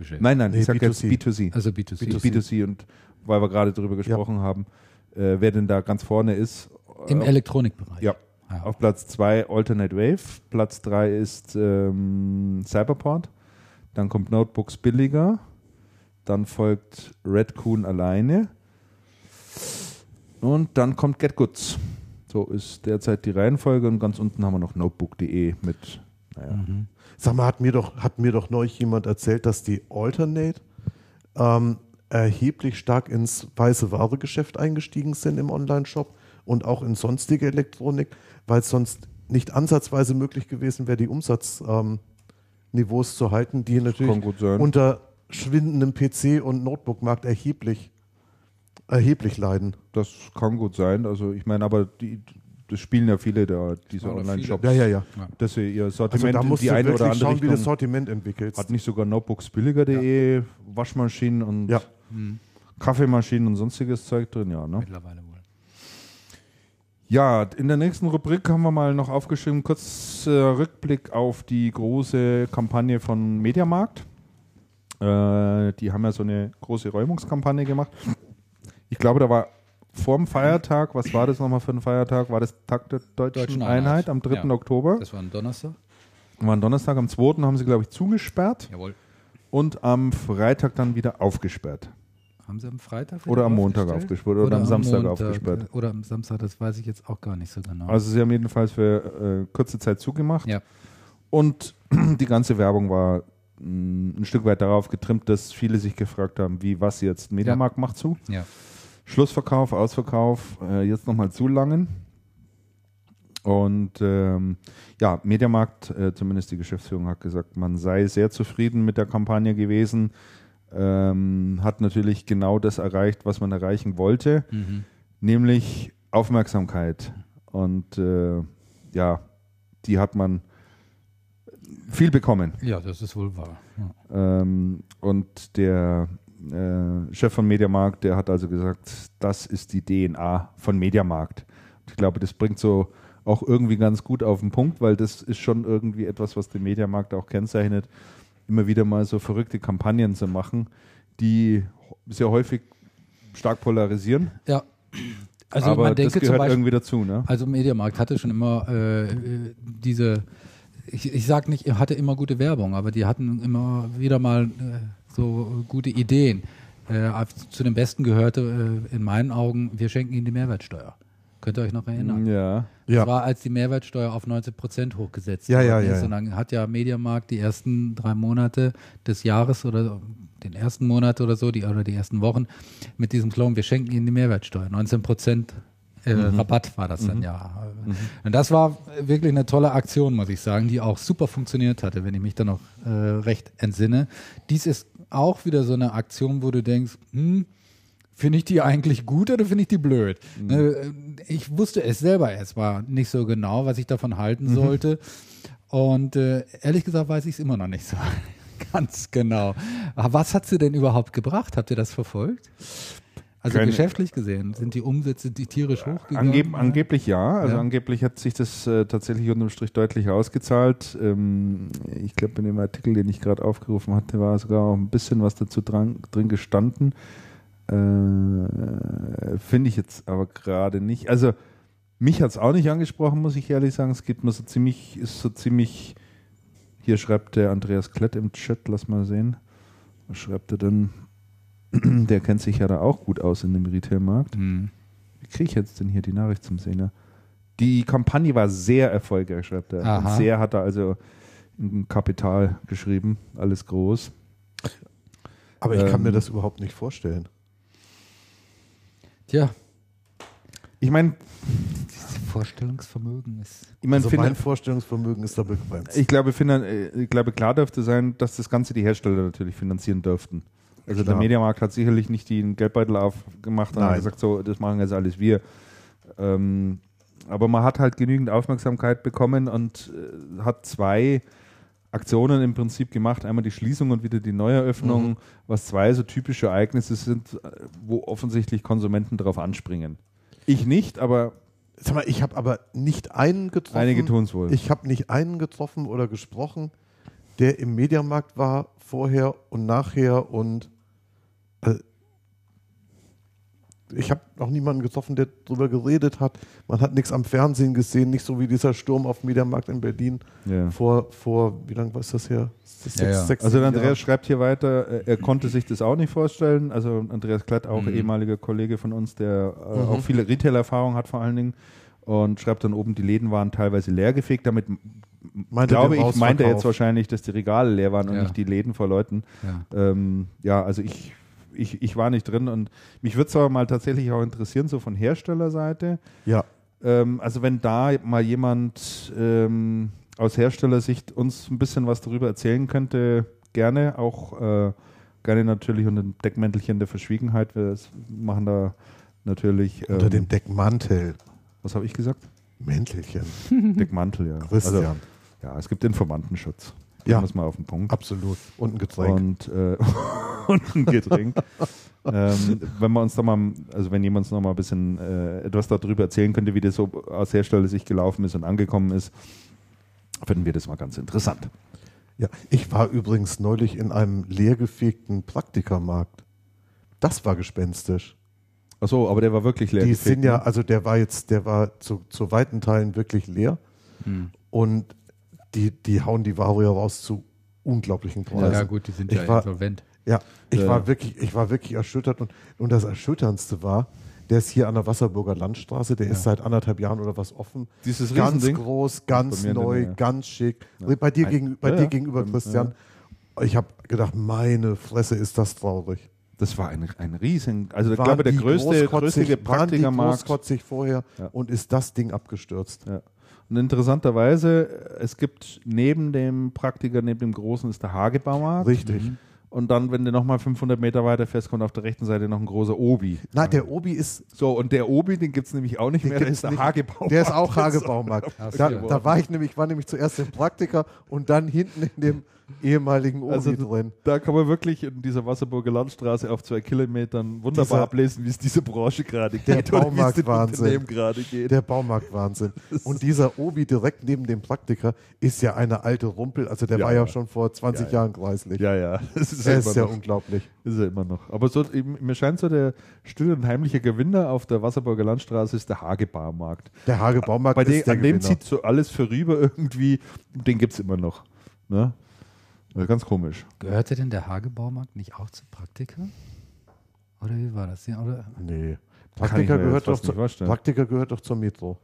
-Geschäft. Nein, nein, Nee, ich sage jetzt B2C. B2C. Also B2C. B2C. B2C und weil wir gerade darüber gesprochen haben, äh, wer denn da ganz vorne ist. Im Äh, Elektronikbereich. ja. Ja. Auf Platz 2 Alternate Wave, Platz 3 ist ähm, Cyberport, dann kommt Notebooks billiger, dann folgt Redcoon alleine und dann kommt GetGoods. So ist derzeit die Reihenfolge und ganz unten haben wir noch notebook.de mit, naja, Sag mal, hat mir doch, hat mir doch neulich jemand erzählt, dass die Alternate ähm, erheblich stark ins weiße Ware-Geschäft eingestiegen sind im Online-Shop und auch in sonstige Elektronik, weil es sonst nicht ansatzweise möglich gewesen wäre, die Umsatzniveaus ähm, zu halten, die natürlich unter schwindendem PC- und Notebook-Markt erheblich, erheblich leiden. das kann gut sein. Also ich meine, aber die, das spielen ja viele da, diese Oder Online-Shops. Ja, ja, ja. dass sie ihr Also Sortiment da in musst die du eine oder andere schauen, wie das Sortiment entwickelt. hat nicht sogar notebooksbilliger.de, Waschmaschinen und Ja. Kaffeemaschinen und sonstiges Zeug drin, ja. Ne? Mittlerweile wohl. Ja, in der nächsten Rubrik haben wir mal noch aufgeschrieben, kurz äh, Rückblick auf die große Kampagne von Mediamarkt. Äh, die haben ja so eine große Räumungskampagne gemacht. Ich glaube, da war vorm Feiertag, was war das nochmal für ein Feiertag? War das Tag der Deutschen, Deutschen Einheit, Einheit, am 3. ja. Oktober? Das war ein Donnerstag. War ein Donnerstag, am 2. haben sie, glaube ich, zugesperrt Jawohl. und am Freitag dann wieder aufgesperrt. Haben sie am Freitag Oder am Montag aufgesperrt oder am Samstag aufgesperrt. Oder am Samstag, das weiß ich jetzt auch gar nicht so genau. Also sie haben jedenfalls für äh, kurze Zeit zugemacht. ja. Und [CLEARS THROAT] die ganze Werbung war mh, ein Stück weit darauf getrimmt, dass viele sich gefragt haben, wie was jetzt Mediamarkt macht zu. Ja. Schlussverkauf, Ausverkauf, äh, jetzt nochmal zulangen. Und ähm, ja, Mediamarkt, äh, zumindest die Geschäftsführung hat gesagt, man sei sehr zufrieden mit der Kampagne gewesen. Ähm, hat natürlich genau das erreicht, was man erreichen wollte, Mhm. nämlich Aufmerksamkeit. Und äh, ja, die hat man viel bekommen. ja, das ist wohl wahr. Ja. Ähm, und der äh, Chef von Mediamarkt, der hat also gesagt, das ist die DNA von Mediamarkt. Ich glaube, das bringt so auch irgendwie ganz gut auf den Punkt, weil das ist schon irgendwie etwas, was den Mediamarkt auch kennzeichnet, immer wieder mal so verrückte Kampagnen zu machen, die sehr häufig stark polarisieren. ja. Also aber man denke das zum gehört Beispiel, irgendwie dazu, ne? Also Mediamarkt hatte schon immer äh, äh, diese, ich, ich sag nicht, er hatte immer gute Werbung, aber die hatten immer wieder mal äh, so gute Ideen. Äh, zu den besten gehörte äh, in meinen Augen, wir schenken ihnen die Mehrwertsteuer. Könnt ihr euch noch erinnern? Ja. Ja. Das war, als die Mehrwertsteuer auf 19 Prozent hochgesetzt Ja, ja, ja, ist. ja. Und dann hat ja Mediamarkt die ersten drei Monate des Jahres oder den ersten Monat oder so, die, oder die ersten Wochen mit diesem Slogan, wir schenken Ihnen die Mehrwertsteuer. 19 Prozent äh, Mhm. Rabatt war das dann ja. Und das war wirklich eine tolle Aktion, muss ich sagen, die auch super funktioniert hatte, wenn ich mich da noch äh, recht entsinne. Dies ist auch wieder so eine Aktion, wo du denkst, hm, Finde ich die eigentlich gut oder finde ich die blöd? Ne, Ich wusste es selber erstmal nicht so genau, was ich davon halten sollte. Und äh, ehrlich gesagt weiß ich es immer noch nicht so [LAUGHS] ganz genau. Aber was hat sie denn überhaupt gebracht? Habt ihr das verfolgt? Also Keine- geschäftlich gesehen, sind die Umsätze die tierisch hochgegangen? Angeb angeblich ja. Also Ja. angeblich hat sich das äh, tatsächlich unterm Strich deutlich ausgezahlt. Ähm, ich glaube, in dem Artikel, den ich gerade aufgerufen hatte, war sogar auch ein bisschen was dazu dran, drin gestanden. Äh, Finde ich jetzt aber gerade nicht. Also mich hat es auch nicht angesprochen, muss ich ehrlich sagen. Es geht mir so ziemlich, ist so ziemlich. Hier schreibt der Andreas Klett im Chat, lass mal sehen. Was schreibt er denn? [CLEARS THROAT] Der kennt sich ja da auch gut aus in dem Retailmarkt. Hm. Wie kriege ich jetzt denn hier die Nachricht zum ja? Die Kampagne war sehr erfolgreich, schreibt er. Aha. Und sehr hat er also ein Kapital geschrieben, alles groß. Aber ich kann Ähm. mir das überhaupt nicht vorstellen. Tja, Ich meine, dieses Vorstellungsvermögen ist. ich, mein, Also mein Vorstellungsvermögen ist da begrenzt. ich, glaube, äh, ich glaube, klar dürfte sein, dass das Ganze die Hersteller natürlich finanzieren dürften. Also der Klar. Mediamarkt hat sicherlich nicht den Geldbeutel aufgemacht und Nein. gesagt, so, das machen jetzt alles wir. Ähm, aber man hat halt genügend Aufmerksamkeit bekommen und äh, hat zwei Aktionen im Prinzip gemacht. Einmal die Schließung und wieder die Neueröffnung, Mhm. was zwei so typische Ereignisse sind, äh, wo offensichtlich Konsumenten darauf anspringen. Ich nicht, aber Sag mal, ich habe aber nicht einen getroffen. einige tun es wohl. Ich habe nicht einen getroffen oder gesprochen, der im Mediamarkt war vorher und nachher und äh, ich habe noch niemanden getroffen, der darüber geredet hat. Man hat nichts am Fernsehen gesehen, nicht so wie dieser Sturm auf dem Mediamarkt in Berlin ja. vor, vor wie lange war es das her? Das Ja, ja. Also Andreas Jahre. schreibt hier weiter, äh, er konnte sich das auch nicht vorstellen. Also Andreas Klett, auch Mhm. ehemaliger Kollege von uns, der äh, Mhm. auch viele Retail-Erfahrung hat vor allen Dingen. Und schreibt dann oben, die Läden waren teilweise leergefegt. Damit m- Meinte glaube ich, meint er jetzt wahrscheinlich, dass die Regale leer waren und Ja. nicht die Läden vor Leuten. Ja. Ähm, ja, also ich, ich, ich war nicht drin und mich würde es aber mal tatsächlich auch interessieren, so von Herstellerseite. Ja, Ähm, also wenn da mal jemand ähm, aus Herstellersicht uns ein bisschen was darüber erzählen könnte, gerne, auch äh, gerne natürlich unter dem Deckmäntelchen der Verschwiegenheit. Wir machen da natürlich. unter ähm, dem Deckmantel. was habe ich gesagt? Mäntelchen. [LAUGHS] Deckmantel, ja. Christian. Also, ja, es gibt Informantenschutz. Ja. Ja. muss man auf den Punkt. Absolut. Und ein Getränk. Und, äh, [LAUGHS] und ein Getränk. ähm, wenn wir uns da mal, also wenn jemand uns noch mal ein bisschen äh, etwas darüber erzählen könnte, wie das so aus Hersteller sich gelaufen ist und angekommen ist, finden wir das mal ganz interessant. Ja, ich war übrigens neulich in einem leergefegten Praktikermarkt. Das war gespenstisch. Achso, aber der war wirklich leer. Die gefegt, sind ja, ne? also der war jetzt, der war zu, zu weiten Teilen wirklich leer. Hm. Und die, die hauen die ja raus zu unglaublichen Preisen. Ja, gut, die sind Ich ja war- insolvent. Ja, ich Ja. war wirklich, ich war wirklich erschüttert und, und das Erschütterndste war, der ist hier an der Wasserburger Landstraße, der ist seit anderthalb Jahren oder was offen. Dieses ganz Riesending? groß, ganz neu, Nähe. ganz schick. Bei dir, gegen, bei Ja, dir ja. gegenüber, Ähm, Christian. Ich habe gedacht, meine Fresse, ist das traurig. Das war ein, ein riesen, also ich glaube der größte, größte waren die Praktikermarkt. großkotzig vorher Ja. und ist das Ding abgestürzt. Ja. Und interessanterweise, es gibt neben dem Praktiker, neben dem großen, ist der Hagebaumarkt. Richtig. Und dann, wenn du nochmal 500 Meter weiter fährst, kommt auf der rechten Seite noch ein großer Obi. Na, der Obi ist, So, und der Obi, den gibt es nämlich auch nicht mehr, der ist der nicht. Hagebaumarkt. der ist auch [LAUGHS] Hagebaumarkt. Da, da war ich nämlich, war nämlich zuerst im Praktiker und dann hinten in dem ehemaligen Obi Also, drin. Da kann man wirklich in dieser Wasserburger Landstraße auf zwei Kilometern wunderbar Dieser- ablesen, wie es dieser Branche gerade Der geht dem Baumarktwahnsinn. Der Baumarktwahnsinn. [LAUGHS] Und dieser Obi direkt neben dem Praktiker ist ja eine alte Rumpel. Also der Ja, war ja ja. schon vor 20 Ja, ja. Jahren greislich. ja, ja, [LAUGHS] das ist, ja ist ja noch. unglaublich. Ist er immer noch. Aber so, mir scheint so, der stille und heimliche Gewinner auf der Wasserburger Landstraße ist der Hagebaumarkt. Der Hage Baumarkt Bei dem, ist der an dem Gewinner. zieht so alles vorüber irgendwie. Den gibt es immer noch. Ne? Ja, ganz komisch. Gehörte denn der Hagebaumarkt nicht auch zu Praktika? Oder wie war das? Ja, oder? Nee. Mir gehört, doch zu. Praktiker gehört doch zur Metro.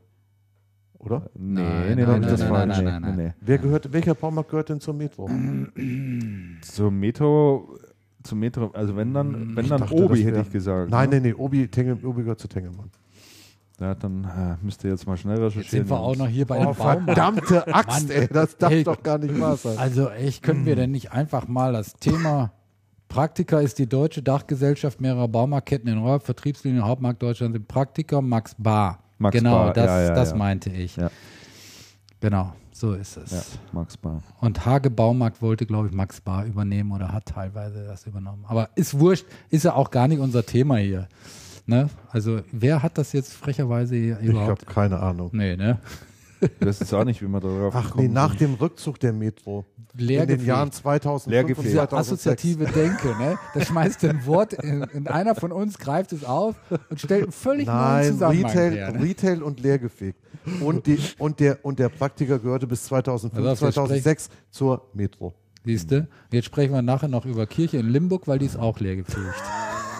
Oder? Nee, Nein, nee, nein, das nein, war nein, nee, nein, nein, nee, nee. Wer gehört, welcher Baumarkt gehört denn zur [CLEARS THROAT] Metro? Zur Metro, zum Metro, also wenn dann, wenn Ich dann dachte, Obi, das hätte ich gesagt. Nein, ne? nee, nee, Obi, Tengel, Obi gehört zu Tengelmann. Ja, dann äh, müsst ihr jetzt mal schnell recherchieren. Jetzt sind wir auch noch hier bei Oh, verdammte Axt, Mann. ey, das darf Ey. doch gar nicht wahr sein. Also echt, können wir denn nicht einfach mal das Thema Praktika ist die deutsche Dachgesellschaft mehrerer Baumarktketten in Europa, Vertriebslinien Hauptmarkt Deutschland sind Praktika, Max Bar. Max genau, Bar, das, ja, ja, das ja. meinte ich. Ja. Genau, so ist es. Ja, Max Bar. Und Hage Baumarkt wollte, glaube ich, Max Bar übernehmen oder hat teilweise das übernommen. Aber ist wurscht, ist ja auch gar nicht unser Thema hier. Ne? Also, wer hat das jetzt frecherweise hier Ich habe überhaupt? keine Ahnung. Nee, ne? Das ist auch nicht, wie man darauf Ach nee, nach dem Rückzug der Metro in den. Jahren 2005 und Leergefegt. Diese 2006. assoziative Denke, ne? Da schmeißt ein Wort, in, in einer von uns greift es auf und stellt einen völlig neuen Nein, Zusammenhang Retail, her. Ne? Retail und leergefegt. Und, die, und, der, und der Praktiker gehörte bis 2005, Also, wir 2006 zur Metro. Siehst du? Jetzt sprechen wir nachher noch über Kirche in Limburg, weil die ist auch leergefegt.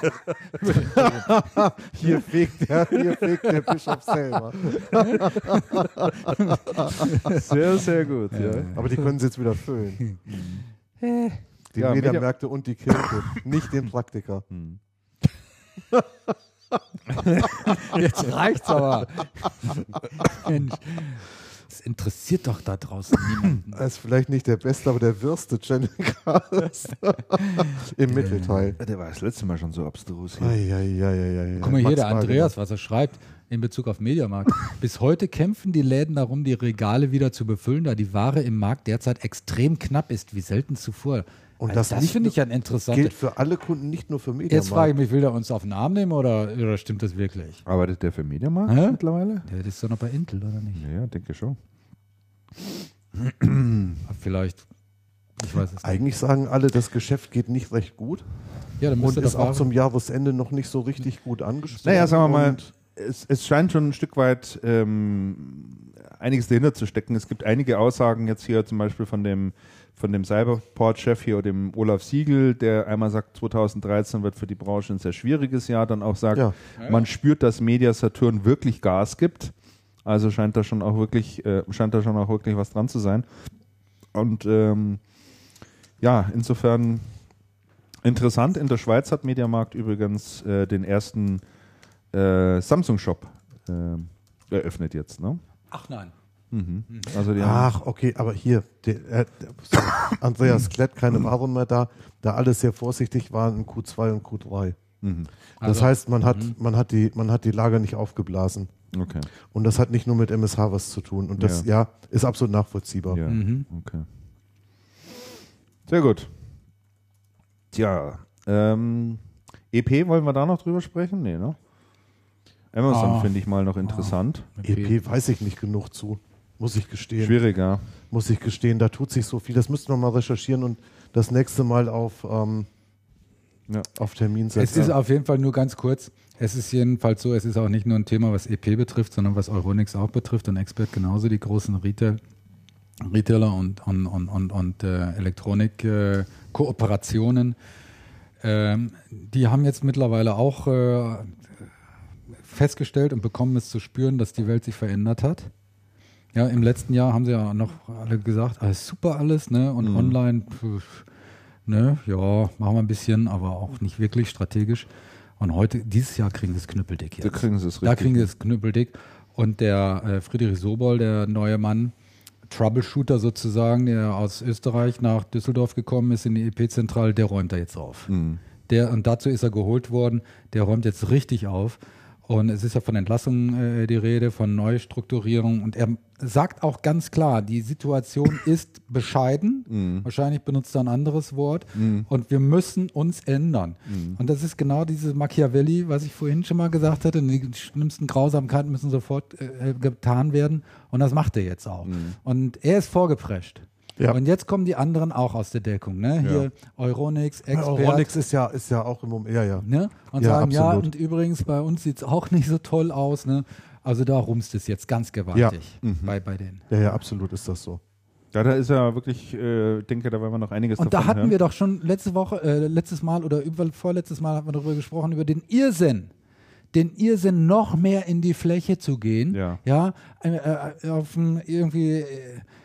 [LAUGHS] Hier fegt der, hier fegt der Bischof selber. [LAUGHS] Sehr, sehr gut. Ja. Aber die können sie jetzt wieder füllen. [LAUGHS] Die Ja, Mediamärkte und die Kirche, nicht den Praktiker. Jetzt reicht's aber. Mensch, das interessiert doch da draußen [LAUGHS] niemanden. Das ist vielleicht nicht der beste, aber der wirste Channelcast [LAUGHS] im Mittelteil. Der war das letzte Mal schon so abstrus hier. Eieieiei. Guck mal hier, der. Andreas, was er schreibt in Bezug auf Mediamarkt. [LAUGHS] Bis heute kämpfen die Läden darum, die Regale wieder zu befüllen, da die Ware im Markt derzeit extrem knapp ist, wie selten zuvor. Und Also das das finde ich ja ein gilt für alle Kunden, nicht nur für Mediamarkt. Jetzt frage ich mich, will der uns auf den Arm nehmen oder, oder stimmt das wirklich? Arbeitet der für Mediamarkt Hä? mittlerweile? Der ist doch noch bei Intel, oder nicht? Ja, denke schon. Vielleicht. Ich weiß es nicht. Eigentlich sagen alle, das Geschäft geht nicht recht gut Ja, dann und ist auch zum Jahresende noch nicht so richtig gut angesprochen. Naja, sagen wir mal, es, es scheint schon ein Stück weit ähm, einiges dahinter zu stecken. Es gibt einige Aussagen jetzt hier zum Beispiel von dem, von dem Cyberport-Chef hier, dem Olaf Siegel, der einmal sagt, 2013 wird für die Branche ein sehr schwieriges Jahr, dann auch sagt, Ja. man spürt, dass Media Saturn wirklich Gas gibt. Also scheint da schon auch wirklich, äh, scheint da schon auch wirklich was dran zu sein. Und ähm, ja, insofern interessant. In der Schweiz hat Mediamarkt übrigens äh, den ersten äh, Samsung-Shop äh, eröffnet jetzt. Ne? Ach nein. Mhm. Also die haben, Ach, okay, aber hier, der, äh, Andreas Klett, keine Ware mehr da, da alles sehr vorsichtig waren in Q2 und Q3. mhm. Das Also- heißt, man hat, man, hat die, man hat die Lager nicht aufgeblasen. okay. Und das hat nicht nur mit MSH was zu tun. Und das, ja, ist absolut nachvollziehbar. Ja, Mhm. okay. Sehr gut. Tja, ähm, EP wollen wir da noch drüber sprechen? Nee, ne? Amazon Ah. finde ich mal noch interessant. EP weiß ich nicht genug zu, muss ich gestehen. Schwieriger. Muss ich gestehen, da tut sich so viel. Das müssten wir mal recherchieren und das nächste Mal auf, ähm, Ja. auf Termin Es setzen. ist auf jeden Fall nur ganz kurz. Es ist jedenfalls so, es ist auch nicht nur ein Thema, was EP betrifft, sondern was Euronix auch betrifft und Expert genauso, die großen Retail. Retailer und, und, und, und, und äh, Elektronik-Kooperationen. Ähm, die haben jetzt mittlerweile auch äh, festgestellt und bekommen es zu spüren, dass die Welt sich verändert hat. Ja, im letzten Jahr haben sie ja noch alle gesagt, alles super alles, ne? Und Mhm. online, pf, ne, ja, machen wir ein bisschen, aber auch nicht wirklich strategisch. Und heute, dieses Jahr kriegen sie es knüppeldick jetzt. Da kriegen sie es Da richtig. kriegen sie es knüppeldick. Und der äh, Friedrich Sobol, der neue Mann, Troubleshooter sozusagen, der aus Österreich nach Düsseldorf gekommen ist in die EP-Zentrale, der räumt da jetzt auf. Mhm. Der, und dazu ist er geholt worden, der räumt jetzt richtig auf. Und es ist ja von Entlassungen äh, die Rede, von Neustrukturierung. Und er sagt auch ganz klar, die Situation [COUGHS] ist bescheiden. Mhm. Wahrscheinlich benutzt er ein anderes Wort. Und wir müssen uns ändern. Mhm. Und das ist genau diese Machiavelli, was ich vorhin schon mal gesagt hatte. Die schlimmsten Grausamkeiten müssen sofort äh, getan werden. Und das macht er jetzt auch. Mhm. Und er ist vorgeprescht. Ja. Und jetzt kommen die anderen auch aus der Deckung. Ne? Hier Euronix, Expert. Euronics ist ja, ist ja auch im Moment, ja, ja. Ne? Und Ja, sagen, ja, absolut. und übrigens, bei uns sieht es auch [LAUGHS] nicht so toll aus. Ne? Also da rumst es jetzt ganz gewaltig Mhm. bei, bei denen. Ja, ja, absolut ist das so. Ja, da ist ja wirklich, äh, denke, da werden wir noch einiges Und da hatten hören. wir doch schon letzte Woche, äh, letztes Mal oder über, vorletztes Mal haben wir darüber gesprochen, über den Irrsinn. Den Irrsinn noch mehr in die Fläche zu gehen. Ja. Ja, äh, äh, auf ein, irgendwie äh,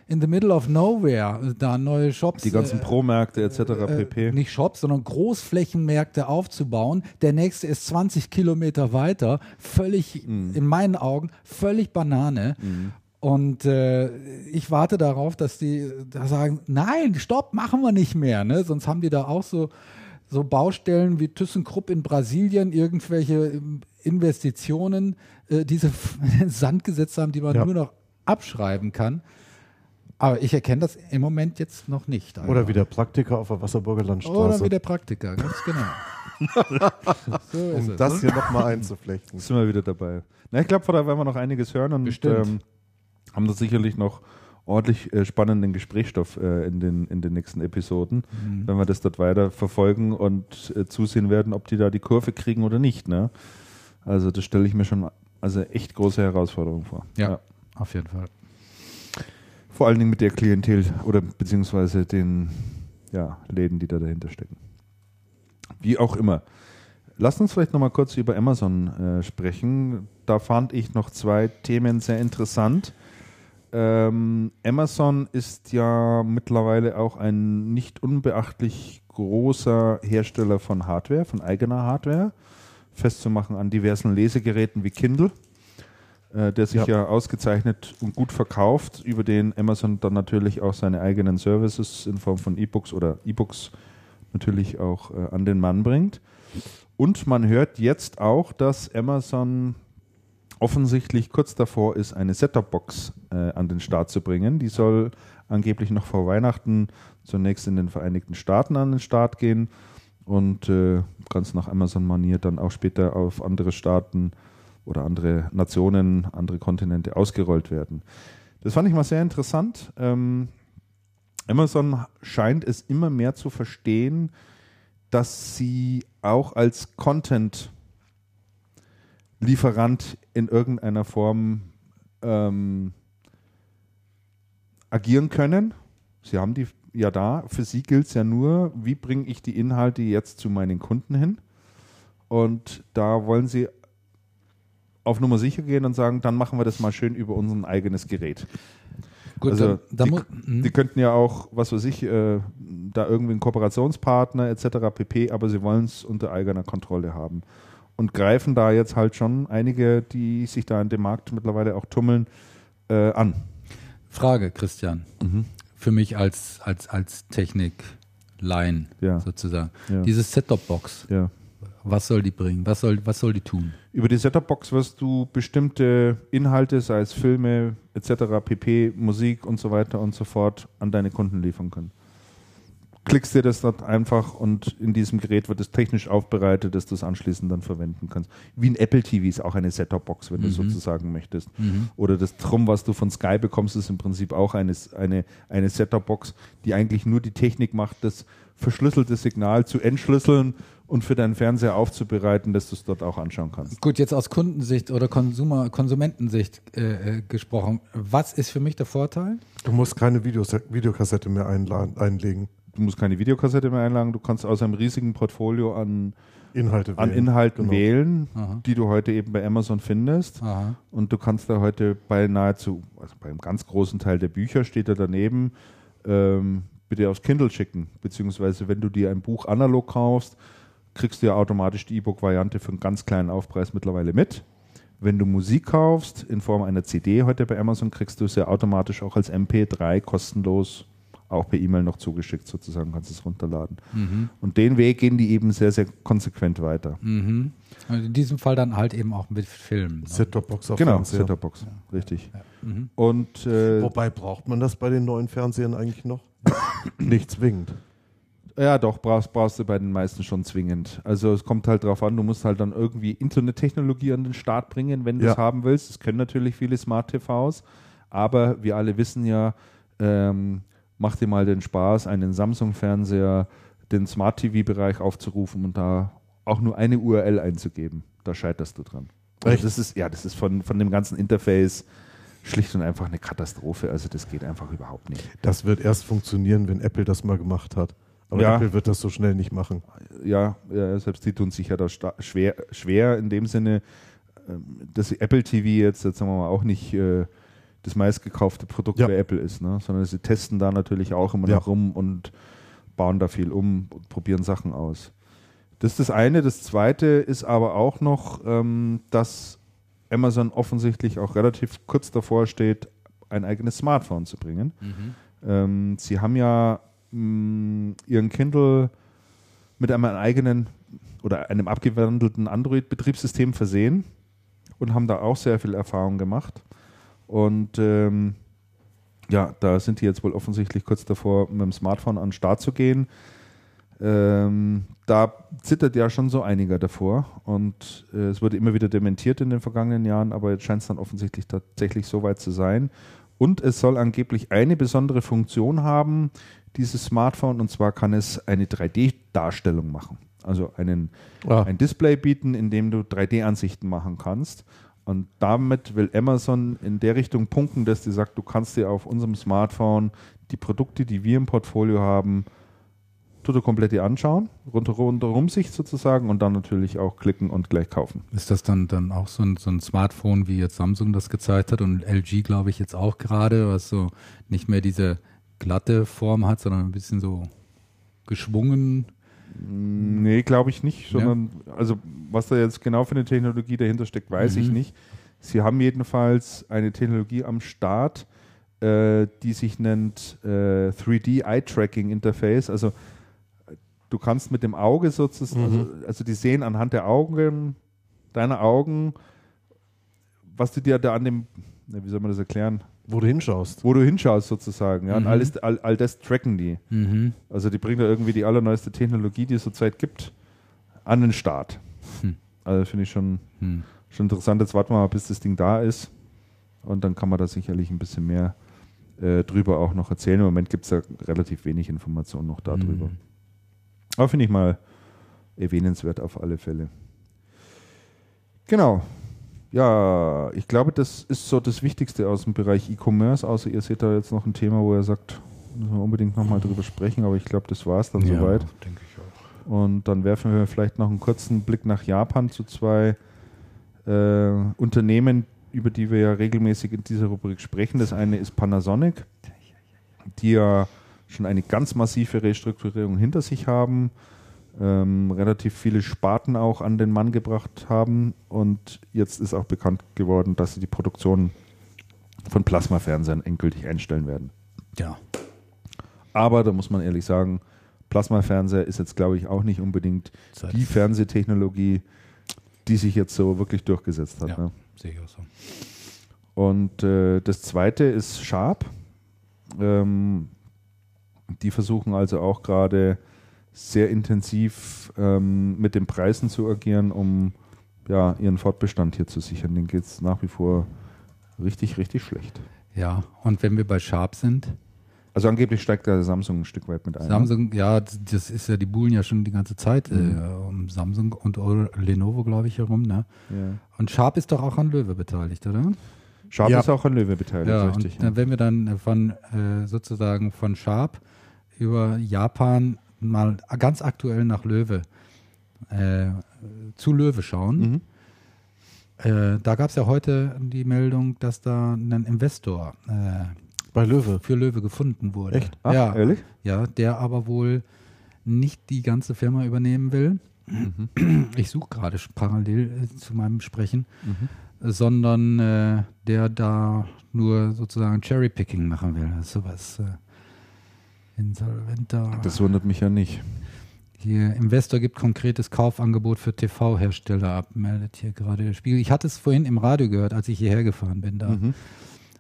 in the middle of nowhere, äh, da neue Shops. die ganzen äh, Pro-Märkte etc. äh, pp. nicht Shops, sondern Großflächenmärkte aufzubauen. Der nächste ist 20 Kilometer weiter. Völlig, Mhm. in meinen Augen, völlig Banane. Und äh, ich warte darauf, dass die da sagen, nein, stopp, machen wir nicht mehr. Ne? Sonst haben die da auch so, so Baustellen wie ThyssenKrupp in Brasilien, irgendwelche ähm, Investitionen, äh, diese [LAUGHS] Sand gesetzt haben, die man Ja. nur noch abschreiben kann. Aber ich erkenne das im Moment jetzt noch nicht. Oder Alter. wie der Praktiker auf der Wasserburger Oder Landstraße. wie der Praktiker, ganz genau. [LAUGHS] so um es. das hier nochmal einzuflechten. sind wir wieder dabei. Na, ich glaube, da werden wir noch einiges hören und ähm, haben da sicherlich noch ordentlich äh, spannenden Gesprächsstoff äh, in, den, in den nächsten Episoden, Mhm. wenn wir das dort weiter verfolgen und äh, zusehen werden, ob die da die Kurve kriegen oder nicht. Ne? Also das stelle ich mir schon also echt große Herausforderung vor. Ja. Auf jeden Fall. Vor allen Dingen mit der Klientel oder beziehungsweise den ja, Läden, die da dahinter stecken. Wie auch immer. Lasst uns vielleicht nochmal kurz über Amazon äh, sprechen. Da fand ich noch zwei Themen sehr interessant. Ähm, Amazon ist ja mittlerweile auch ein nicht unbeachtlich großer Hersteller von Hardware, von eigener Hardware, festzumachen an diversen Lesegeräten wie Kindle, äh, der sich ja. ausgezeichnet und gut verkauft, über den Amazon dann natürlich auch seine eigenen Services in Form von E-Books oder E-Books natürlich auch äh, an den Mann bringt. Und man hört jetzt auch, dass Amazon offensichtlich kurz davor ist, eine Setup-Box äh, an den Start zu bringen. Die soll angeblich noch vor Weihnachten zunächst in den Vereinigten Staaten an den Start gehen und äh, ganz nach Amazon-Manier dann auch später auf andere Staaten oder andere Nationen, andere Kontinente ausgerollt werden. Das fand ich mal sehr interessant. Ähm, Amazon scheint es immer mehr zu verstehen, dass sie auch als Content-Lieferant in irgendeiner Form ähm, agieren können. Sie haben die ja da. Für sie gilt es ja nur, wie bringe ich die Inhalte jetzt zu meinen Kunden hin. Und da wollen sie auf Nummer sicher gehen und sagen, dann machen wir das mal schön über unser eigenes Gerät. Gut, Also, dann, dann die- hm. Die könnten ja auch, was weiß ich, äh, da irgendwie einen Kooperationspartner etc. pp., aber sie wollen es unter eigener Kontrolle haben. Und greifen da jetzt halt schon einige, die sich da in dem Markt mittlerweile auch tummeln, äh, an. Frage, Christian. Für mich als, als, als Technik-Line Ja. sozusagen. Ja. Diese Set-Top-Box, Ja. was soll die bringen? Was soll, was soll die tun? Über die Setup-Box wirst du bestimmte Inhalte, sei es Filme etc., pp., Musik und so weiter und so fort, an deine Kunden liefern können. Klickst dir das dort einfach und in diesem Gerät wird es technisch aufbereitet, dass du es anschließend dann verwenden kannst. Wie ein Apple TV ist auch eine Set-Top-Box, wenn du sozusagen möchtest. Oder das Trum, was du von Sky bekommst, ist im Prinzip auch eine, eine, eine Set-Top-Box, die eigentlich nur die Technik macht, das verschlüsselte Signal zu entschlüsseln und für deinen Fernseher aufzubereiten, dass du es dort auch anschauen kannst. Gut, jetzt aus Kundensicht oder Konsumer, Konsumentensicht äh, äh, gesprochen. Was ist für mich der Vorteil? Du musst keine Videos Videokassette mehr einladen, einlegen. Du musst keine Videokassette mehr einladen, du kannst aus einem riesigen Portfolio an, Inhalte an wählen. Inhalten Genau. wählen, Aha. die du heute eben bei Amazon findest. Aha. Und du kannst da heute bei nahezu, also beim ganz großen Teil der Bücher steht da daneben, ähm, bitte aufs Kindle schicken. Beziehungsweise wenn du dir ein Buch analog kaufst, kriegst du ja automatisch die E-Book-Variante für einen ganz kleinen Aufpreis mittlerweile mit. Wenn du Musik kaufst in Form einer CD heute bei Amazon, kriegst du es ja automatisch auch als MP3 kostenlos auch per E-Mail noch zugeschickt, sozusagen kannst du es runterladen. Und den Weg gehen die eben sehr, sehr konsequent weiter. Mhm. Und in diesem Fall dann halt eben auch mit Filmen. ne? Set-Top-Box auf Genau. Set-Top-Box, richtig. Und äh, Wobei braucht man das bei den neuen Fernsehern eigentlich noch? [COUGHS] Nicht zwingend. Ja, doch, brauchst, brauchst du bei den meisten schon zwingend. Also es kommt halt drauf an, du musst halt dann irgendwie Internettechnologie an den Start bringen, wenn du es Ja. haben willst. Das können natürlich viele Smart TVs, aber wir alle wissen ja, ähm, mach dir mal den Spaß, einen Samsung-Fernseher, den Smart TV-Bereich aufzurufen und da auch nur eine URL einzugeben. Da scheiterst du dran. Also das ist, ja, das ist von, von dem ganzen Interface schlicht und einfach eine Katastrophe. Also das geht einfach überhaupt nicht. Das wird erst funktionieren, wenn Apple das mal gemacht hat. Aber Ja. Apple wird das so schnell nicht machen. ja, ja, selbst die tun sich ja da schwer, schwer in dem Sinne, ähm, dass Apple TV jetzt, jetzt sagen wir mal, auch nicht äh, das meistgekaufte Produkt Ja. bei Apple ist, ne? sondern sie testen da natürlich auch immer Ja. noch rum und bauen da viel um und probieren Sachen aus. Das ist das eine. Das zweite ist aber auch noch, ähm, dass Amazon offensichtlich auch relativ kurz davor steht, ein eigenes Smartphone zu bringen. Ähm, sie haben ja mh, ihren Kindle mit einem eigenen oder einem abgewandelten Android-Betriebssystem versehen und haben da auch sehr viel Erfahrung gemacht. Und ähm, ja, da sind die jetzt wohl offensichtlich kurz davor, mit dem Smartphone an den Start zu gehen. Ähm, da zittert ja schon so einiger davor und äh, es wurde immer wieder dementiert in den vergangenen Jahren, aber jetzt scheint es dann offensichtlich tatsächlich so weit zu sein. Und es soll angeblich eine besondere Funktion haben, dieses Smartphone, und zwar kann es eine 3D-Darstellung machen. Also einen, Ah. ein Display bieten, in dem du 3D-Ansichten machen kannst. Und damit will Amazon in der Richtung punkten, dass die sagt, du kannst dir auf unserem Smartphone die Produkte, die wir im Portfolio haben, total komplett dir anschauen, rundherum Sicht sozusagen und dann natürlich auch klicken und gleich kaufen. Ist das dann, dann auch so ein, so ein Smartphone, wie jetzt Samsung das gezeigt hat und LG, glaube ich, jetzt auch gerade, was so nicht mehr diese glatte Form hat, sondern ein bisschen so geschwungen. Nee, glaube ich nicht, Ja. sondern also was da jetzt genau für eine Technologie dahinter steckt, weiß ich Mhm. nicht. Sie haben jedenfalls eine Technologie am Start, äh, die sich nennt äh, 3D Eye Tracking Interface. Also du kannst mit dem Auge sozusagen, also, also die sehen anhand der Augen, deiner Augen, was du dir da an dem, wie soll man das erklären, Wo du hinschaust. wo du hinschaust sozusagen. Ja, und Mhm. alles, all, all das tracken die. Mhm. Also die bringen da irgendwie die allerneueste Technologie, die es zurzeit gibt, an den Start. Hm. Also finde ich schon, Hm. schon interessant. Jetzt warten wir mal, bis das Ding da ist. Und dann kann man da sicherlich ein bisschen mehr äh, drüber auch noch erzählen. Im Moment gibt es da relativ wenig Informationen noch darüber. Mhm. Aber finde ich mal erwähnenswert auf alle Fälle. Genau. Ja, ich glaube, das ist so das Wichtigste aus dem Bereich E-Commerce, außer ihr seht da jetzt noch ein Thema, wo er sagt, müssen wir unbedingt nochmal drüber sprechen, aber ich glaube, das war es dann Ja, soweit. denke ich auch. Und dann werfen wir vielleicht noch einen kurzen Blick nach Japan zu zwei äh, Unternehmen, über die wir ja regelmäßig in dieser Rubrik sprechen. Das eine ist Panasonic, die ja schon eine ganz massive Restrukturierung hinter sich haben, ähm, relativ viele Sparten auch an den Mann gebracht haben und jetzt ist auch bekannt geworden, dass sie die Produktion von Plasmafernsehern endgültig einstellen werden. Ja. Aber da muss man ehrlich sagen, Plasmafernseher ist jetzt, glaube ich, auch nicht unbedingt Seit- die Fernsehtechnologie, die sich jetzt so wirklich durchgesetzt hat. Ja. Ne? Sehe ich auch so. Und äh, das zweite ist Sharp. Ähm, Die versuchen also auch gerade sehr intensiv ähm, mit den Preisen zu agieren, um ja, ihren Fortbestand hier zu sichern. Den geht es nach wie vor richtig, richtig schlecht. Ja, und wenn wir bei Sharp sind, Also angeblich steigt da Samsung ein Stück weit mit ein. ne? Samsung, ja, das ist ja, die buhlen ja schon die ganze Zeit Mhm. äh, um Samsung und Lenovo, glaube ich, herum, ne? Ja. Und Sharp ist doch auch an Löwe beteiligt, oder? Sharp Ja. ist auch an Löwe beteiligt, Ja, richtig. und dann, wenn wir dann von äh, sozusagen von Sharp über Japan mal ganz aktuell nach Löwe äh, zu Löwe schauen, Mhm. äh, da gab es ja heute die Meldung, dass da ein Investor äh, Bei Löwe. für Löwe gefunden wurde. Echt? Ach, ja, ehrlich? ja, der aber wohl nicht die ganze Firma übernehmen will. Mhm. Ich suche gerade parallel äh, zu meinem Sprechen, Mhm. sondern äh, der da nur sozusagen Cherrypicking machen will. Also sowas äh, insolventer. Das wundert mich ja nicht. Hier, Investor gibt konkretes Kaufangebot für TV-Hersteller ab, meldet hier gerade der Spiegel. Ich hatte es vorhin im Radio gehört, als ich hierher gefahren bin. Da, Mhm.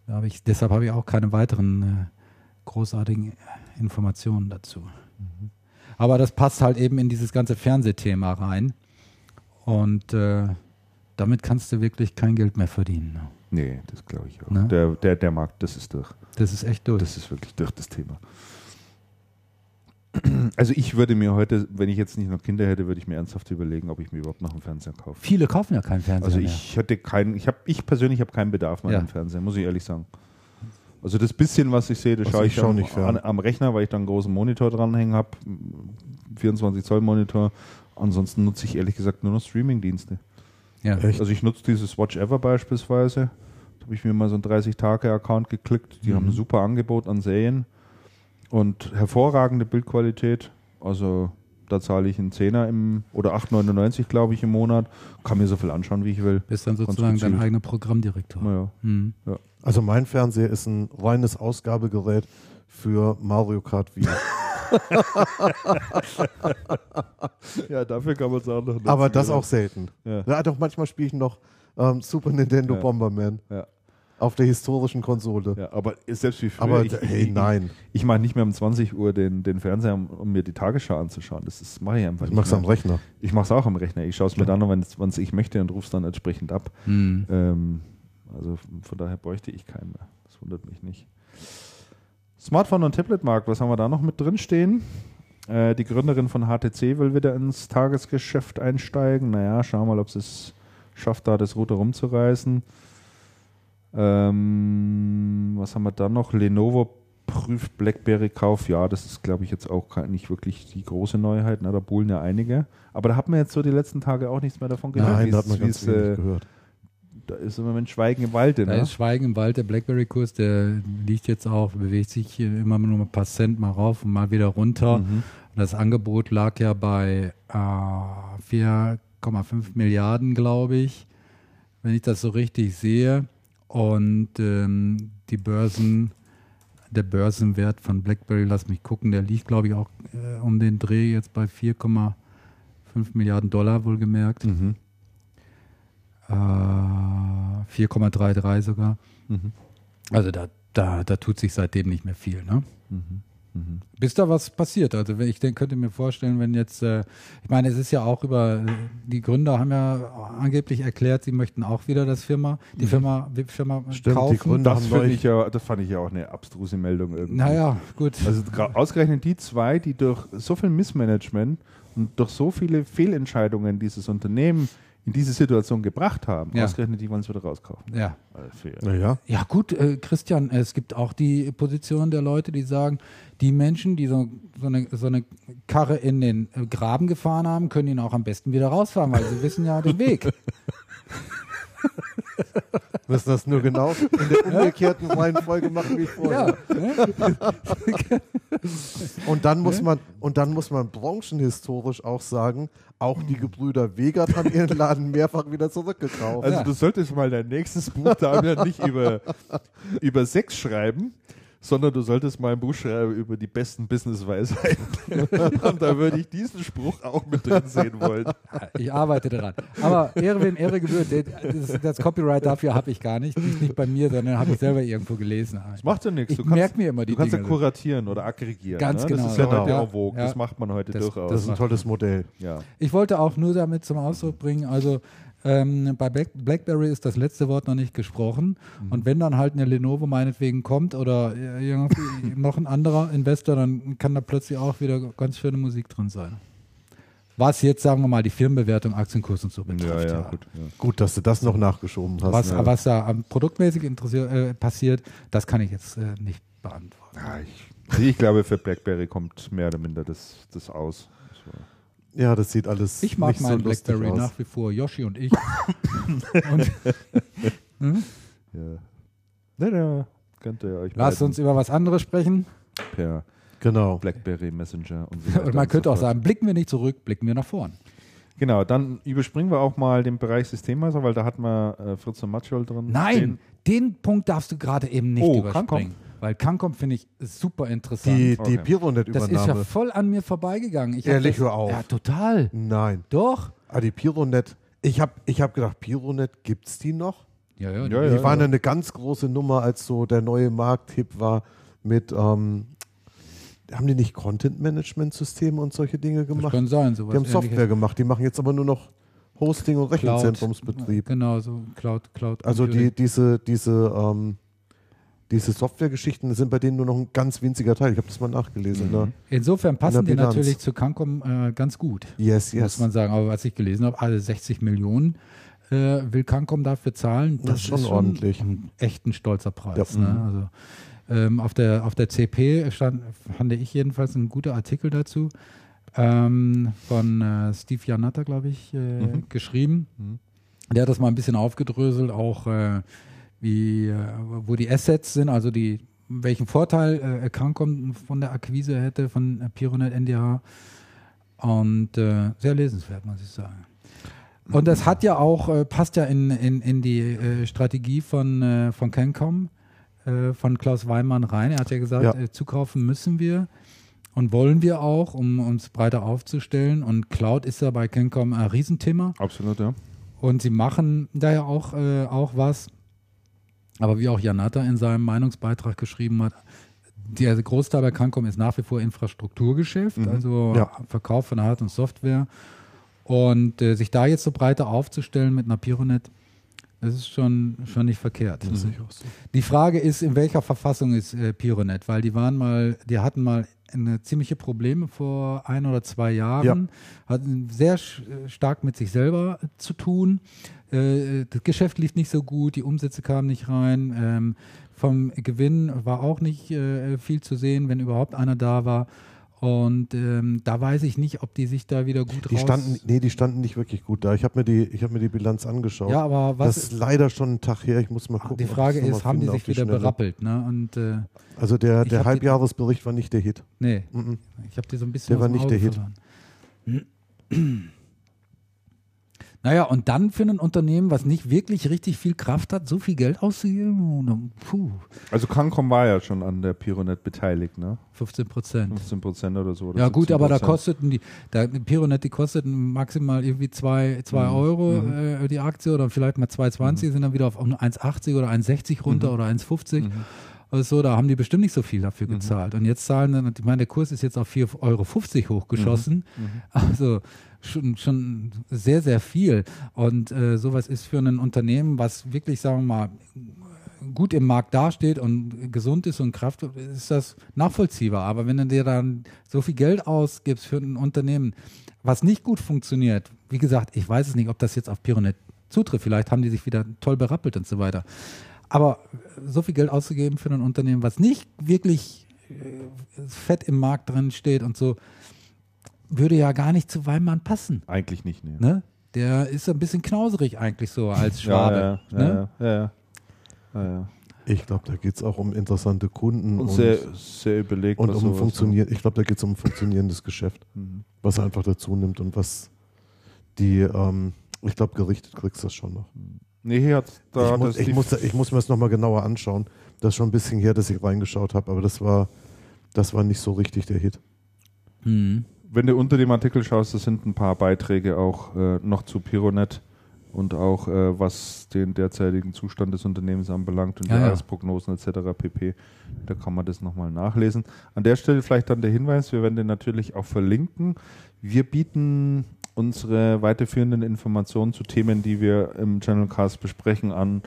da habe ich, deshalb habe ich auch keine weiteren äh, großartigen Informationen dazu. Aber das passt halt eben in dieses ganze Fernsehthema rein. Und äh, damit kannst du wirklich kein Geld mehr verdienen. ne? Nee, das glaube ich auch. Ne? Der, der, der Markt, das ist durch. Das ist echt durch. Das ist wirklich durch das Thema. Also ich würde mir heute, wenn ich jetzt nicht noch Kinder hätte, würde ich mir ernsthaft überlegen, ob ich mir überhaupt noch einen Fernseher kaufe. Viele kaufen ja keinen Fernseher Also mehr. ich hätte keinen, ich habe, ich persönlich habe keinen Bedarf mehr Ja. an einem Fernseher, muss ich ehrlich sagen. Also das bisschen, was ich sehe, das schaue ich ich, schau am, nicht an, am Rechner, weil ich da einen großen Monitor dranhängen habe, 24 Zoll Monitor. Ansonsten nutze ich ehrlich gesagt nur noch Streamingdienste. ja. Also ich nutze dieses Watch Ever beispielsweise. Da habe ich mir mal so einen 30-Tage-Account geklickt. Die Mhm. haben ein super Angebot an Serien und hervorragende Bildqualität. Also da zahle ich einen Zehner im oder 8,99 glaube ich im Monat. Kann mir so viel anschauen, wie ich will. Bist dann sozusagen dein eigener Programmdirektor. Naja. Mhm. Also mein Fernseher ist ein reines Ausgabegerät für Mario Kart Wii. [LAUGHS] Ja, dafür kann man es auch noch Aber das auch selten. Ja. Ja, doch manchmal spiele ich noch ähm, Super Nintendo Ja. Bomberman Ja. Auf der historischen Konsole. Ja, aber selbst wie früher. Aber ich, hey, ich, nein. Ich mache nicht mehr um 20 Uhr den, den Fernseher, um, um mir die Tagesschau anzuschauen. Das ist- mache ich einfach Ich nicht. mach's mehr. am Rechner. Ich mache es auch am Rechner. Ich schaue es mir dann an, wenn es ich möchte und rufe es dann entsprechend ab. Mhm. Ähm, also von daher bräuchte ich keinen mehr. Das wundert mich nicht. Smartphone und Tablet-Markt, was haben wir da noch mit drin stehen? Äh, die Gründerin von HTC will wieder ins Tagesgeschäft einsteigen. Naja, schauen wir mal, ob sie es schafft, da das Ruder rumzureißen. Ähm, was haben wir da noch? Lenovo prüft BlackBerry-Kauf. Ja, das ist, glaube ich, jetzt auch nicht wirklich die große Neuheit. Na, da buhlen ja einige. Aber da hat man jetzt so die letzten Tage auch nichts mehr davon gehört. Nein, da es- hat man ganz wenig äh, gehört. da ist im Moment Schweigen im Walde. Da Ne? ist Schweigen im Wald, der Blackberry-Kurs, der liegt jetzt auch, bewegt sich immer nur ein paar Cent mal rauf und mal wieder runter. Mhm. Das Angebot lag ja bei äh, 4,5 Milliarden, glaube ich, wenn ich das so richtig sehe. Und ähm, die Börsen, der Börsenwert von BlackBerry, lass mich gucken, der liegt, glaube ich, auch äh, um den Dreh jetzt bei 4,5 Milliarden Dollar wohlgemerkt. Mhm. Äh, 4,33 sogar. Mhm. Also da, da, da tut sich seitdem nicht mehr viel. Ne? Mhm. Mhm. Bis da was passiert. Also ich denk, könnte mir vorstellen, wenn jetzt, äh, ich meine, es ist ja auch über, äh, die Gründer haben ja angeblich erklärt, sie möchten auch wieder das Firma, die Firma, die Firma Stimmt, kaufen. die Gründer Das, haben ich ja, das fand ich ja auch eine abstruse Meldung irgendwie. Naja, gut. Also ausgerechnet die zwei, die durch so viel Missmanagement und durch so viele Fehlentscheidungen dieses Unternehmen in diese Situation gebracht haben, Ja. ausgerechnet die wollen es wieder rauskaufen. ja. Also Naja, Ja gut, äh, Christian, es gibt auch die Position der Leute, die sagen, die Menschen, die so, so, eine, so eine Karre in den äh, Graben gefahren haben, können ihn auch am besten wieder rausfahren, weil sie wissen ja den Weg. [LAUGHS] [LAUGHS] müssen das nur genau in der umgekehrten Reihenfolge machen wie vorher. ja, ne? [LAUGHS] Und dann muss man und dann muss man branchenhistorisch auch sagen, auch die Gebrüder Wegert haben ihren Laden mehrfach wieder zurückgekauft. Also Ja. du solltest mal dein nächstes Buch da nicht über, über Sex schreiben, sondern du solltest mal ein Buch schreiben über die besten Business-Weisheiten. [LAUGHS] Und da würde ich diesen Spruch auch mit drin sehen wollen. Ich arbeite daran. Aber Ehre, wenn Ehre gebührt, das, das Copyright dafür habe ich gar nicht. Nicht, nicht bei mir, sondern habe ich selber irgendwo gelesen. Das macht ja nichts. Ich Du kannst- merke mir immer die Du kannst ja Dinge. kuratieren oder aggregieren. Ganz ne? genau. Das ist ja Genau. heute Ja, auch vogue. ja. Das macht man heute Das- durchaus. Das ist ein tolles Modell. ja. Ich wollte auch nur damit zum Ausdruck bringen, also ähm, bei Black, BlackBerry ist das letzte Wort noch nicht gesprochen. Mhm. Und wenn dann halt eine Lenovo meinetwegen kommt oder äh, [LAUGHS] noch ein anderer Investor, dann kann da plötzlich auch wieder ganz schöne Musik drin sein. Was jetzt, sagen wir mal, die Firmenbewertung, Aktienkurs und so Ja, betrifft. ja, gut. Ja. Gut, dass du das noch nachgeschoben hast. Was, ja. was da am produktmäßig äh, passiert, das kann ich jetzt äh, nicht beantworten. Ja, ich, ich glaube, für BlackBerry kommt mehr oder minder das, das aus. So. ja, das sieht alles Ich mag nicht so meinen lustig BlackBerry aus. nach wie vor, Yoshi und ich. [LAUGHS] und Ja. Ne, ne, könnt ihr euch lasst uns über was anderes sprechen. per Genau. BlackBerry Messenger und so [LAUGHS] weiter Und man könnte so auch sagen, blicken wir nicht zurück, blicken wir nach vorn. Genau, dann überspringen wir auch mal den Bereich Systemhäuser, weil da hat man äh, Fritz und Matschol drin. Nein, stehen. den Punkt darfst du gerade eben nicht Oh, überspringen. Cancom. Weil Cancom finde ich super interessant. Die, die Okay. das Pironet-Übernahme. ist ja voll an mir vorbeigegangen. Ich Ehrlich, das, hör auf. Ja, total. Nein. Doch. Ah, die Pironet. Ich habe ich hab gedacht, Pironet, gibt's die noch? Ja, ja. Ja, die ja. waren ja eine ganz große Nummer, als so der neue Markthip war mit, ähm, haben die nicht Content-Management-Systeme und solche Dinge Das gemacht? kann sein. Sowas Die haben. Software gemacht, die machen jetzt aber nur noch Hosting und Cloud. Rechenzentrumsbetrieb. Genau, so Cloud, Cloud. Also die, diese, diese, ähm, diese Softwaregeschichten sind bei denen nur noch ein ganz winziger Teil. Ich habe das mal nachgelesen. Ne? Insofern passen die Bilanz. natürlich zu Cancom äh, ganz gut. Yes, muss yes. man sagen. Aber was ich gelesen habe, alle 60 Millionen äh, will Cancom dafür zahlen. Das ist schon ordentlich. Ein, echt ein stolzer Preis. Ja. Ne? Mhm. Also, ähm, auf, der, auf der CP stand, fand ich jedenfalls ein guter Artikel dazu ähm, von äh, Steve Janata, glaube ich, äh, Mhm. geschrieben. Mhm. Der hat das mal ein bisschen aufgedröselt, auch äh, wie, äh, wo die Assets sind, also die, welchen Vorteil äh, Cancom von der Akquise hätte von äh, Pironet NDH. Und äh, sehr lesenswert, muss ich sagen. Und das hat ja auch, äh, passt ja in, in, in die äh, Strategie von, äh, von Cancom, äh, von Klaus Weimann rein. Er hat ja gesagt, Ja. Zukaufen müssen wir und wollen wir auch, um uns breiter aufzustellen. Und Cloud ist ja bei Cancom ein Riesenthema. Absolut, ja. Und sie machen da ja auch, auch was. Aber wie auch Janata in seinem Meinungsbeitrag geschrieben hat, der Großteil bei Cancom ist nach wie vor Infrastrukturgeschäft, Mhm. also Ja. Verkauf von Hard- und Software. Und äh, sich da jetzt so breiter aufzustellen mit einer Pironet, das ist schon, schon nicht verkehrt. Auch so. Die Frage ist, in welcher Verfassung ist äh, Pironet? Weil die waren mal, die hatten mal eine ziemliche Probleme vor ein oder zwei Jahren, hatten sehr stark mit sich selber zu tun. Äh, das Geschäft lief nicht so gut, die Umsätze kamen nicht rein. Ähm, vom Gewinn war auch nicht äh, viel zu sehen, wenn überhaupt einer da war. Und ähm, da weiß ich nicht, ob die sich da wieder gut Die raus... standen, nee, die standen nicht wirklich gut da. Ich habe mir, die- ich hab mir die Bilanz angeschaut. ja, aber was... das ist leider schon ein Tag her. Ich muss mal gucken. die Frage ist, haben die sich die wieder Schnelle. berappelt? Ne? Und äh, Also der, der Halbjahresbericht war nicht der Hit. nee, Mhm. Ich habe die so ein bisschen Der war nicht der Hit. Naja, und dann für ein Unternehmen, was nicht wirklich richtig viel Kraft hat, so viel Geld auszugeben, und, puh, Also Cancom war ja schon an der Pironet beteiligt, ne? 15 Prozent. 15 Prozent oder so. Oder Ja gut, aber da 17%. kosteten die, da, die Pironet, die kosteten maximal irgendwie 2 zwei, Mhm. Euro Mhm. äh, die Aktie oder vielleicht mal 2,20, sind dann wieder auf 1,80 oder 1,60 runter Mhm. oder 1,50. Mhm. oder so, da haben die bestimmt nicht so viel dafür Mhm. gezahlt. Und jetzt zahlen dann, ich meine, der Kurs ist jetzt auf 4,50 Euro hochgeschossen. Mhm. Also schon, schon sehr, sehr viel. Und äh, sowas ist für ein Unternehmen, was wirklich, sagen wir mal, gut im Markt dasteht und gesund ist und Kraft, ist das nachvollziehbar. Aber wenn du dir dann so viel Geld ausgibst für ein Unternehmen, was nicht gut funktioniert, wie gesagt, ich weiß es nicht, ob das jetzt auf Pironet zutrifft. Vielleicht haben die sich wieder toll berappelt und so weiter. Aber so viel Geld auszugeben für ein Unternehmen, was nicht wirklich äh, fett im Markt drin steht und so, würde ja gar nicht zu Weimann passen. Eigentlich nicht, ne? Ne? Der ist ein bisschen knauserig eigentlich so als Schwabe. Ja, ja, ne? ja, ja, ja, ja, ja. Ich glaube, da geht es auch um interessante Kunden Und und, sehr, sehr überlegt. und um sowas- funktionieren. Ich glaube, da geht es um ein funktionierendes Geschäft, Mhm. was er einfach dazu nimmt und was die, ähm, ich glaube, gerichtet kriegst du das schon noch. Nee, hier hat da ich, muss, das ich, muss, ich muss mir das nochmal genauer anschauen. Das ist schon ein bisschen her, dass ich reingeschaut habe, aber das war, das war nicht so richtig der Hit. Hm. Wenn du unter dem Artikel schaust, da sind ein paar Beiträge auch äh, noch zu Pironet und auch äh, was den derzeitigen Zustand des Unternehmens anbelangt und Ja, ja. Jahresprognosen etc. pp. Da kann man das nochmal nachlesen. An der Stelle vielleicht dann der Hinweis, wir werden den natürlich auch verlinken. Wir bieten unsere weiterführenden Informationen zu Themen, die wir im Channelcast besprechen, an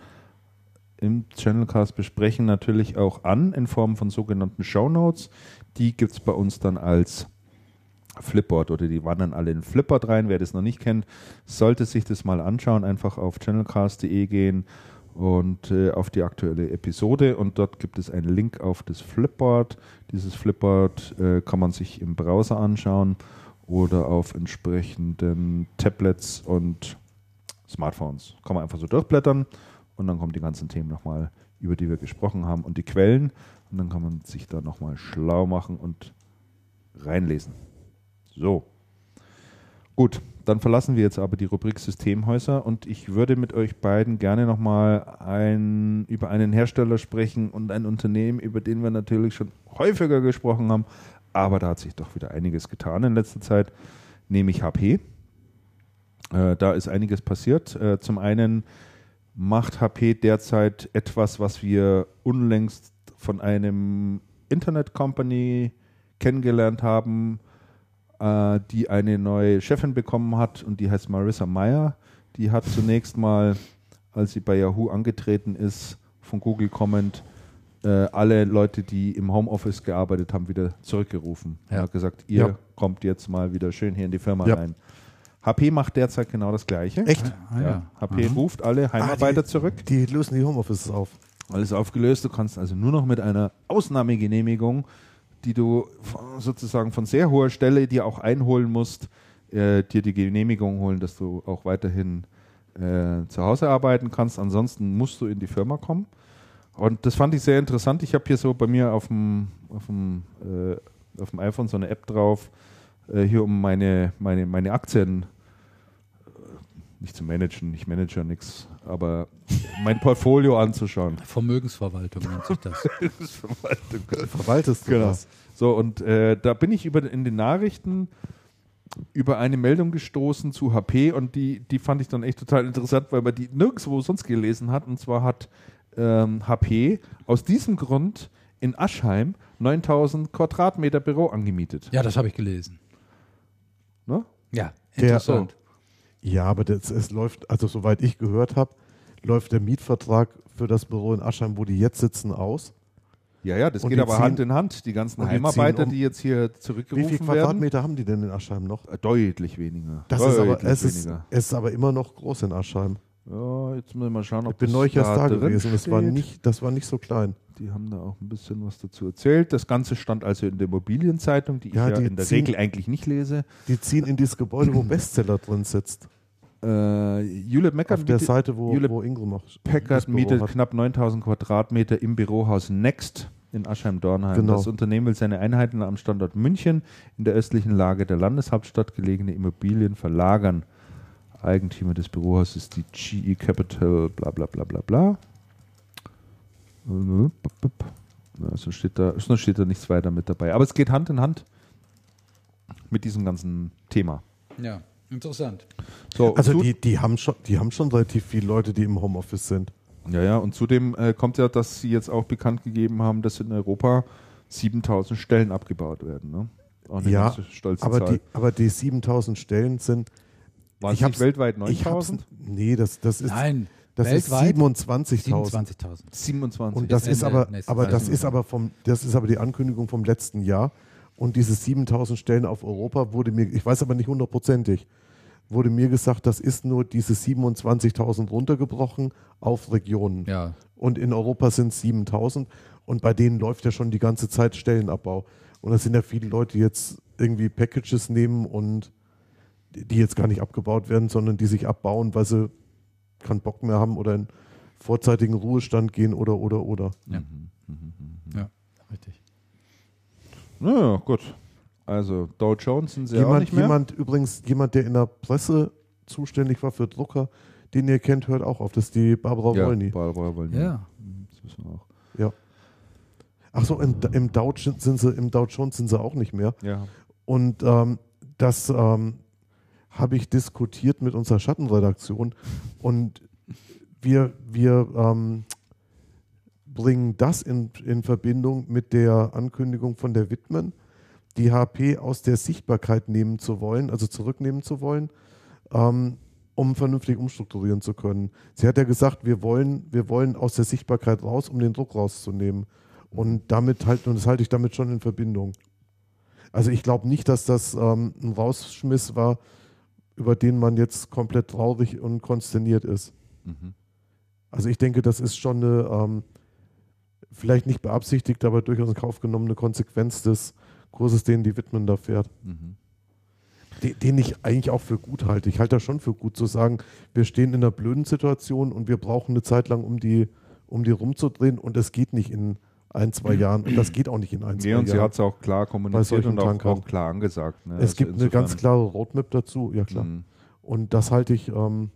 im Channelcast besprechen natürlich auch an in Form von sogenannten Shownotes. Die gibt es bei uns dann als Flipboard oder die wandern alle in Flipboard rein. Wer das noch nicht kennt, sollte sich das mal anschauen. Einfach auf channelcast.de gehen und äh, auf die aktuelle Episode und dort gibt es einen Link auf das Flipboard. Dieses Flipboard äh, kann man sich im Browser anschauen oder auf entsprechenden Tablets und Smartphones. Kann man einfach so durchblättern und dann kommen die ganzen Themen nochmal, über die wir gesprochen haben und die Quellen und dann kann man sich da nochmal schlau machen und reinlesen. So. Gut, dann verlassen wir jetzt aber die Rubrik Systemhäuser und ich würde mit euch beiden gerne nochmal ein, über einen Hersteller sprechen und ein Unternehmen, über den wir natürlich schon häufiger gesprochen haben, aber da hat sich doch wieder einiges getan in letzter Zeit, nämlich HP. Äh, da ist einiges passiert. Äh, zum einen macht HP derzeit etwas, was wir unlängst von einem Internet-Company kennengelernt haben, äh, die eine neue Chefin bekommen hat und die heißt Marissa Meyer. Die hat zunächst mal, als sie bei Yahoo angetreten ist, von Google kommend, äh, alle Leute, die im Homeoffice gearbeitet haben, wieder zurückgerufen. Ja. hat gesagt, ihr Ja. kommt jetzt mal wieder schön hier in die Firma Ja. rein. HP macht derzeit genau das Gleiche. Echt? Ah, Ja. HP ruft alle Heimarbeiter Ah, die, zurück. Die lösen die Homeoffices auf. Alles aufgelöst. Du kannst also nur noch mit einer Ausnahmegenehmigung, die du sozusagen von sehr hoher Stelle dir auch einholen musst, äh, dir die Genehmigung holen, dass du auch weiterhin äh, zu Hause arbeiten kannst. Ansonsten musst du in die Firma kommen. Und das fand ich sehr interessant. Ich habe hier so bei mir auf dem, auf dem, äh, auf dem iPhone so eine App drauf, äh, hier um meine, meine, meine Aktien nicht zu managen, ich manage ja nichts, aber mein Portfolio anzuschauen. [LAUGHS] Vermögensverwaltung nennt sich das. Verwaltest du Genau. das? So, und äh, da bin ich über, in den Nachrichten über eine Meldung gestoßen zu HP und die, die fand ich dann echt total interessant, weil man die nirgendwo sonst gelesen hat. Und zwar hat ähm, HP aus diesem Grund in Aschheim 9000 Quadratmeter Büro angemietet. Ja, das habe ich gelesen. Ne? Ja, Der- interessant. Ja, aber das, es läuft, also soweit ich gehört habe, läuft der Mietvertrag für das Büro in Aschheim, wo die jetzt sitzen, aus. Ja, ja, das Und geht aber ziehen- Hand in Hand. Die ganzen Heimarbeiter, um- die jetzt hier Wie zurückgerufen viele werden, Quadratmeter haben die denn in Aschheim noch? äh, deutlich weniger. Das ist deutlich aber, es, ist, es ist aber immer noch groß in Aschheim. Ja, jetzt müssen wir mal schauen, ob Ich bin neulich erst da gewesen. Das war, nicht, das war nicht so klein. Die haben da auch ein bisschen was dazu erzählt. Das Ganze stand also in der Immobilienzeitung, die ich Ja, ja die in der ziehen- Regel eigentlich nicht lese. Die ziehen in dieses Gebäude, wo [CLEARS THROAT] Bestseller drin sitzt. Äh, Hewlett Auf Packard, der mietet, Seite, wo, Hewlett wo Ingram das Packard mietet hat. knapp 9000 Quadratmeter im Bürohaus Next in Aschheim-Dornheim. Genau. Das Unternehmen will seine Einheiten am Standort München in der östlichen Lage der Landeshauptstadt gelegene Immobilien verlagern. Eigentümer des Bürohauses ist die GE Capital, bla bla bla bla bla. Ja, so steht da, so steht da nichts weiter mit dabei. Aber es geht Hand in Hand mit diesem ganzen Thema. Ja, interessant. So, Also die, die, haben schon, die haben schon relativ viele Leute, die im Homeoffice sind. Ja, ja, und zudem äh, kommt ja, dass sie jetzt auch bekannt gegeben haben, dass in Europa 7000 Stellen abgebaut werden. Ne? Auch eine Ja, stolze Aber Zahl. die, aber die 7000 Stellen sind. Waren es ich hab's- weltweit Ich hab's, 9000? nee, das, das ist, Nein, das ist weltweit 27.000. 27.000. 27. Und das ist aber, aber das ist aber vom, das ist aber die Ankündigung vom letzten Jahr. Und diese 7000 Stellen auf Europa wurde mir, ich weiß aber nicht hundertprozentig, wurde mir gesagt, das ist nur diese 27.000 runtergebrochen auf Regionen. Ja, Und in Europa sind es 7000 und bei denen läuft ja schon die ganze Zeit Stellenabbau. Und das sind ja viele Leute, die jetzt irgendwie Packages nehmen und die jetzt gar nicht abgebaut werden, sondern die sich abbauen, weil sie keinen Bock mehr haben oder in vorzeitigen Ruhestand gehen oder oder oder. ja. ja, richtig. Naja, gut. Also Dow Jones sind sie auch jemand, nicht mehr. jemand übrigens, jemand, der in der Presse zuständig war für Drucker, den ihr kennt, hört auch auf. Das ist die Barbara ja, Wolny. Barbara Wolny. Ja. Das wissen wir auch. Ja. Ach so, im, im, Dow sind sie, im Dow Jones sind sie auch nicht mehr. Ja. Und ähm, das ähm, habe ich diskutiert mit unserer Schattenredaktion und wir, wir ähm, bringen das in, in Verbindung mit der Ankündigung von der Wittmann, die HP aus der Sichtbarkeit nehmen zu wollen, also zurücknehmen zu wollen, ähm, um vernünftig umstrukturieren zu können. Sie hat ja gesagt, wir wollen, wir wollen aus der Sichtbarkeit raus, um den Druck rauszunehmen. Und damit halt, und das halte ich damit schon in Verbindung. Also ich glaube nicht, dass das ähm, ein Rausschmiss war, über den man jetzt komplett traurig und konsterniert ist. Mhm. Also ich denke, das ist schon eine ähm, vielleicht nicht beabsichtigt, aber durchaus in Kauf genommene Konsequenz des Kurses, den die Widmen da fährt. Mhm. Den, den ich eigentlich auch für gut halte. Ich halte das schon für gut zu sagen, wir stehen in einer blöden Situation und wir brauchen eine Zeit lang, um die, um die rumzudrehen und es geht nicht in ein, zwei Jahren und das geht auch nicht in ein, zwei Nee, und sie Jahren. hat es auch klar kommuniziert und auch, auch klar angesagt. Ne? es Also gibt eine ganz klare Roadmap dazu, ja klar. Mhm. Und das halte ich, ähm,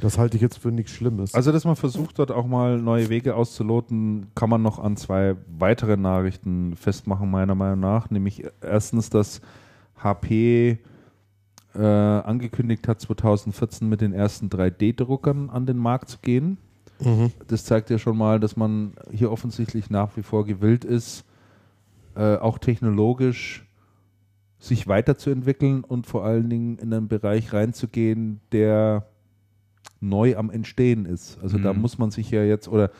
das halte ich jetzt für nichts Schlimmes. Also, dass man versucht hat, auch mal neue Wege auszuloten, kann man noch an zwei weitere Nachrichten festmachen, meiner Meinung nach. Nämlich erstens, dass HP äh, angekündigt hat, 2014 mit den ersten 3D-Druckern an den Markt zu gehen. Mhm. Das zeigt ja schon mal, dass man hier offensichtlich nach wie vor gewillt ist, äh, auch technologisch sich weiterzuentwickeln und vor allen Dingen in einen Bereich reinzugehen, der neu am Entstehen ist. Also da Mhm. muss man sich ja jetzt, oder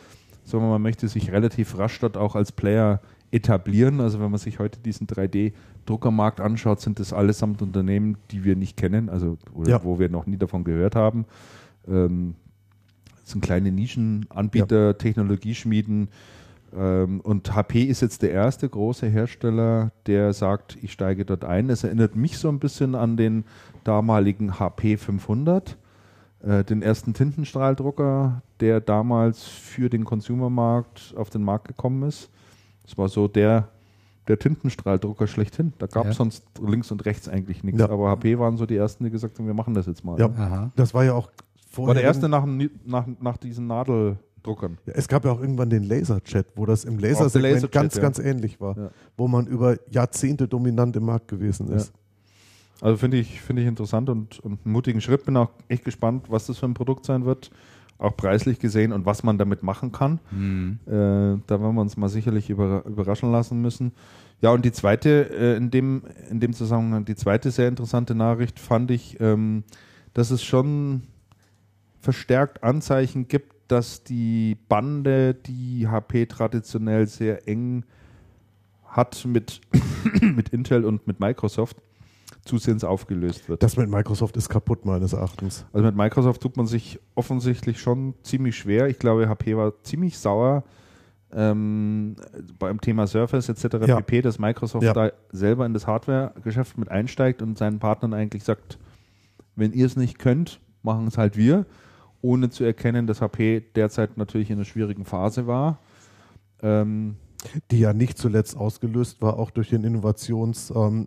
sagen wir mal, man möchte sich relativ rasch dort auch als Player etablieren. Also wenn man sich heute diesen 3D-Druckermarkt anschaut, sind das allesamt Unternehmen, die wir nicht kennen, also oder Ja. wo wir noch nie davon gehört haben. Ähm, sind kleine Nischenanbieter, Technologieschmieden. Ähm, und HP ist jetzt der erste große Hersteller, der sagt, ich steige dort ein. Es erinnert mich so ein bisschen an den damaligen HP 500, äh, den ersten Tintenstrahldrucker, der damals für den Consumermarkt auf den Markt gekommen ist. Das war so der, der Tintenstrahldrucker schlechthin. Da gab es Ja. sonst links und rechts eigentlich nichts. Ja. Aber HP waren so die ersten, die gesagt haben, wir machen das jetzt mal. Ja. Aha. Das war ja auch vorher. War der erste nach, nach, nach diesen Nadeldruckern. Ja, es gab ja auch irgendwann den Laserchat, wo das im Lasersegment Laserchat, ganz, ja. ganz ähnlich war, Ja. wo man über Jahrzehnte dominant im Markt gewesen ist. Also finde ich, finde ich interessant und, und einen mutigen Schritt. Bin auch echt gespannt, was das für ein Produkt sein wird. Auch preislich gesehen und was man damit machen kann. Mhm. Äh, da werden wir uns mal sicherlich über, überraschen lassen müssen. Ja, und die zweite, äh, in, dem, in dem Zusammenhang, die zweite sehr interessante Nachricht fand ich, ähm, dass es schon verstärkt Anzeichen gibt, dass die Bande, die HP traditionell sehr eng hat mit, [COUGHS] mit Intel und mit Microsoft, zusehends aufgelöst wird. Das mit Microsoft ist kaputt, meines Erachtens. Also mit Microsoft tut man sich offensichtlich schon ziemlich schwer. Ich glaube, HP war ziemlich sauer ähm, beim Thema Surface etc. Ja. pp, dass Microsoft Ja. da selber in das Hardware-Geschäft mit einsteigt und seinen Partnern eigentlich sagt, wenn ihr es nicht könnt, machen es halt wir, ohne zu erkennen, dass HP derzeit natürlich in einer schwierigen Phase war. Ähm, Die ja nicht zuletzt ausgelöst war, auch durch den Innovations, ähm,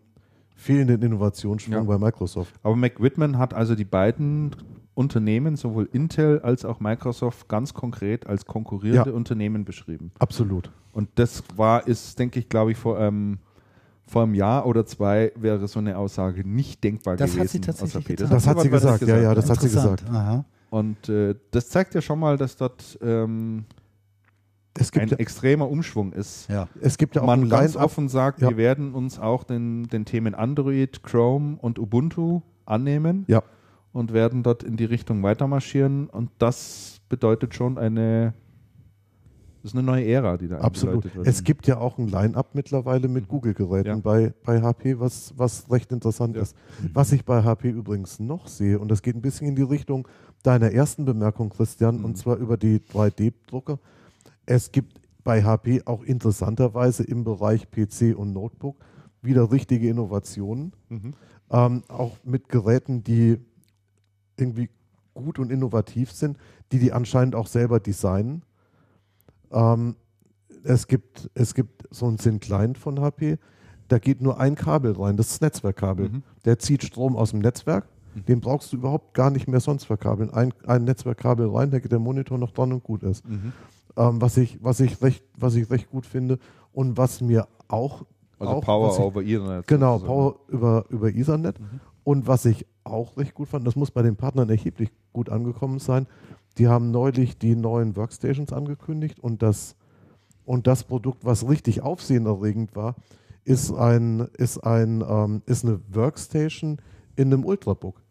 fehlenden Innovationsschwung Ja. bei Microsoft. Aber Mac Whitman hat also die beiden Unternehmen, sowohl Intel als auch Microsoft, ganz konkret als konkurrierende Ja. Unternehmen beschrieben. Absolut. Und das war, ist, denke ich, glaube ich, vor, ähm, vor einem Jahr oder zwei wäre so eine Aussage nicht denkbar Das gewesen. hat sie tatsächlich HP. getan. Das hat sie jemand gesagt, ja, ja, das hat sie gesagt. Aha. Und äh, das zeigt ja schon mal, dass dort ähm, ein ja, extremer Umschwung ist. Ja. es gibt ja auch Man ganz offen sagt, Ja. wir werden uns auch den, den Themen Android, Chrome und Ubuntu annehmen Ja. und werden dort in die Richtung weitermarschieren. Und das bedeutet schon eine, das ist eine neue Ära, die da Absolut. wird. Es gibt ja auch ein Line-Up mittlerweile mit Google-Geräten Ja. bei, bei HP, was, was recht interessant Ja. ist. Was ich bei HP übrigens noch sehe, und das geht ein bisschen in die Richtung deiner ersten Bemerkung, Christian, Mhm. und zwar über die 3D-Drucker. Es gibt bei HP auch interessanterweise im Bereich PC und Notebook wieder richtige Innovationen. Mhm. Ähm, auch mit Geräten, die irgendwie gut und innovativ sind, die die anscheinend auch selber designen. Ähm, es, gibt, es gibt so einen Thin Client von HP, da geht nur ein Kabel rein, das ist das Netzwerkkabel. Mhm. Der zieht Strom aus dem Netzwerk Den brauchst du überhaupt gar nicht mehr sonst verkabeln. Ein, ein Netzwerkkabel rein, da geht der Monitor noch dran und gut ist. Mhm. Ähm, was, ich, was, ich recht, was ich recht gut finde und was mir auch. Also auch, Power ich, over Ethernet. Genau, sozusagen. Power über, über Ethernet. Und was ich auch recht gut fand, das muss bei den Partnern erheblich gut angekommen sein. Die haben neulich die neuen Workstations angekündigt und das, und das Produkt, was richtig aufsehenerregend war, ist, ein, ist, ein, ähm, ist eine Workstation in einem Ultrabook.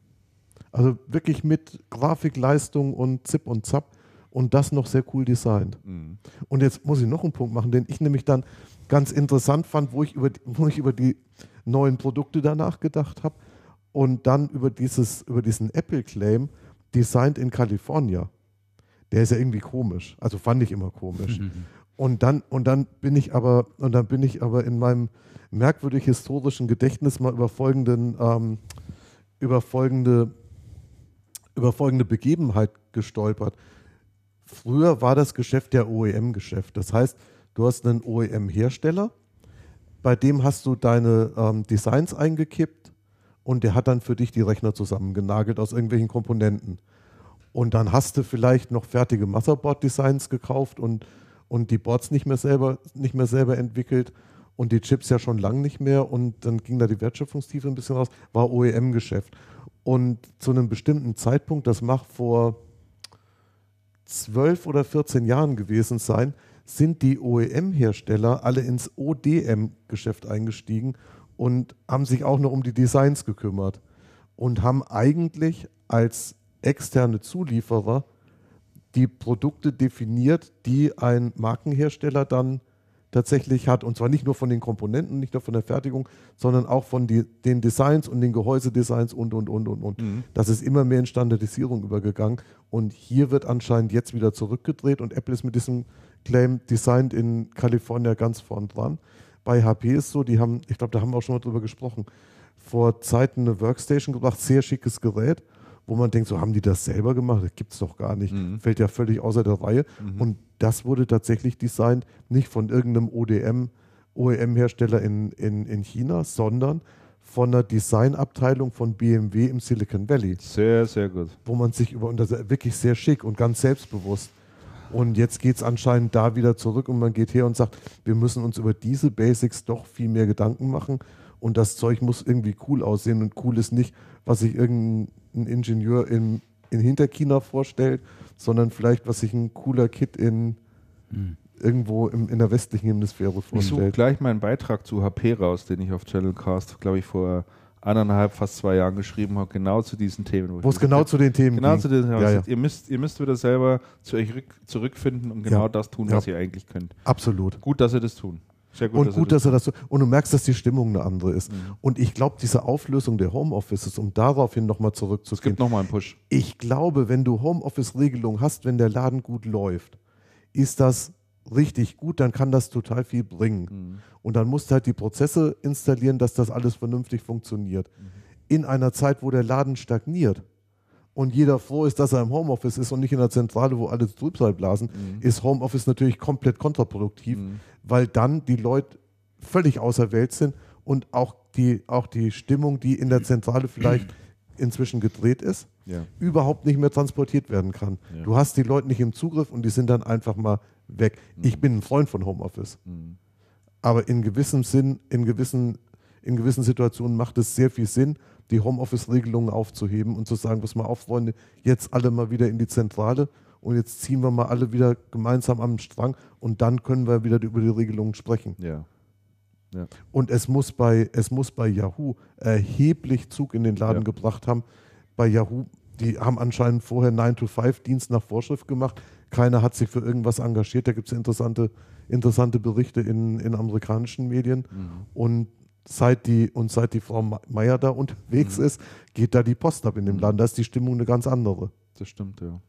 Also wirklich mit Grafikleistung und Zip und Zap und das noch sehr cool designt. Mhm. Und jetzt muss ich noch einen Punkt machen, den ich nämlich dann ganz interessant fand, wo ich über, die- wo ich über die neuen Produkte danach gedacht habe und dann über, dieses, über diesen Apple-Claim, designed in California. Der ist ja irgendwie komisch. Also fand ich immer komisch. [LAUGHS] Und dann, und dann bin ich aber, und dann bin ich aber in meinem merkwürdig historischen Gedächtnis mal über folgenden, ähm, über folgende, über folgende Begebenheit gestolpert. Früher war das Geschäft der OEM-Geschäft. Das heißt, du hast einen OEM-Hersteller, bei dem hast du deine ähm, Designs eingekippt und der hat dann für dich die Rechner zusammengenagelt aus irgendwelchen Komponenten. Und dann hast du vielleicht noch fertige Motherboard-Designs gekauft und, und die Boards nicht mehr, selber, nicht mehr selber entwickelt und die Chips ja schon lang nicht mehr und dann ging da die Wertschöpfungstiefe ein bisschen raus, war OEM-Geschäft. Und zu einem bestimmten Zeitpunkt, das mag vor zwölf oder 14 Jahren gewesen sein, sind die OEM-Hersteller alle ins ODM-Geschäft eingestiegen und haben sich auch noch um die Designs gekümmert und haben eigentlich als externe Zulieferer die Produkte definiert, die ein Markenhersteller dann tatsächlich hat. Und zwar nicht nur von den Komponenten, nicht nur von der Fertigung, sondern auch von die, den Designs und den Gehäusedesigns und, und, und, und, und. Das ist immer mehr in Standardisierung übergegangen. Und hier wird anscheinend jetzt wieder zurückgedreht und Apple ist mit diesem Claim Designed in California ganz vorn dran. Bei HP ist so, die haben, ich glaube, da haben wir auch schon mal drüber gesprochen, vor Zeiten eine Workstation gebracht, sehr schickes Gerät, wo man denkt, so haben die das selber gemacht? Das gibt es doch gar nicht. Fällt ja völlig außer der Reihe. Und das wurde tatsächlich designt, nicht von irgendeinem ODM, OEM-Hersteller in, in, in China, sondern von einer Designabteilung von BMW im Silicon Valley Sehr, sehr gut. wo man sich über, und das ist wirklich sehr schick und ganz selbstbewusst. Und jetzt geht es anscheinend da wieder zurück und man geht her und sagt, wir müssen uns über diese Basics doch viel mehr Gedanken machen. Und das Zeug muss irgendwie cool aussehen. Und cool ist nicht, was sich irgendein Ingenieur in, in Hinterchina vorstellt, sondern vielleicht, was sich ein cooler Kid in irgendwo im, in der westlichen Hemisphäre Ich suche vorstellt. gleich meinen Beitrag zu HP raus, den ich auf Channelcast, glaube ich, vor eineinhalb, fast zwei Jahren geschrieben habe, genau zu diesen Themen. Wo es genau zu den Themen genau ging. zu diesen Ja, ja. Ihr, müsst, ihr müsst wieder selber zu euch rück, zurückfinden und genau Ja. das tun, was ihr eigentlich könnt. Absolut. Gut, dass ihr das tun. Sehr gut, und dass gut, ihr das dass er das so. Und du merkst, dass die Stimmung eine andere ist. Und ich glaube, diese Auflösung der Homeoffices, um daraufhin nochmal Es zurückzugehen, gibt nochmal einen Push. ich glaube, wenn du Homeoffice-Regelung hast, wenn der Laden gut läuft, ist das richtig gut, dann kann das total viel bringen. Und dann musst du halt die Prozesse installieren, dass das alles vernünftig funktioniert. In einer Zeit, wo der Laden stagniert und jeder froh ist, dass er im Homeoffice ist und nicht in der Zentrale, wo alle Trübsal blasen, ist Homeoffice natürlich komplett kontraproduktiv, weil dann die Leute völlig außer Welt sind und auch die, auch die Stimmung, die in der Zentrale vielleicht inzwischen gedreht ist, Ja. überhaupt nicht mehr transportiert werden kann. Ja. Du hast die Leute nicht im Zugriff und die sind dann einfach mal weg. Ich bin ein Freund von Homeoffice. Aber in gewissem Sinn, in gewissen, in gewissen Situationen macht es sehr viel Sinn, die Homeoffice-Regelungen aufzuheben und zu sagen, pass mal auf, Freunde, jetzt alle mal wieder in die Zentrale und jetzt ziehen wir mal alle wieder gemeinsam am Strang und dann können wir wieder über die Regelungen sprechen. Ja. Und es muss bei, es muss bei Yahoo erheblich Zug in den Laden Ja. gebracht haben. Bei Yahoo, die haben anscheinend vorher 9-to-5-Dienst nach Vorschrift gemacht. Keiner hat sich für irgendwas engagiert. Da gibt es interessante, interessante Berichte in, in amerikanischen Medien. Und seit die, und seit die Frau Meier da unterwegs ist, geht da die Post ab in dem Laden. Da ist die Stimmung eine ganz andere. Das stimmt, ja.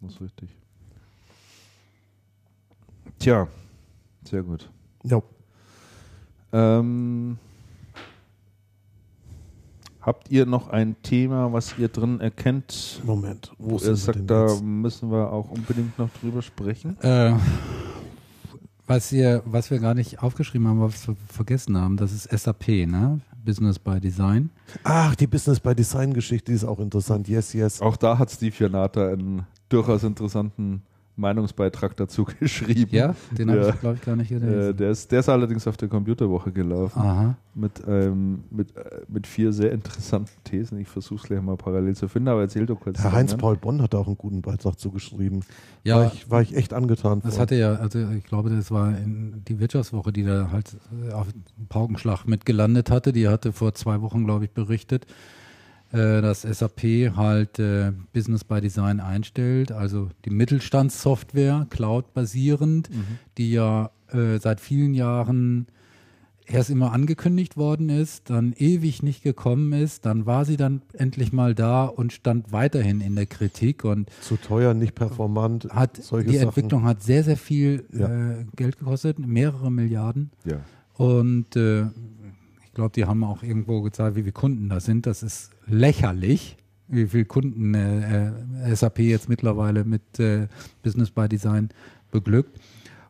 Das ist richtig. Tja, sehr gut. Ja. Ähm, habt ihr noch ein Thema, was ihr drin erkennt, Moment. wo sind ihr sagt, da jetzt? müssen wir auch unbedingt noch drüber sprechen? Äh, was, wir, was wir gar nicht aufgeschrieben haben, was wir vergessen haben, das ist SAP, ne? Business by Design. Ach, die Business by Design Geschichte die ist auch interessant. Yes, yes. Auch da hat Steve Janata einen durchaus interessanten Meinungsbeitrag dazu [LAUGHS] geschrieben. Ja, den habe Ja. ich, glaube ich, gar nicht Äh, gelesen. der, ist, der ist allerdings auf der Computerwoche gelaufen. Aha. Mit, ähm, mit, äh, mit vier sehr interessanten Thesen. Ich versuche es gleich mal parallel zu finden, aber erzähl doch kurz. Herr davon, ne? Heinz-Paul Bonn hat auch einen guten Beitrag zugeschrieben. Ja, war, ich, war ich echt angetan Das von. hatte ja, also ich glaube, das war in die Wirtschaftswoche, die da halt äh, auf den Paukenschlag mit gelandet hatte. Die hatte vor zwei Wochen, glaube ich, berichtet, äh, dass SAP halt äh, Business by Design einstellt, also die Mittelstandssoftware, Cloud-basierend, die ja äh, seit vielen Jahren erst immer angekündigt worden ist, dann ewig nicht gekommen ist, dann war sie dann endlich mal da und stand weiterhin in der Kritik und Zu teuer, nicht performant. hat die Sachen. Entwicklung hat sehr, sehr viel Ja. äh, Geld gekostet, mehrere Milliarden. Ja. Und äh, ich glaube, die haben auch irgendwo gezeigt, wie viele Kunden da sind. Das ist lächerlich, wie viele Kunden äh, äh, SAP jetzt mittlerweile mit äh, Business by Design beglückt.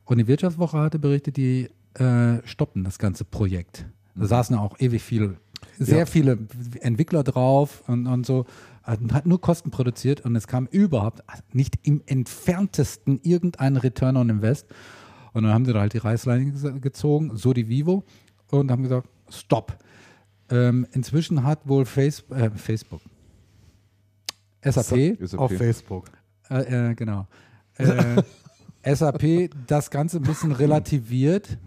Und die Wirtschaftswoche hatte berichtet, die äh, stoppen das ganze Projekt. Da saßen auch ewig viel, sehr Ja. viele Entwickler drauf und, und so. Hat nur Kosten produziert und es kam überhaupt nicht im entferntesten irgendein Return on Invest. Und dann haben sie da halt die Reißleine gezogen, so die Vivo, und haben gesagt, stopp. Ähm, inzwischen hat wohl Face, äh, Facebook, SAP, Auf. Facebook. äh, äh, genau, äh, [LAUGHS] SAP das Ganze ein bisschen relativiert.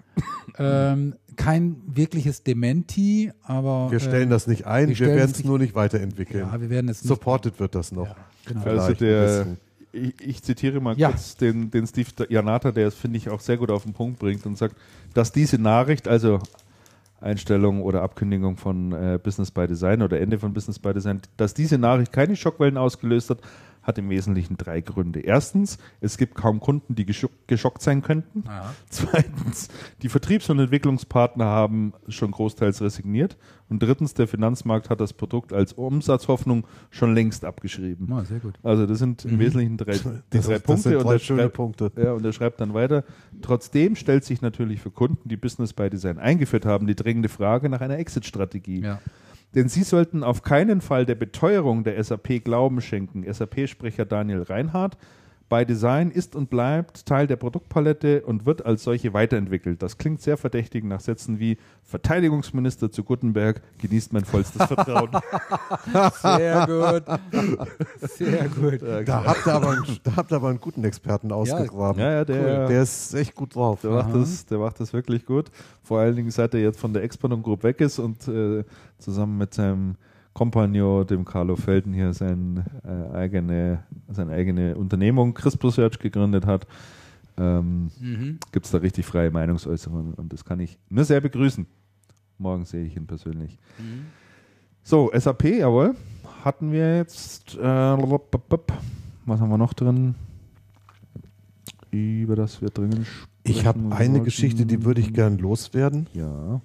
Ähm, kein wirkliches Dementi, aber Wir stellen äh, das nicht ein, wir wir, werden es nur nicht weiterentwickeln. Ja, wir werden es nicht. Supported wird das noch. Ja, genau. Also der, ich, ich zitiere mal Ja. kurz den, den Steve Janata, der es, finde ich, auch sehr gut auf den Punkt bringt und sagt, dass diese Nachricht, also Einstellung oder Abkündigung von äh, Business by Design oder Ende von Business by Design, dass diese Nachricht keine Schockwellen ausgelöst hat, hat im Wesentlichen drei Gründe. Erstens, es gibt kaum Kunden, die geschock, geschockt sein könnten. Ja. Zweitens, die Vertriebs- und Entwicklungspartner haben schon großteils resigniert. Und drittens, der Finanzmarkt hat das Produkt als Umsatzhoffnung schon längst abgeschrieben. Ja, sehr gut. Also das sind im Wesentlichen drei, die Mhm. Das, drei das Punkte. sind und, drei er schöne schreibt, Punkte. ja, und er schreibt dann weiter, trotzdem stellt sich natürlich für Kunden, die Business by Design eingeführt haben, die dringende Frage nach einer Exit-Strategie. Ja. Denn sie sollten auf keinen Fall der Beteuerung der SAP Glauben schenken. SAP-Sprecher Daniel Reinhardt. By Design ist und bleibt Teil der Produktpalette und wird als solche weiterentwickelt. Das klingt sehr verdächtig nach Sätzen wie Verteidigungsminister zu Gutenberg genießt mein vollstes Vertrauen. [LAUGHS] Sehr gut. Sehr gut. Da habt, ihr aber einen, da habt ihr aber einen guten Experten ausgegraben. ja, ja, der, Der ist echt gut drauf. Der macht, das, der macht das wirklich gut. Vor allen Dingen, seit er jetzt von der Exponent Group weg ist und äh, zusammen mit seinem Kompagnon, dem Carlo Felden, hier sein, äh, eigene, seine eigene Unternehmung CRISPR Search gegründet hat, ähm, Mhm. gibt es da richtig freie Meinungsäußerungen und das kann ich nur sehr begrüßen. Morgen sehe ich ihn persönlich. Mhm. So, SAP, jawohl. Hatten wir jetzt, äh, was haben wir noch drin? Über das wir dringend Ich habe sprechen eine. Geschichte, die würde ich gern loswerden. Ja.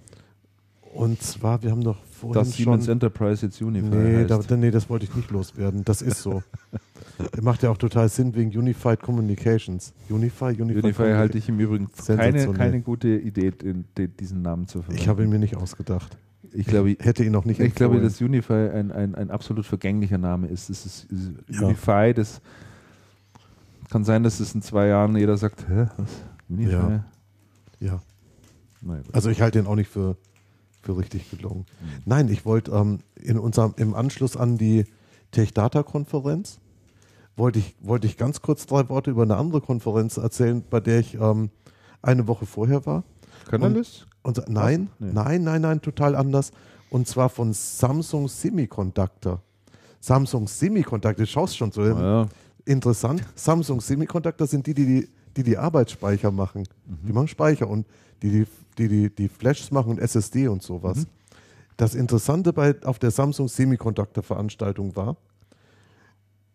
Und zwar, wir haben doch vorhin Dass Siemens schon... Enterprise jetzt Unify Nee, heißt. da, nee, das wollte ich nicht loswerden. Das ist so. [LAUGHS] Macht ja auch total Sinn wegen Unified Communications. Unify, Unified Unify halte ich im Übrigen keine, keine gute Idee, den, den, diesen Namen zu verwenden. Ich habe ihn mir nicht ausgedacht. ich glaube, Ich hätte ihn noch nicht ich glaube, empfohlen. dass Unify ein, ein, ein absolut vergänglicher Name ist. Es ist, ist Ja. Unify, das kann sein, dass es in zwei Jahren jeder sagt, hä, was? Unify? Ja. Ja. Naja. Also ich halte ihn auch nicht für, für richtig gelungen. Nein, ich wollte ähm, in unserem, im Anschluss an die Tech-Data-Konferenz wollte ich, wollte ich ganz kurz drei Worte über eine andere Konferenz erzählen, bei der ich ähm, eine Woche vorher war. Canalys? Und, sa- nein, Nee. nein, nein, nein, total anders. Und zwar von Samsung Semiconductor. Samsung Semiconductor, du schaust schon so. Ja. Interessant. Samsung Semiconductor sind die, die die, die, die Arbeitsspeicher machen. Die machen Speicher und die, die, die, die, die Flashs machen und SSD und sowas. Das Interessante bei, auf der Samsung Semiconductor Veranstaltung war,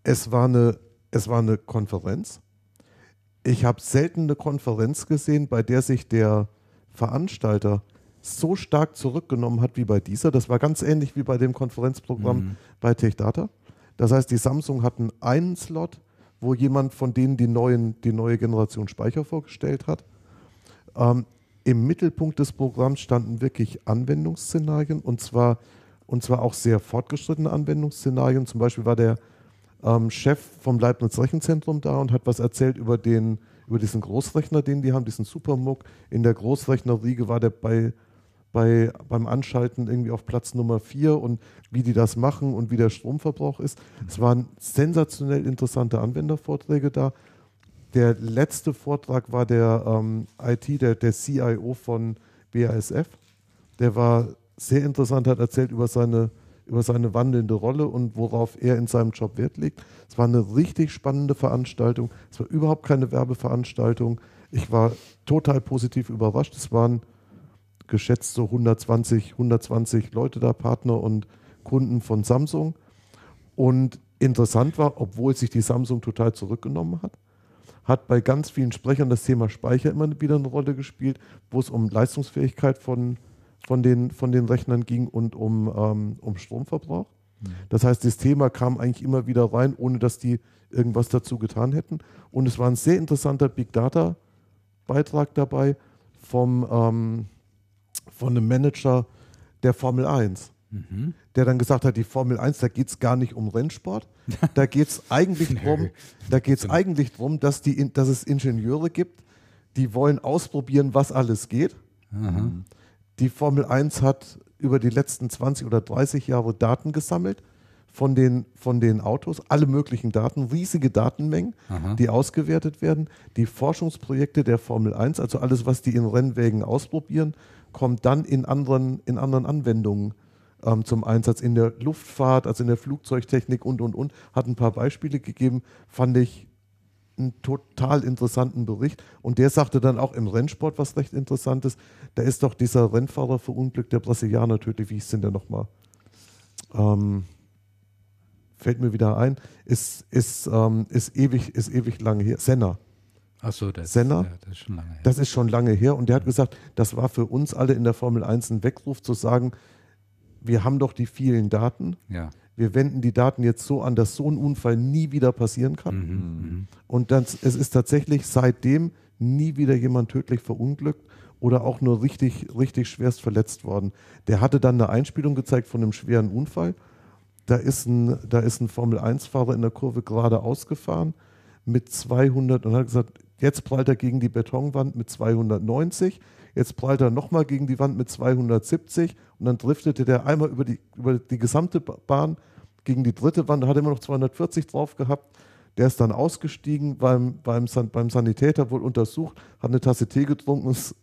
es war eine, es war eine Konferenz. Ich habe selten eine Konferenz gesehen, bei der sich der Veranstalter so stark zurückgenommen hat wie bei dieser. Das war ganz ähnlich wie bei dem Konferenzprogramm bei TechData. Das heißt, die Samsung hatten einen Slot, wo jemand von denen die, neuen, die neue Generation Speicher vorgestellt hat. Ähm, Im Mittelpunkt des Programms standen wirklich Anwendungsszenarien und zwar, und zwar auch sehr fortgeschrittene Anwendungsszenarien. Zum Beispiel war der ähm, Chef vom Leibniz Rechenzentrum da und hat was erzählt über, den, über diesen Großrechner, den die haben, diesen Supermuck. In der Großrechnerriege war der bei, bei, beim Anschalten irgendwie auf Platz Nummer 4 und wie die das machen und wie der Stromverbrauch ist. Es waren sensationell interessante Anwendervorträge da. Der letzte Vortrag war der ähm, IT, der, der CIO von BASF. Der war sehr interessant, hat erzählt über seine, über seine wandelnde Rolle und worauf er in seinem Job Wert legt. Es war eine richtig spannende Veranstaltung. Es war überhaupt keine Werbeveranstaltung. Ich war total positiv überrascht. Es waren geschätzt so 120, 120 Leute da, Partner und Kunden von Samsung. Und interessant war, obwohl sich die Samsung total zurückgenommen hat, hat bei ganz vielen Sprechern das Thema Speicher immer wieder eine Rolle gespielt, wo es um Leistungsfähigkeit von, von, den, von den Rechnern ging und um, ähm, um Stromverbrauch. Mhm. Das heißt, das Thema kam eigentlich immer wieder rein, ohne dass die irgendwas dazu getan hätten. Und es war ein sehr interessanter Big Data Beitrag dabei vom, ähm, von einem Manager der Formel 1 mhm. der dann gesagt hat, die Formel 1, da geht es gar nicht um Rennsport. Da geht es [LAUGHS] eigentlich drum, da geht es eigentlich drum, dass, die, dass es Ingenieure gibt, die wollen ausprobieren, was alles geht. Mhm. Die Formel 1 hat über die letzten 20 oder 30 Jahre Daten gesammelt von den, von den Autos, alle möglichen Daten, riesige Datenmengen, Aha. die ausgewertet werden. Die Forschungsprojekte der Formel 1, also alles, was die in Rennwägen ausprobieren, kommt dann in anderen, in anderen Anwendungen ähm, zum Einsatz in der Luftfahrt, also in der Flugzeugtechnik und, und, und. Hat ein paar Beispiele gegeben, fand ich einen total interessanten Bericht. Und der sagte dann auch im Rennsport was recht Interessantes. Da ist doch dieser Rennfahrer verunglückt, der Brasilianer tödlich, wie hieß denn der nochmal? Ähm, fällt mir wieder ein, ist, ist, ähm, ist, ewig, ist ewig lange her. Senna. Ach so, das, Senna, ja, das, ist schon lange her. Das ist schon lange her. Und der hat gesagt, das war für uns alle in der Formel 1 ein Weckruf zu sagen, wir haben doch die vielen Daten. Ja. Wir wenden die Daten jetzt so an, dass so ein Unfall nie wieder passieren kann. Mhm, mhm. Und dann, es ist tatsächlich seitdem nie wieder jemand tödlich verunglückt oder auch nur richtig, richtig schwerst verletzt worden. Der hatte dann eine Einspielung gezeigt von einem schweren Unfall. Da ist ein, da ist ein Formel-1-Fahrer in der Kurve gerade ausgefahren mit 200 und hat gesagt, jetzt prallt er gegen die Betonwand mit 290 Jetzt prallt er nochmal gegen die Wand mit 270 und dann driftete der einmal über die, über die gesamte Bahn gegen die dritte Wand, da hat er immer noch 240 drauf gehabt. Der ist dann ausgestiegen, beim, beim, beim Sanitäter wohl untersucht, hat eine Tasse Tee getrunken, ist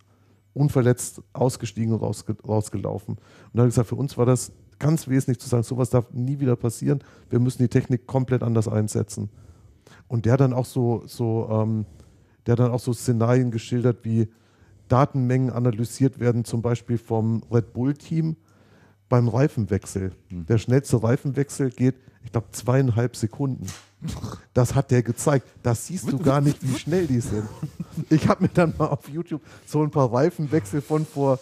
unverletzt ausgestiegen und rausge, rausgelaufen. Und dann hat gesagt, für uns war das ganz wesentlich zu sagen, sowas darf nie wieder passieren. Wir müssen die Technik komplett anders einsetzen. Und der dann auch so, so ähm, der hat dann auch so Szenarien geschildert wie, Datenmengen analysiert werden, zum Beispiel vom Red Bull-Team beim Reifenwechsel. Mhm. Der schnellste Reifenwechsel geht, ich glaube, zweieinhalb Sekunden. Das hat der gezeigt. Das siehst du gar nicht, wie schnell die sind. Ich habe mir dann mal auf YouTube so ein paar Reifenwechsel von vor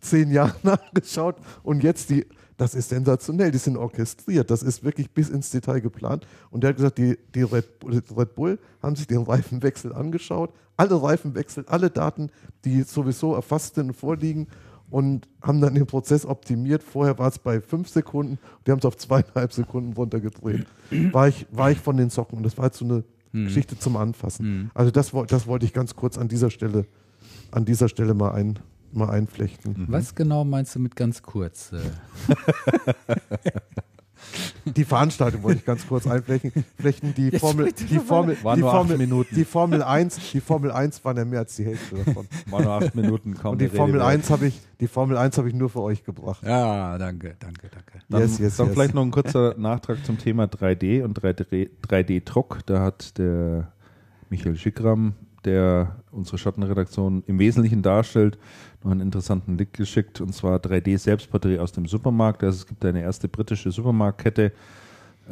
zehn Jahren [LAUGHS] angeschaut und jetzt die das ist sensationell, die sind orchestriert, das ist wirklich bis ins Detail geplant. Und der hat gesagt, die, die Red, Red, Bull haben sich den Reifenwechsel angeschaut, alle Reifenwechsel, alle Daten, die sowieso erfasst sind, vorliegen und haben dann den Prozess optimiert. Vorher war es bei fünf Sekunden, die haben es auf zweieinhalb Sekunden runtergedreht. War ich, war ich von den Socken und das war jetzt so eine hm. Geschichte zum Anfassen. Hm. Also das, das wollte ich ganz kurz an dieser Stelle, an dieser Stelle mal ein, mal einflechten. Mhm. Was genau meinst du mit ganz kurz? Äh? [LAUGHS] Die Veranstaltung wollte ich ganz kurz einflechten. Flechten die [LAUGHS] Formel, die Formel, war die Formel, Minuten. Die Formel 1, die Formel 1 waren ja mehr als die Hälfte davon. [LAUGHS] War nur acht Minuten. Kaum Und die Formel 1 habe ich, die Formel 1 habe ich nur für euch gebracht. Ja, danke, danke, danke. Dann, yes, yes, dann yes. vielleicht noch ein kurzer Nachtrag zum Thema 3D und 3D-Druck. Da hat der Michael Schickram der unsere Schattenredaktion im Wesentlichen darstellt, einen interessanten Link geschickt, und zwar 3D-Selbstporträt aus dem Supermarkt. Also es gibt eine erste britische Supermarktkette,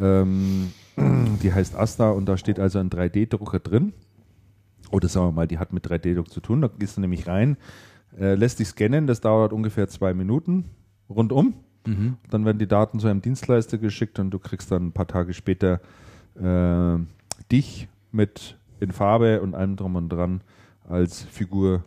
ähm, die heißt Asta, und da steht also ein 3D-Drucker drin. Oder sagen wir mal, die hat mit 3D-Druck zu tun. Da gehst du nämlich rein, äh, lässt dich scannen, das dauert ungefähr zwei Minuten rundum. Mhm. Dann werden die Daten zu einem Dienstleister geschickt und du kriegst dann ein paar Tage später äh, dich mit in Farbe und allem drum und dran als Figur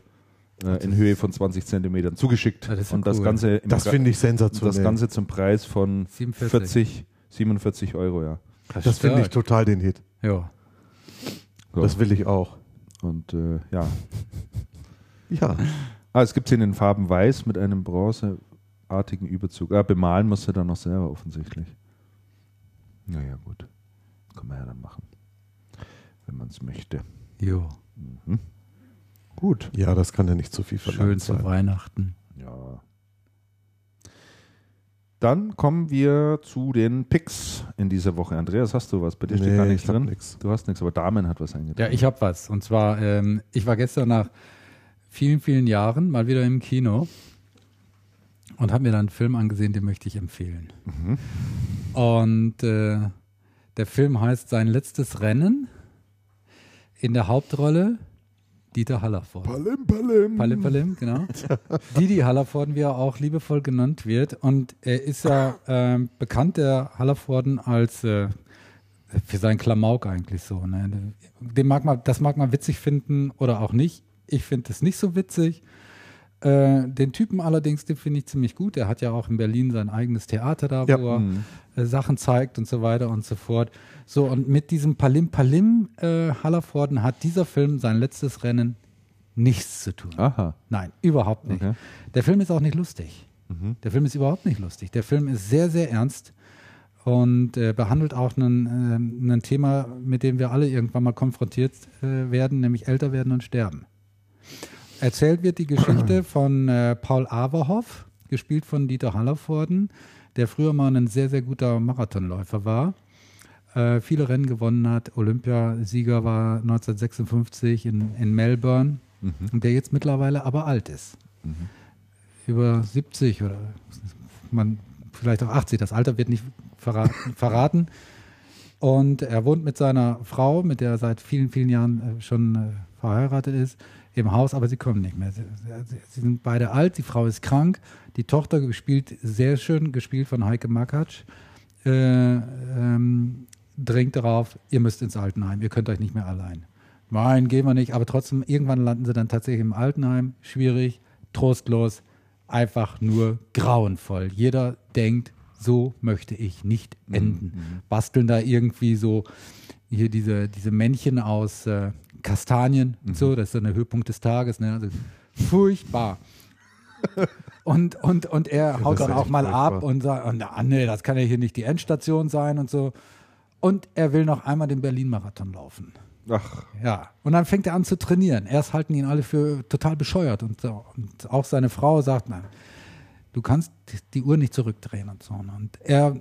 äh, in Höhe von 20 Zentimetern zugeschickt. Ja, das ja und das cool. Ganze Das finde ich das sensationell. Ganze zum Preis von 47. 40, 47 Euro, ja. das finde ich total den Hit. Ja. So. Das will ich auch. und äh, ja. Ja. Ah, es gibt es in den Farben Weiß mit einem bronzeartigen Überzug. Ah, bemalen muss er dann noch selber offensichtlich. Naja, gut. Kann man ja dann machen. Wenn man es möchte. Jo. Mhm. Gut. Ja, das kann ja nicht zu viel Schön verlangt zu sein. Weihnachten. Ja. Dann kommen wir zu den Picks in dieser Woche. Andreas, hast du was? Bei dir steht Nee, gar nichts drin. nix. Du hast nichts, aber Damen hat was eingetragen. Ja, ich habe was. Und zwar, ähm, ich war gestern nach vielen, vielen Jahren mal wieder im Kino und habe mir dann einen Film angesehen, den möchte ich empfehlen. Und äh, der Film heißt Sein letztes Rennen. In der Hauptrolle Dieter Hallervorden. Palim, palim. Palim Palim, genau. [LAUGHS] Didi Hallervorden, wie er auch liebevoll genannt wird. Und er ist ja ähm, bekannt, der Hallervorden, als äh, für seinen Klamauk eigentlich so. Ne? Den mag man, das mag man witzig finden oder auch nicht. Ich finde es nicht so witzig. Äh, den Typen allerdings, den finde ich ziemlich gut. Er hat ja auch in Berlin sein eigenes Theater da, Ja. wo er Mhm. äh, Sachen zeigt und so weiter und so fort. So, und mit diesem Palim Palim äh, Hallervorden hat dieser Film sein letztes Rennen nichts zu tun. Aha. Nein, überhaupt nicht. Okay. Der Film ist auch nicht lustig. Mhm. Der Film ist überhaupt nicht lustig. Der Film ist sehr, sehr ernst und äh, behandelt auch ein, äh, ein Thema, mit dem wir alle irgendwann mal konfrontiert äh, werden, nämlich älter werden und sterben. Erzählt wird die Geschichte [CLEARS THROAT] von äh, Paul Averhoff, gespielt von Dieter Hallervorden, der früher mal ein sehr, sehr guter Marathonläufer war. Äh, viele Rennen gewonnen hat. Olympiasieger war 1956 in, in Melbourne Mhm. und der jetzt mittlerweile aber alt ist. Über 70 oder man vielleicht auch 80, das Alter wird nicht verraten. [LAUGHS] verraten. Und er wohnt mit seiner Frau, mit der er seit vielen, vielen Jahren äh, schon äh, verheiratet ist, im Haus, aber sie kommen nicht mehr. Sie, sie, sie sind beide alt, die Frau ist krank, die Tochter gespielt, sehr schön gespielt von Heike Makatsch, äh, ähm, drängt darauf, ihr müsst ins Altenheim, ihr könnt euch nicht mehr allein. Nein, gehen wir nicht, aber trotzdem, irgendwann landen sie dann tatsächlich im Altenheim. Schwierig, trostlos, einfach nur grauenvoll. Jeder denkt, so möchte ich nicht enden. Basteln da irgendwie so hier diese, diese Männchen aus äh, Kastanien und so, das ist dann der Höhepunkt des Tages. Ne? Also, furchtbar. [LAUGHS] Und, und, und er haut dann auch mal ab furchtbar. und sagt, oh, na, nee, das kann ja hier nicht die Endstation sein und so. Und er will noch einmal den Berlin-Marathon laufen. Ach, Ja, und dann fängt er an zu trainieren. Erst halten ihn alle für total bescheuert und, so. und auch seine Frau sagt, nein, du kannst die Uhr nicht zurückdrehen und so. Und er,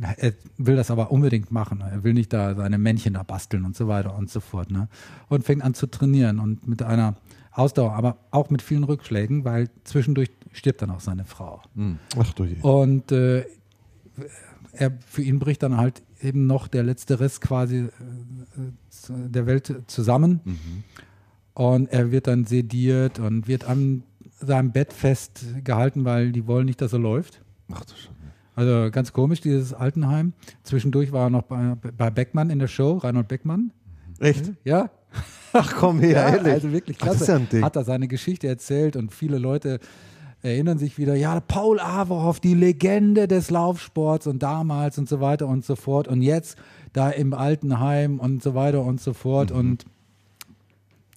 er will das aber unbedingt machen. Er will nicht da seine Männchen da basteln und so weiter und so fort. Ne? Und fängt an zu trainieren und mit einer Ausdauer, aber auch mit vielen Rückschlägen, weil zwischendurch stirbt dann auch seine Frau. Ach du je. Und äh, er, für ihn bricht dann halt eben noch der letzte Rest quasi äh, der Welt zusammen. Und er wird dann sediert und wird an seinem Bett festgehalten, weil die wollen nicht, dass er läuft. ach du Schande. Also ganz komisch, dieses Altenheim. Zwischendurch war er noch bei, bei Beckmann in der Show, Reinhold Beckmann. Echt? Ja, Ach komm her, ehrlich. also wirklich Ach, klasse. das ist ja ein Ding. Hat er seine Geschichte erzählt und viele Leute erinnern sich wieder, ja, Paul Averhoff, die Legende des Laufsports und damals und so weiter und so fort und jetzt da im Altenheim und so weiter und so fort Mhm. und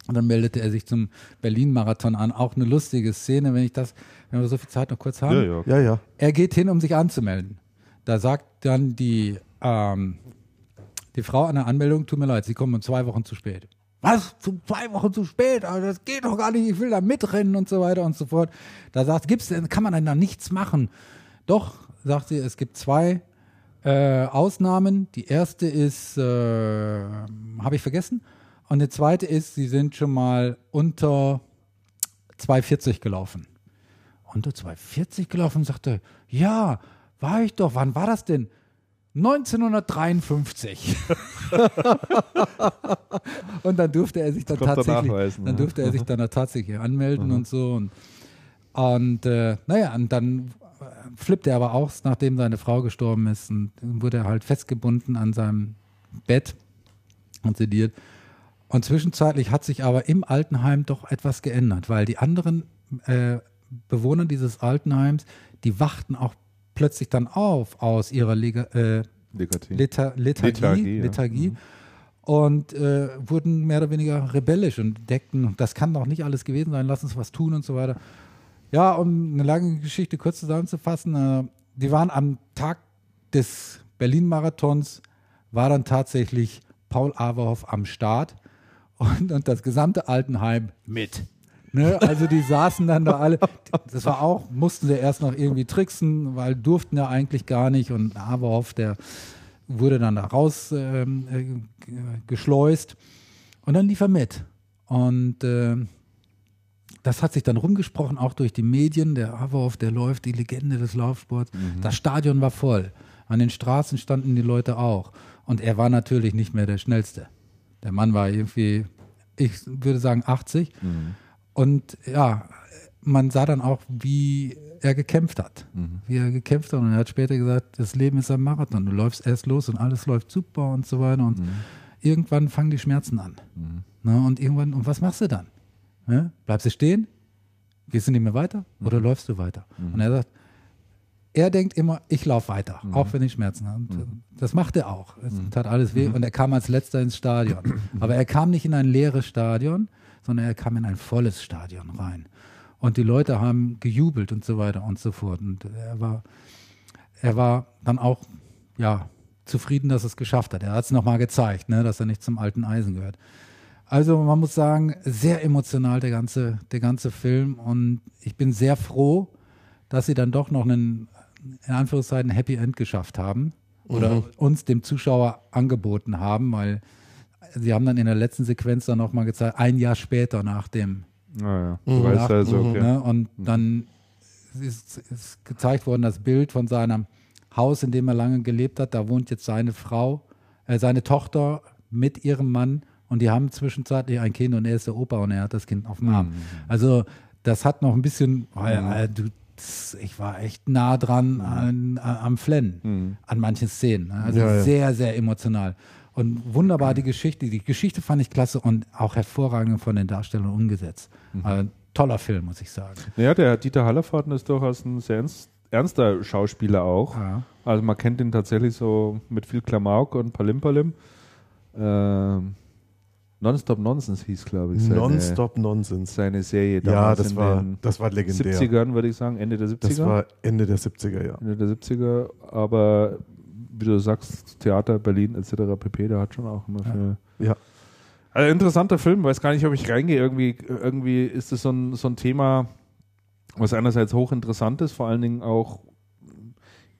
und dann meldete er sich zum Berlin-Marathon an. Auch eine lustige Szene, wenn ich das, wenn wir so viel Zeit noch kurz haben. Ja, ja. Ja, ja. Er geht hin, um sich anzumelden. Da sagt dann die, ähm, die Frau an der Anmeldung, tut mir leid, Sie kommen um zwei Wochen zu spät. Was? Zu zwei Wochen zu spät? Also das geht doch gar nicht, ich will da mitrennen und so weiter und so fort. Da sagt, gibt's denn, kann man denn da nichts machen? Doch, sagt sie, es gibt zwei äh, Ausnahmen. Die erste ist, äh, habe ich vergessen. Und die zweite ist, sie sind schon mal unter 2,40 gelaufen unter 240 gelaufen und sagte, ja, war ich doch, wann war das denn? 1953. [LAUGHS] und dann durfte er sich dann tatsächlich, dann ne? durfte er sich dann da tatsächlich anmelden und so und, und äh, naja, und dann äh, flippte er aber aus, nachdem seine Frau gestorben ist und dann wurde er halt festgebunden an seinem Bett und sediert. Und zwischenzeitlich hat sich aber im Altenheim doch etwas geändert, weil die anderen äh, Bewohner dieses Altenheims, die wachten auch plötzlich dann auf aus ihrer Lega, äh. Lita Lethargie, Lethargie, ja. Mhm. und äh, wurden mehr oder weniger rebellisch und deckten, das kann doch nicht alles gewesen sein, lass uns was tun und so weiter. Ja, um eine lange Geschichte kurz zusammenzufassen, äh, die waren am Tag des Berlin-Marathons, war dann tatsächlich Paul Averhoff am Start und, und das gesamte Altenheim mit. Ne? Also die saßen dann da alle, das war auch, mussten sie erst noch irgendwie tricksen, weil durften ja eigentlich gar nicht und Averhoff, der wurde dann da raus ähm, äh, geschleust und dann lief er mit. Und äh, das hat sich dann rumgesprochen, auch durch die Medien. Der Averhoff, der läuft, die Legende des Laufsports. Das Stadion war voll. An den Straßen standen die Leute auch. Und er war natürlich nicht mehr der Schnellste. Der Mann war irgendwie, ich würde sagen, 80. Und ja, man sah dann auch, wie er gekämpft hat. Wie er gekämpft hat. Und er hat später gesagt, das Leben ist ein Marathon. Du läufst erst los und alles läuft super und so weiter. Und irgendwann fangen die Schmerzen an. Ne? Und irgendwann, und was machst du dann? Ne? Bleibst du stehen? Gehst du nicht mehr weiter? Oder läufst du weiter? Und er sagt, er denkt immer, ich laufe weiter, auch wenn ich Schmerzen habe. Und äh, das macht er auch. Es tat alles weh und er kam als letzter ins Stadion. Aber er kam nicht in ein leeres Stadion, sondern er kam in ein volles Stadion rein. Und die Leute haben gejubelt und so weiter und so fort. Und er war, er war dann auch, ja, zufrieden, dass er es geschafft hat. Er hat es nochmal gezeigt, ne, dass er nicht zum alten Eisen gehört. Also man muss sagen, sehr emotional der ganze, der ganze Film und ich bin sehr froh, dass sie dann doch noch einen, in Anführungszeichen, Happy End geschafft haben oder uns, dem Zuschauer, angeboten haben, weil sie haben dann in der letzten Sequenz dann nochmal gezeigt, ein Jahr später nach dem Ah, ja. Du weißt nach- also, okay. Ne? Und dann ist, ist gezeigt worden das Bild von seinem Haus, in dem er lange gelebt hat. Da wohnt jetzt seine Frau, äh, seine Tochter mit ihrem Mann und die haben zwischenzeitlich ein Kind und er ist der Opa und er hat das Kind auf dem Mhm. Arm. Also das hat noch ein bisschen, oh ja, äh, du, ich war echt nah dran Mhm. an, an, am Flennen, an manchen Szenen. ne? Also Ja, ja. sehr, sehr emotional. Und wunderbar die Geschichte. Die Geschichte fand ich klasse und auch hervorragend von den Darstellern umgesetzt. Mhm. Äh, toller Film, muss ich sagen. Ja, der Dieter Hallerfaden ist durchaus ein sehr ernst, ernster Schauspieler auch. Ja. Also man kennt ihn tatsächlich so mit viel Klamauk und Palimpalim. Ähm, Nonstop Nonsense hieß, glaube ich, seine, Nonstop Nonsense. seine Serie Ja, damals das in war, den das war legendär. 70ern, würde ich sagen, Ende der 70er. Das war Ende der 70er, ja. Ende der 70er, aber wie du sagst, Theater, Berlin etc. pp, der hat schon auch immer für. Ja. Also interessanter Film, weiß gar nicht, ob ich reingehe. Irgendwie, irgendwie ist es so ein, so ein Thema, was einerseits hochinteressant ist, vor allen Dingen auch,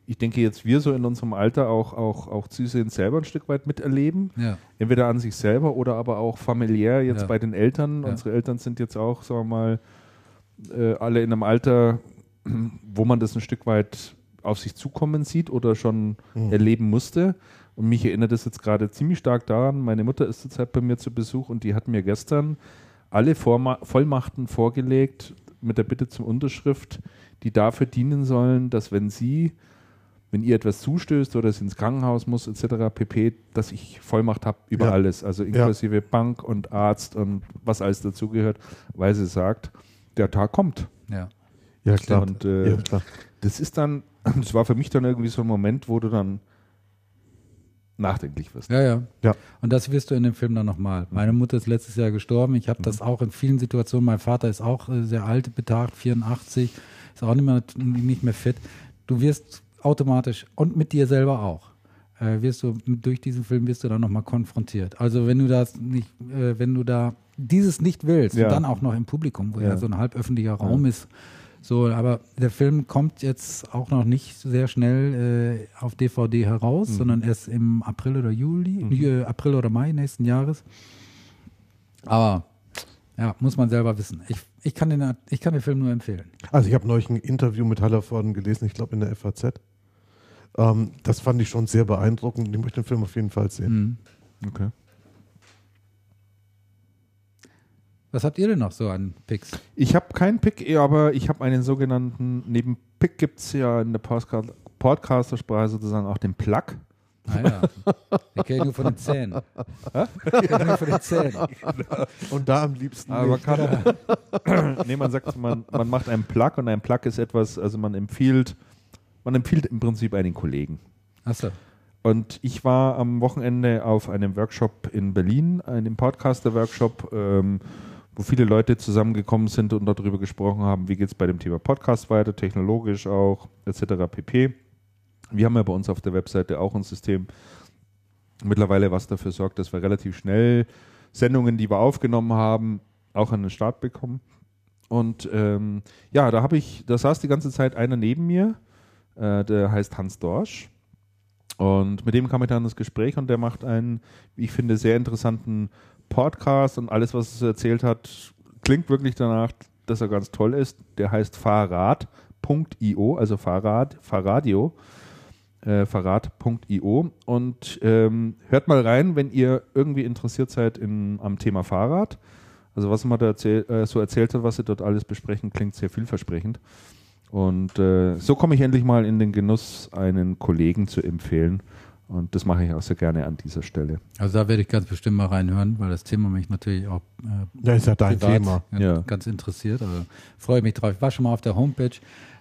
ich denke jetzt wir so in unserem Alter auch, auch, auch zusehends selber ein Stück weit miterleben. Ja. Entweder an sich selber oder aber auch familiär jetzt Ja. bei den Eltern. Ja. Unsere Eltern sind jetzt auch, sagen wir mal, äh, alle in einem Alter, wo man das ein Stück weit auf sich zukommen sieht oder schon erleben musste. Und mich erinnert das jetzt gerade ziemlich stark daran, meine Mutter ist zurzeit bei mir zu Besuch und die hat mir gestern alle Vorma Vollmachten vorgelegt mit der Bitte zum Unterschrift, die dafür dienen sollen, dass wenn sie, wenn ihr etwas zustößt oder sie ins Krankenhaus muss etc. pp, dass ich Vollmacht habe über Ja. alles, also inklusive Bank und Arzt und was alles dazugehört, weil sie sagt, der Tag kommt. Ja. Ja, klar. Und, äh, ja, klar. Das ist dann, [LAUGHS] das war für mich dann irgendwie so ein Moment, wo du dann nachdenklich wirst. ja, ja. Ja. Und das wirst du in dem Film dann nochmal. Meine Mutter ist letztes Jahr gestorben. Ich habe das auch in vielen Situationen. Mein Vater ist auch äh, sehr alt, betagt, 84, ist auch nicht mehr, nicht mehr fit. Du wirst automatisch und mit dir selber auch. Äh, wirst du durch diesen Film wirst du dann nochmal konfrontiert. Also wenn du das nicht, äh, wenn du da dieses nicht willst Ja. und dann auch noch im Publikum, wo ja, Ja. so ein halb öffentlicher Raum ist, so, aber der Film kommt jetzt auch noch nicht sehr schnell äh, auf DVD heraus, Mhm. sondern erst im April oder Juli, äh, April oder Mai nächsten Jahres. Aber ja, muss man selber wissen. Ich, ich, kann, den, ich kann den Film nur empfehlen. Also ich habe neulich ein Interview mit Hallervorden gelesen, ich glaube in der FAZ. Ähm, das fand ich schon sehr beeindruckend. Ich möchte den Film auf jeden Fall sehen. Mhm. Okay. Was habt ihr denn noch so an Picks? Ich habe keinen Pick, eh, aber ich habe einen sogenannten, neben Pick gibt es ja in der Podcast- Podcaster-Sprache sozusagen auch den Plug. Ah ja. Ich kenne nur von den Zähnen. [LAUGHS] Ich kenne nur von den Zähnen. Und da am liebsten Aber man nicht. kann. [LAUGHS] [LAUGHS] nee, man sagt, man, man macht einen Plug und ein Plug ist etwas, also man empfiehlt, man empfiehlt im Prinzip einen Kollegen. Achso. Und ich war am Wochenende auf einem Workshop in Berlin, einem Podcaster-Workshop, ähm, wo viele Leute zusammengekommen sind und darüber gesprochen haben, wie geht es bei dem Thema Podcast weiter, technologisch auch, etc. pp. Wir haben ja bei uns auf der Webseite auch ein System mittlerweile, was dafür sorgt, dass wir relativ schnell Sendungen, die wir aufgenommen haben, auch an den Start bekommen. Und ähm, ja, da habe ich, da saß die ganze Zeit einer neben mir, äh, der heißt Hans Dorsch. Und mit dem kam ich dann ins Gespräch und der macht einen, wie ich finde, sehr interessanten Podcast und alles, was er erzählt hat, klingt wirklich danach, dass er ganz toll ist. Der heißt Fahrrad.io, also Fahrrad, Fahrradio, äh, Fahrrad.io und ähm, hört mal rein, wenn ihr irgendwie interessiert seid in, am Thema Fahrrad. Also was man da erzähl, äh, so erzählt hat, was sie dort alles besprechen, klingt sehr vielversprechend. Und äh, so komme ich endlich mal in den Genuss, einen Kollegen zu empfehlen. Und das mache ich auch sehr gerne an dieser Stelle. Also da werde ich ganz bestimmt mal reinhören, weil das Thema mich natürlich auch äh, Das ist ja dein privat Thema. ja, Ja. ganz interessiert. Also freue ich mich drauf. Ich war schon mal auf der Homepage.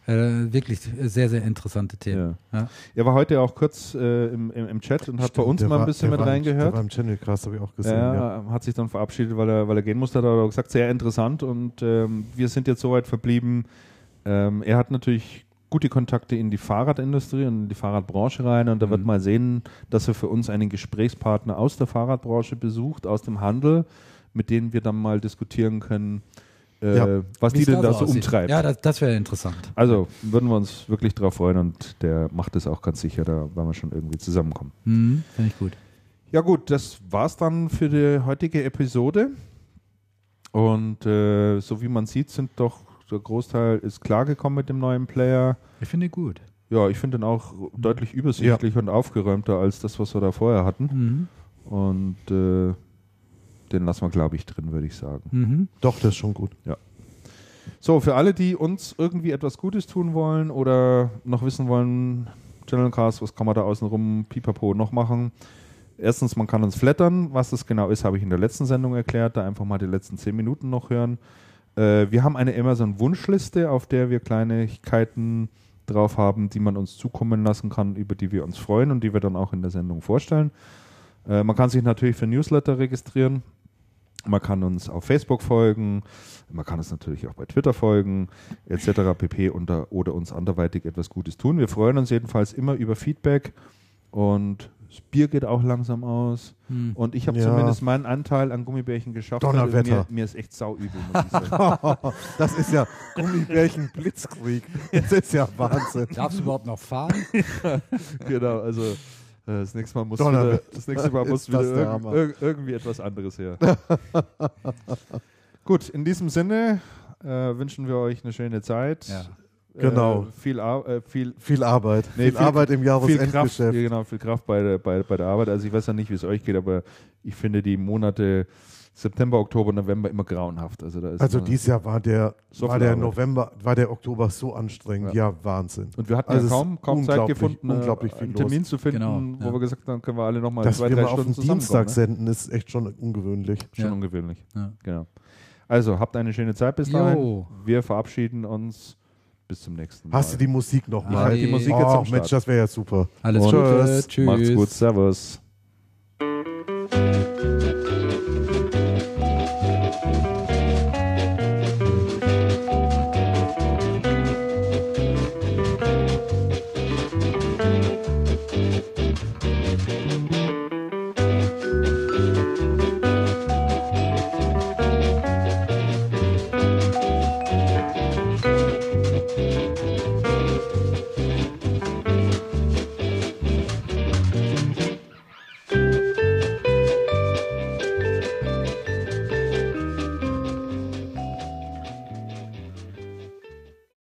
Äh, wirklich sehr, sehr interessante Themen. Ja. Er war heute auch kurz äh, im, im, im Chat und hat bei Stimmt, uns der mal ein bisschen mit war im- Der reingehört. war im Channelcast, habe ich auch gesehen. Ja, Ja. hat sich dann verabschiedet, weil er, weil er gehen musste, hat er gesagt, sehr interessant und ähm, wir sind jetzt soweit verblieben. Ähm, er hat natürlich gute Kontakte in die Fahrradindustrie und in die Fahrradbranche rein und wird Mhm. mal sehen, dass er für uns einen Gesprächspartner aus der Fahrradbranche besucht, aus dem Handel, mit denen wir dann mal diskutieren können, äh, Ja. was die denn da so aussieht. umtreibt. Ja, das, das wäre interessant. Also würden wir uns wirklich drauf freuen und der macht es auch ganz sicher, da werden wir schon irgendwie zusammenkommen. Mhm, Finde ich gut. Ja gut, das war's dann für die heutige Episode. Und äh, so wie man sieht, sind doch der Großteil ist klargekommen mit dem neuen Player. Ich finde ihn gut. Ja, ich finde den auch deutlich übersichtlich und aufgeräumter als das, was wir da vorher hatten. Mhm. Und äh, den lassen wir, glaube ich, drin, würde ich sagen. Mhm. Doch, das ist schon gut. So, für alle, die uns irgendwie etwas Gutes tun wollen oder noch wissen wollen, Channelcast, was kann man da außenrum pipapo noch machen? Erstens, man kann uns flattern. Was das genau ist, habe ich in der letzten Sendung erklärt. Da einfach mal die letzten zehn Minuten noch hören. Äh, wir haben eine Amazon-Wunschliste, auf der wir Kleinigkeiten drauf haben, die man uns zukommen lassen kann, über die wir uns freuen und die wir dann auch in der Sendung vorstellen. Äh, man kann sich natürlich für Newsletter registrieren. Man kann uns auf Facebook folgen, man kann uns natürlich auch bei Twitter folgen, etc. pp. Unter, oder uns anderweitig etwas Gutes tun. Wir freuen uns jedenfalls immer über Feedback und das Bier geht auch langsam aus. Hm. Und ich habe Ja. zumindest meinen Anteil an Gummibärchen geschafft. Donnerwetter. Mir, mir ist echt sauübel, muss ich sagen. [LAUGHS] Das ist ja Gummibärchen Blitzkrieg. Das ist ja Wahnsinn. Darfst du überhaupt noch fahren? [LAUGHS] genau, also äh, das nächste Mal muss wieder, das nächste Mal muss wieder der irg irg irgendwie etwas anderes her. [LAUGHS] Gut, in diesem Sinne äh, wünschen wir euch eine schöne Zeit. Ja. Genau. Äh, viel, Ar äh, viel, Viel Arbeit. Nee, viel, viel- Arbeit im viel Kraft, Jahresendgeschäft. ja, genau, viel Kraft bei der, bei, bei der Arbeit. Also ich weiß ja nicht, wie es euch geht, aber ich finde die Monate September, Oktober, November immer grauenhaft. Also, da ist Also dieses Jahr war der, So war der Arbeit. November, war der Oktober so anstrengend. Ja, Wahnsinn. und wir hatten Also ja kaum, kaum Zeit gefunden, äh, unglaublich viel einen Termin zu finden, Genau, wo ja. wir gesagt haben, können wir alle nochmal Dass zwei, wir drei mal auf Stunden den Dienstag zusammenkommen. senden, ist echt schon ungewöhnlich. Ne? Schon Ja. ungewöhnlich. Ja. Genau. Also, habt eine schöne Zeit bis dahin. Jo. Wir verabschieden uns. Bis zum nächsten Mal. Hast du die Musik noch mal? die Musik oh, jetzt am Mensch, Start. das wäre ja super. Alles Und Gute. Tschüss. Macht's gut. Servus.